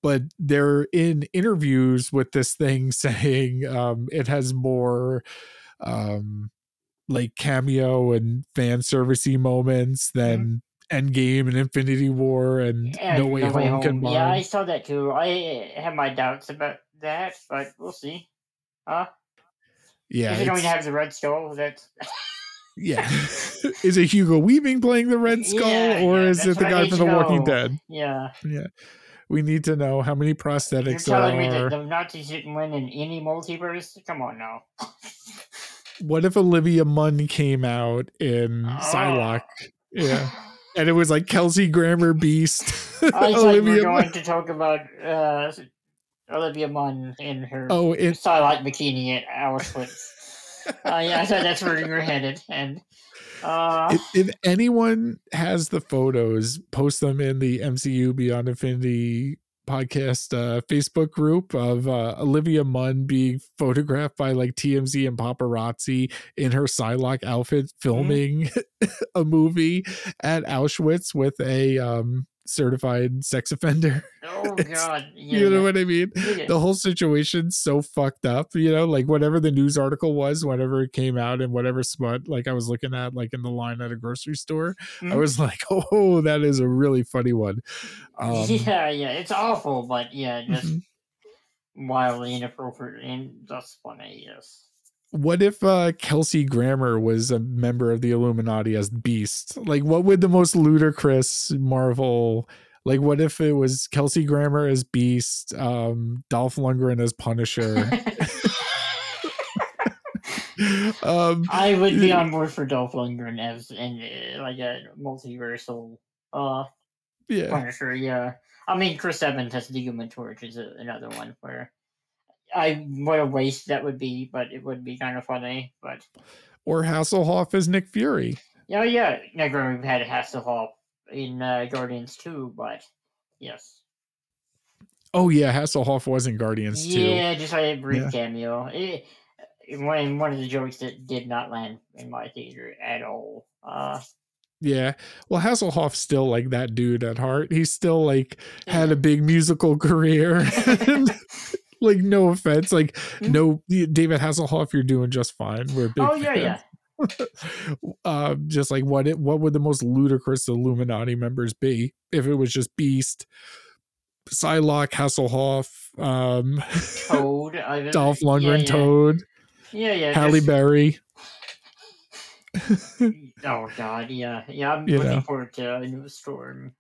but they're in interviews with this thing saying um it has more um like cameo and fan servicey moments than Endgame and Infinity War and And No Way Home, combined. Yeah, I saw that too. I have my doubts about that, but we'll see. Huh? yeah, is it don't it's- have the red skull, that's Yeah. is it Hugo Weaving playing the Red Skull Yeah, or yeah, is it the guy from The Walking Dead? Yeah, yeah. We need to know how many prosthetics You're telling there me are. that the Nazis didn't win in any multiverse? Come on now. What if Olivia Munn came out in Psylocke? Yeah. And it was like Kelsey Grammer Beast. I thought you were going Munn. to talk about uh, Olivia Munn in her Oh, it, Starlight bikini at Auschwitz. uh, yeah, I thought that's where you were headed. And uh, if, if anyone has the photos, post them in the MCU Beyond Infinity podcast uh, Facebook group of uh, Olivia Munn being photographed by like TMZ and paparazzi in her Psylocke outfit filming a movie at Auschwitz with a um, certified sex offender. oh god, yeah, you know yeah. what I mean? Yeah. the whole situation's so fucked up you know like whatever the news article was whatever it came out and whatever smut like i was looking at like in the line at a grocery store i Mhm. was like oh that is a really funny one um yeah, yeah, it's awful, but yeah, just mhm. wildly inappropriate and just funny. Yes. What if uh kelsey grammer was a member of the illuminati as beast? Like what would the most ludicrous marvel like what if it was kelsey grammer as beast um dolph lundgren as punisher? Um I would be on board for Dolph Lundgren as in uh, like a multiversal uh yeah. Punisher. Yeah, I mean Chris Evans as the Human Torch is a, another one where I what a waste that would be, but it would be kind of funny. But or hasselhoff as nick fury yeah, yeah, granted, We've had Hasselhoff in uh, Guardians too, but yes, Oh yeah, Hasselhoff was in Guardians too. yeah, just like a brief Yeah. cameo. It, when one of the jokes that did not land in my theater at all. Uh, Yeah. Well, Hasselhoff's still like that dude at heart. He's still like had a big musical career. like no offense, like Mhm. no David Hasselhoff, you're doing just fine. We're big. oh yeah, yeah. fans. um, just like what it, what would the most ludicrous Illuminati members be if it was just Beast, Psylocke, Hasselhoff, um, Toad, I, Dolph yeah, Lundgren, yeah. Toad, Yeah, yeah. Halle just- Berry. Oh God, yeah, yeah. I'm You looking know. forward to a new storm.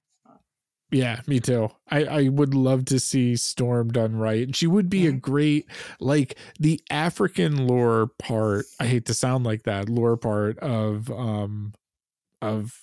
Yeah, me too. I, I would love to see Storm done right. She would be a Mhm. great, like the African lore part. I hate to sound like that lore part of um of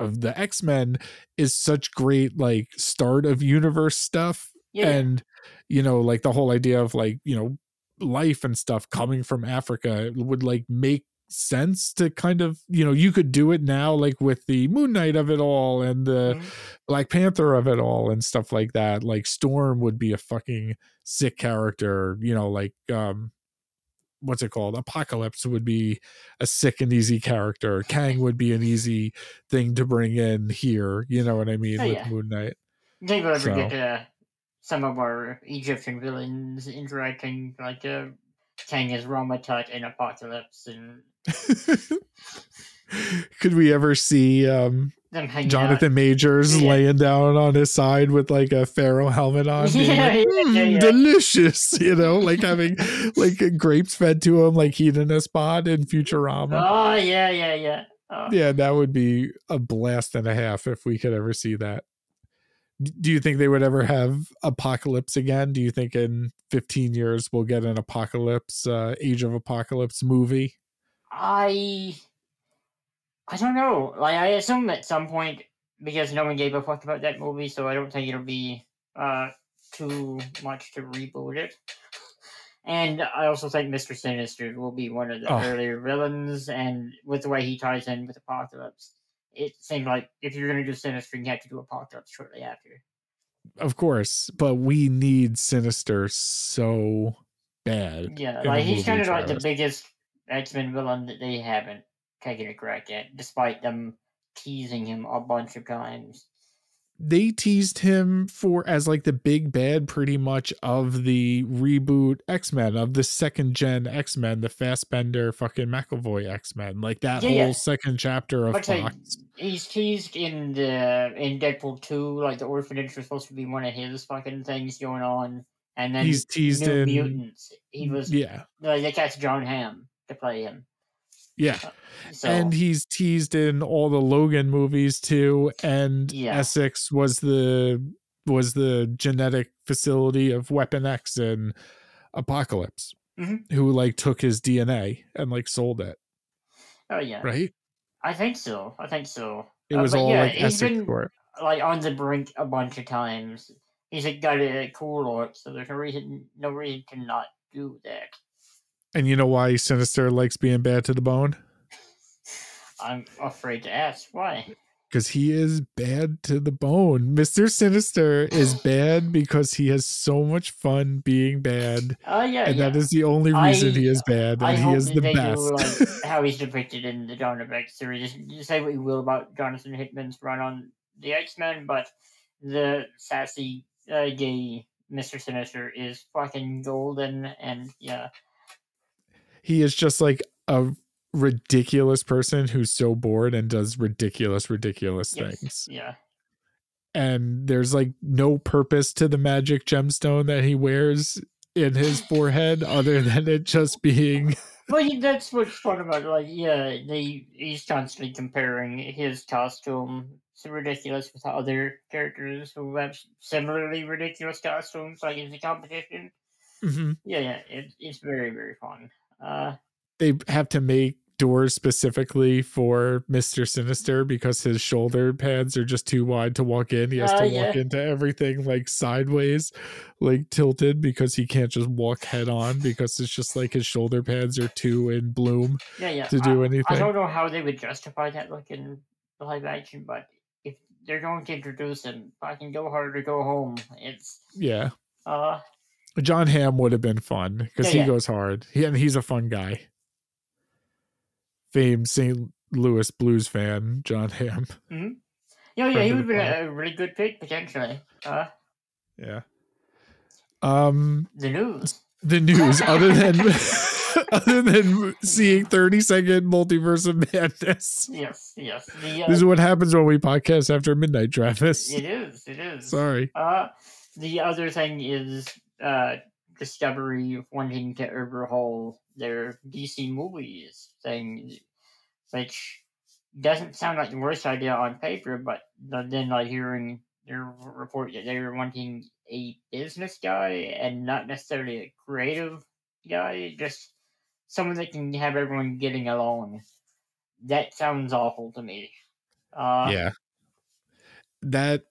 of the X-Men is such great like start of universe stuff. Yeah. And you know, like the whole idea of like, you know, life and stuff coming from Africa would like make sense to kind of you know you could do it now like with the moon knight of it all and the Mhm. black panther of it all and stuff like that like storm would be a fucking sick character you know like um what's it called apocalypse would be a sick and easy character kang would be an easy thing to bring in here you know what i mean Oh, with yeah. moon knight They ever So- get uh, some of our Egyptian villains interacting, like uh, Kang is Rama Tut in Apocalypse, and could we ever see um jonathan majors Yeah. laying down on his side with like a pharaoh helmet on Yeah, like, "Mm, yeah." delicious you know like having like grapes fed to him like Hedonismbot in futurama Oh yeah, yeah, yeah. Oh, yeah that would be a blast and a half if we could ever see that do you think they would ever have apocalypse again do you think in 15 years we'll get an apocalypse uh age of apocalypse movie I I don't know. Like I assume at some point because no one gave a fuck about that movie, so I don't think it'll be uh too much to reboot it. And I also think Mr. Sinister will be one of the Oh. earlier villains, and with the way he ties in with Apocalypse, it seemed like if you're gonna do Sinister, you have to do Apocalypse shortly after. of course but we need sinister so bad Yeah, like he's kind of like the biggest X Men villain that they haven't taken a crack at, despite them teasing him a bunch of times. they teased him for as like the big bad pretty much of the reboot X-Men of the second gen X-Men, the Fassbender fucking McAvoy X-Men, like that Yeah, whole yeah. second chapter of But Fox. he's teased in the in Deadpool two, like the orphanage was supposed to be one of his fucking things going on, and then He's teased New in Mutants. He was yeah, like they John Hamm to play him. yeah. So and he's teased in all the Logan movies too. And Yeah. Essex was the was the genetic facility of Weapon X and Apocalypse, Mhm. who like took his DNA and like sold it, oh yeah, right? I think so. I think so. It Uh, was all yeah, like he's Essex been- for it. like on the brink a bunch of times. He's like, got a cool look, so there's no reason, no reason to not do that. And you know why Sinister likes being bad to the bone? I'm afraid to ask why. Because he is bad to the bone. Mr. Sinister is bad because he has so much fun being bad. Oh yeah, And yeah. that is the only reason I- he is bad. I And he hope is the they best. do like how he's depicted in the John of X series. You say what you will about Jonathan Hickman's run on the X Men, but the sassy uh, gay Mister Sinister is fucking golden, and yeah, he is just like a ridiculous person who's so bored and does ridiculous, ridiculous yes, things. yeah. And there's like no purpose to the magic gemstone that he wears in his forehead other than it just being Well, that's what's fun about it. Like, yeah, they he's constantly comparing his costume to ridiculous with other characters who have similarly ridiculous costumes, like in the competition. Mhm. Yeah, yeah, it, it's very very fun. Uh, they have to make doors specifically for Mr. Sinister because his shoulder pads are just too wide to walk in. He has Oh, to yeah. walk into everything like sideways, like tilted because he can't just walk head on because it's just like his shoulder pads are too in bloom. yeah, yeah. To do I, I don't know how they would justify that look in live action, but if they're going to introduce him, I can go hard or go home. It's Yeah. uh, John Hamm would have been fun because Yeah, he yeah. goes hard. He, and he's a fun guy. Famed St. Louis Blues fan, John Hamm. yeah, yeah, Friend he would be a, a really good pick potentially. Uh, Yeah. Um the news. the news other than other than seeing 30 second multiverse of madness. Yes, yes. The, uh, This is what happens when we podcast after midnight, Travis. It is. It is. Sorry. Uh, the other thing is uh, Discovery wanting to overhaul their DC movies thing, which doesn't sound like the worst idea on paper, but then like hearing their report that they were wanting a business guy and not necessarily a creative guy, just someone that can have everyone getting along. That sounds awful to me. Uh, yeah. That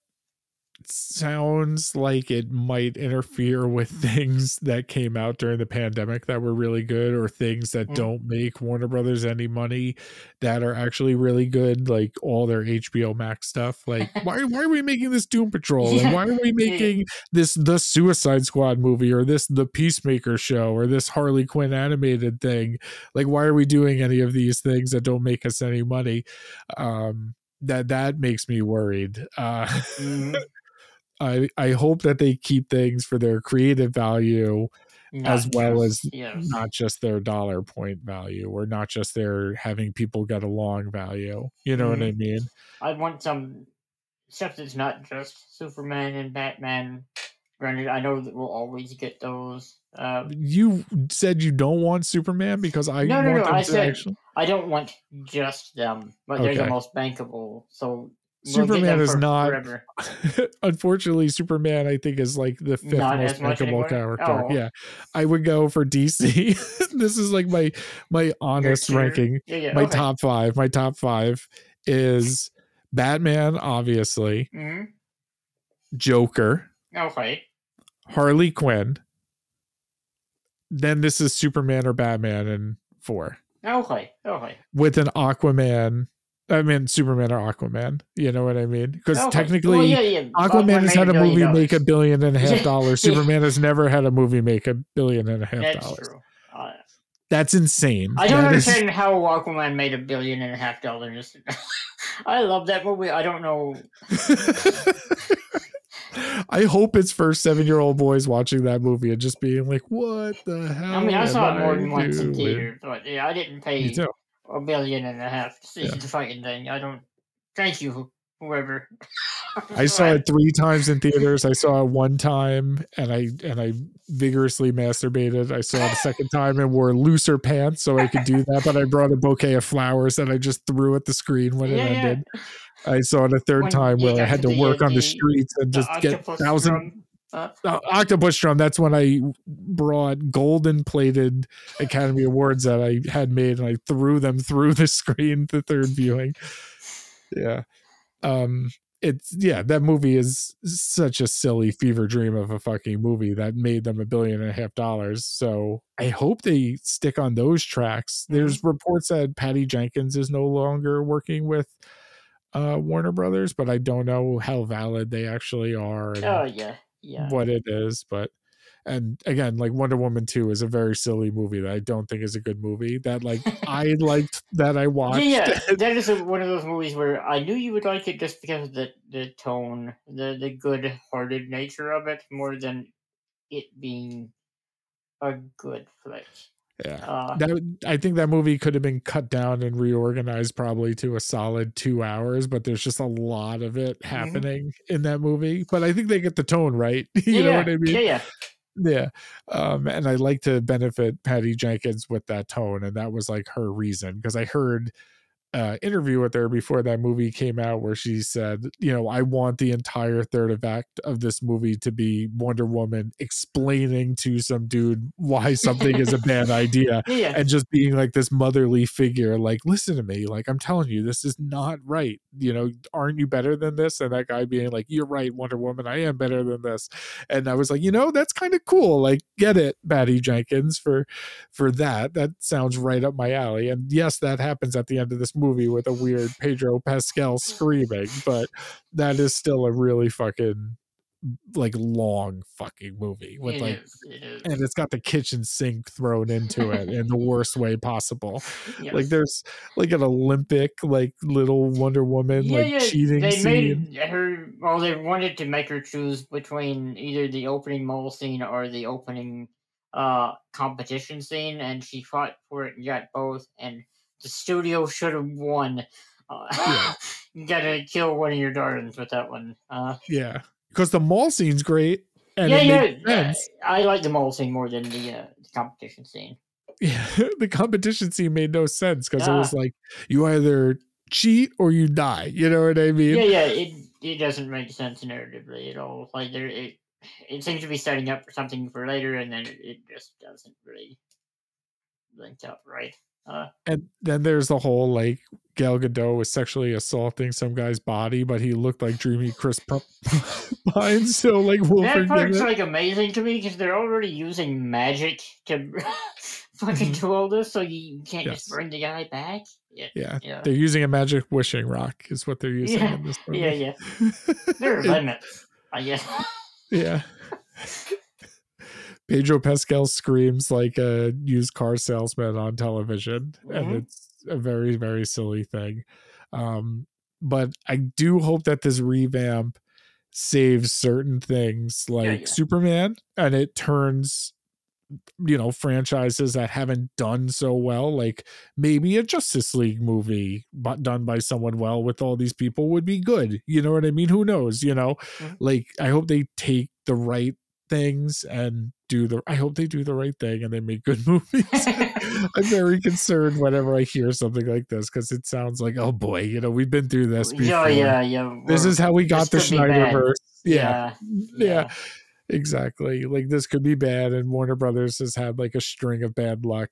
sounds like it might interfere with things that came out during the pandemic that were really good or things that Mm. don't make Warner Brothers any money that are actually really good like all their HBO Max stuff. Like why why are we making this Doom Patrol? And why are we making this the Suicide Squad movie or this the Peacemaker show or this Harley Quinn animated thing? Like why are we doing any of these things that don't make us any money? Um that that makes me worried. Uh Mhm. I I hope that they keep things for their creative value, As well just- as yes. not just their dollar point value, or not just their having people get along value. You know what I mean? I want some stuff that's not just Superman and Batman. Granted, I know that we'll always get those. Uh, You said you don't want Superman because I No, no, want no, them I said- actually. I don't want just them, but they're the most bankable. So Superman is not- forever. Unfortunately, Superman I think is like the fifth Not most as much bankable anymore? character. Oh. Yeah, I would go for DC. this is like my my honest ranking. Yeah, yeah. my okay. top five my top five is batman obviously hmm joker Okay. harley quinn then this is superman or batman in four Okay. Okay. with an aquaman i mean superman or aquaman you know what i mean because technically Well, yeah, yeah. aquaman has had a movie make a billion dollars. Superman has never had a movie make a billion and a half That's dollars true. Uh, that's insane I don't That is- understand how Aquaman made a billion and a half dollars. I love that movie. I don't know. I hope it's for seven year old boys watching that movie and just being like, what the hell? I mean, I saw it more than once in theater, but yeah, I didn't pay too. A billion and a half to see Yeah. the fucking thing. I don't. Thank you, whoever. I saw it three times in theaters. I saw it one time and I and I vigorously masturbated. I saw it a second time and wore looser pants so I could do that. But I brought a bouquet of flowers that I just threw at the screen when it Yeah, yeah. ended. I saw it a third When time where I had to the, work uh, on the the- streets and The just get thousand. Uh, uh, octopus drum that's when i brought golden plated academy awards that i had made and i threw them through the screen the third viewing. Yeah. Um it's yeah that movie is such a silly fever dream of a fucking movie that made them a billion and a half dollars so i hope they stick on those tracks. There's reports that patty jenkins is no longer working with uh warner brothers but i don't know how valid they actually are and oh yeah, yeah. what it is but and again like wonder woman 2 is a very silly movie that i don't think is a good movie that like i liked that i watched Yeah, yeah, that is a, one of those movies where I knew you would like it just because of the the tone, the the good-hearted nature of it, more than it being a good flick. Yeah Uh, that i think that movie could have been cut down and reorganized probably to a solid two hours but there's just a lot of it Mm-hmm. happening in that movie but i think they get the tone right you yeah, know yeah, what i mean Yeah, yeah. yeah um and i like to benefit patty jenkins with that tone and that was like her reason because i heard uh interview with her before that movie came out where she said you know i want the entire third act of this movie to be wonder woman explaining to some dude why something is a bad idea yeah. and just being like this motherly figure like listen to me like i'm telling you this is not right. You know aren't you better than this? And that guy being like you're right wonder woman i am better than this. And i was like you know that's kind of cool like get it patty jenkins for for that. That sounds right up my alley. And yes that happens at the end of this movie with a weird pedro pascal screaming but that is still a really fucking like long fucking movie with It like is, it and it's got the kitchen sink thrown into it in the worst way possible. Like there's like an Olympic like little Wonder Woman yeah, like yeah. cheating they scene. made her. Well, they wanted to make her choose between either the opening mole scene or the opening uh competition scene, and she fought for it and got both. And the studio should have won. Uh, Yeah. you gotta kill one of your darlings with that one. Uh, Yeah, because the mall scene's great and yeah, yeah. uh. I like the mall scene more than the, uh, the competition scene. Yeah, the competition scene made no sense because it was like you either cheat or you die. You know what I mean? Yeah, yeah. It it doesn't make sense narratively at all. Like there, it it seems to be setting up for something for later, and then it, it just doesn't really link up right. Uh, and then there's the whole like Gal Gadot was sexually assaulting some guy's body, but he looked like dreamy Chris Pine. So like we'll that part's like amazing to me because they're already using magic to fucking Mhm. do all this, so you can't Yes. just bring the guy back. Yeah, Yeah, yeah, they're using a magic wishing rock, is what they're using Yeah, in this movie. yeah, yeah. There are limits, I guess. yeah. Pedro Pascal screams like a used car salesman on television, and Mhm. it's a very, very silly thing. Um, but I do hope that this revamp saves certain things like yeah. Superman, and it turns you know franchises that haven't done so well like maybe a justice league movie but done by someone well with all these people would be good you know what i mean who knows you know Mhm. like i hope they take the right things and do the i hope they do the right thing and they make good movies i'm very concerned whenever i hear something like this because it sounds like oh boy you know we've been through this before yeah, yeah, yeah. this is how we got the this could be bad. Snyderverse. Yeah, yeah, yeah, exactly. Like this could be bad, and Warner Brothers has had like a string of bad luck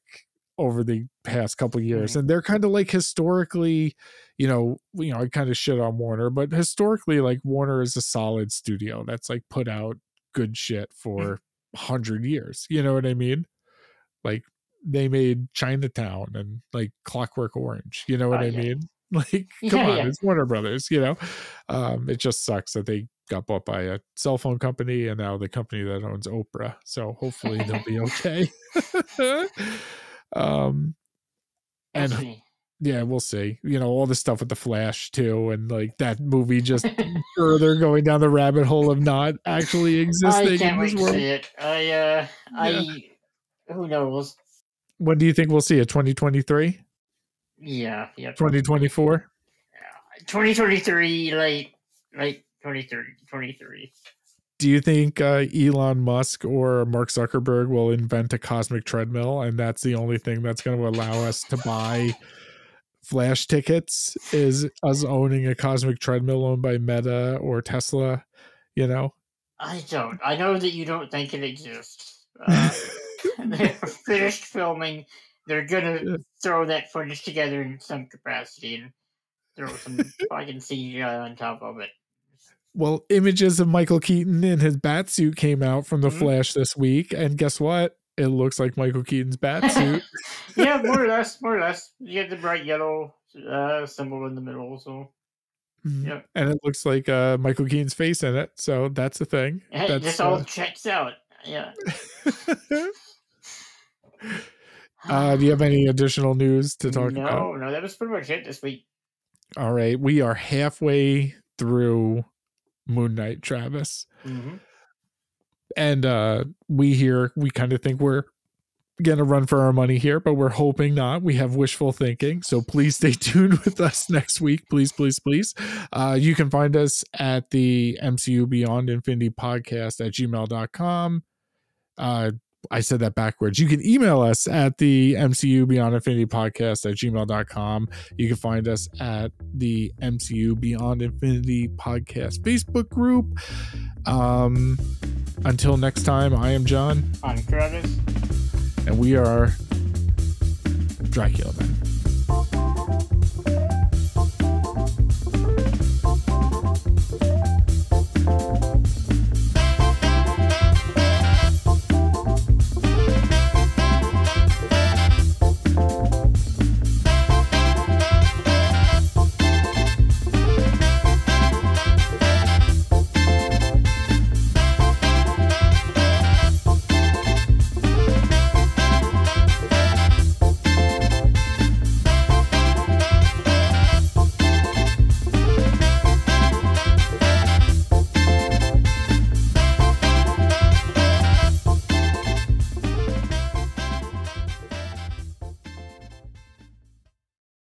over the past couple years, Mhm. and they're kind of like historically, you know, you know, I kind of shit on Warner, but historically, like Warner is a solid studio that's like put out good shit for hundred years. You know what I mean? Like they made Chinatown and like Clockwork Orange. You know what Oh, I yeah. mean? Like, come Yeah, on, yeah. it's Warner Brothers. You know, um, it just sucks that they got bought by a cell phone company and now the company that owns Oprah. So hopefully they'll be okay. um, and. Yeah, we'll see. You know, all the stuff with the Flash too, and like that movie just further going down the rabbit hole of not actually existing I can't wait to see it. I, uh, I, who knows? When do you think we'll see it? 2023? Yeah, yeah. 2024? 2023, late, late 2030, 23. Do you think uh, Elon Musk or Mark Zuckerberg will invent a cosmic treadmill and that's the only thing that's going to allow us to buy flash tickets is us owning a cosmic treadmill owned by Meta or Tesla, you know? I don't. I know that you don't think it exists. Uh, they're finished filming. They're gonna Yeah. throw that footage together in some capacity and throw some fucking CGI on top of it. Well, images of Michael Keaton in his bat suit came out from the Mhm. Flash this week, and guess what? It looks like Michael Keaton's bat suit. yeah, more or less, more or less. You get the bright yellow uh, symbol in the middle, so Mhm. Yep. And it looks like uh, Michael Keaton's face in it, so that's a thing. hey, That's, this all uh, checks out. Yeah. uh, do you have any additional news to talk no, about? no, no, that was pretty much it this week. All right, we are halfway through Moon Knight, Travis, hmm and uh, we here we kind of think we're gonna run for our money here, but we're hoping not. We have wishful thinking, so please stay tuned with us next week, please, please, please. Uh, you can find us at the MCU Beyond Infinity podcast at gmail.com. Uh, I said that backwards. You can email us at the MCU Beyond Infinity podcast at gmail.com. You can find us at the MCU Beyond Infinity podcast Facebook group. Um, until next time, I am John, I'm Travis. and we are Dracula Man.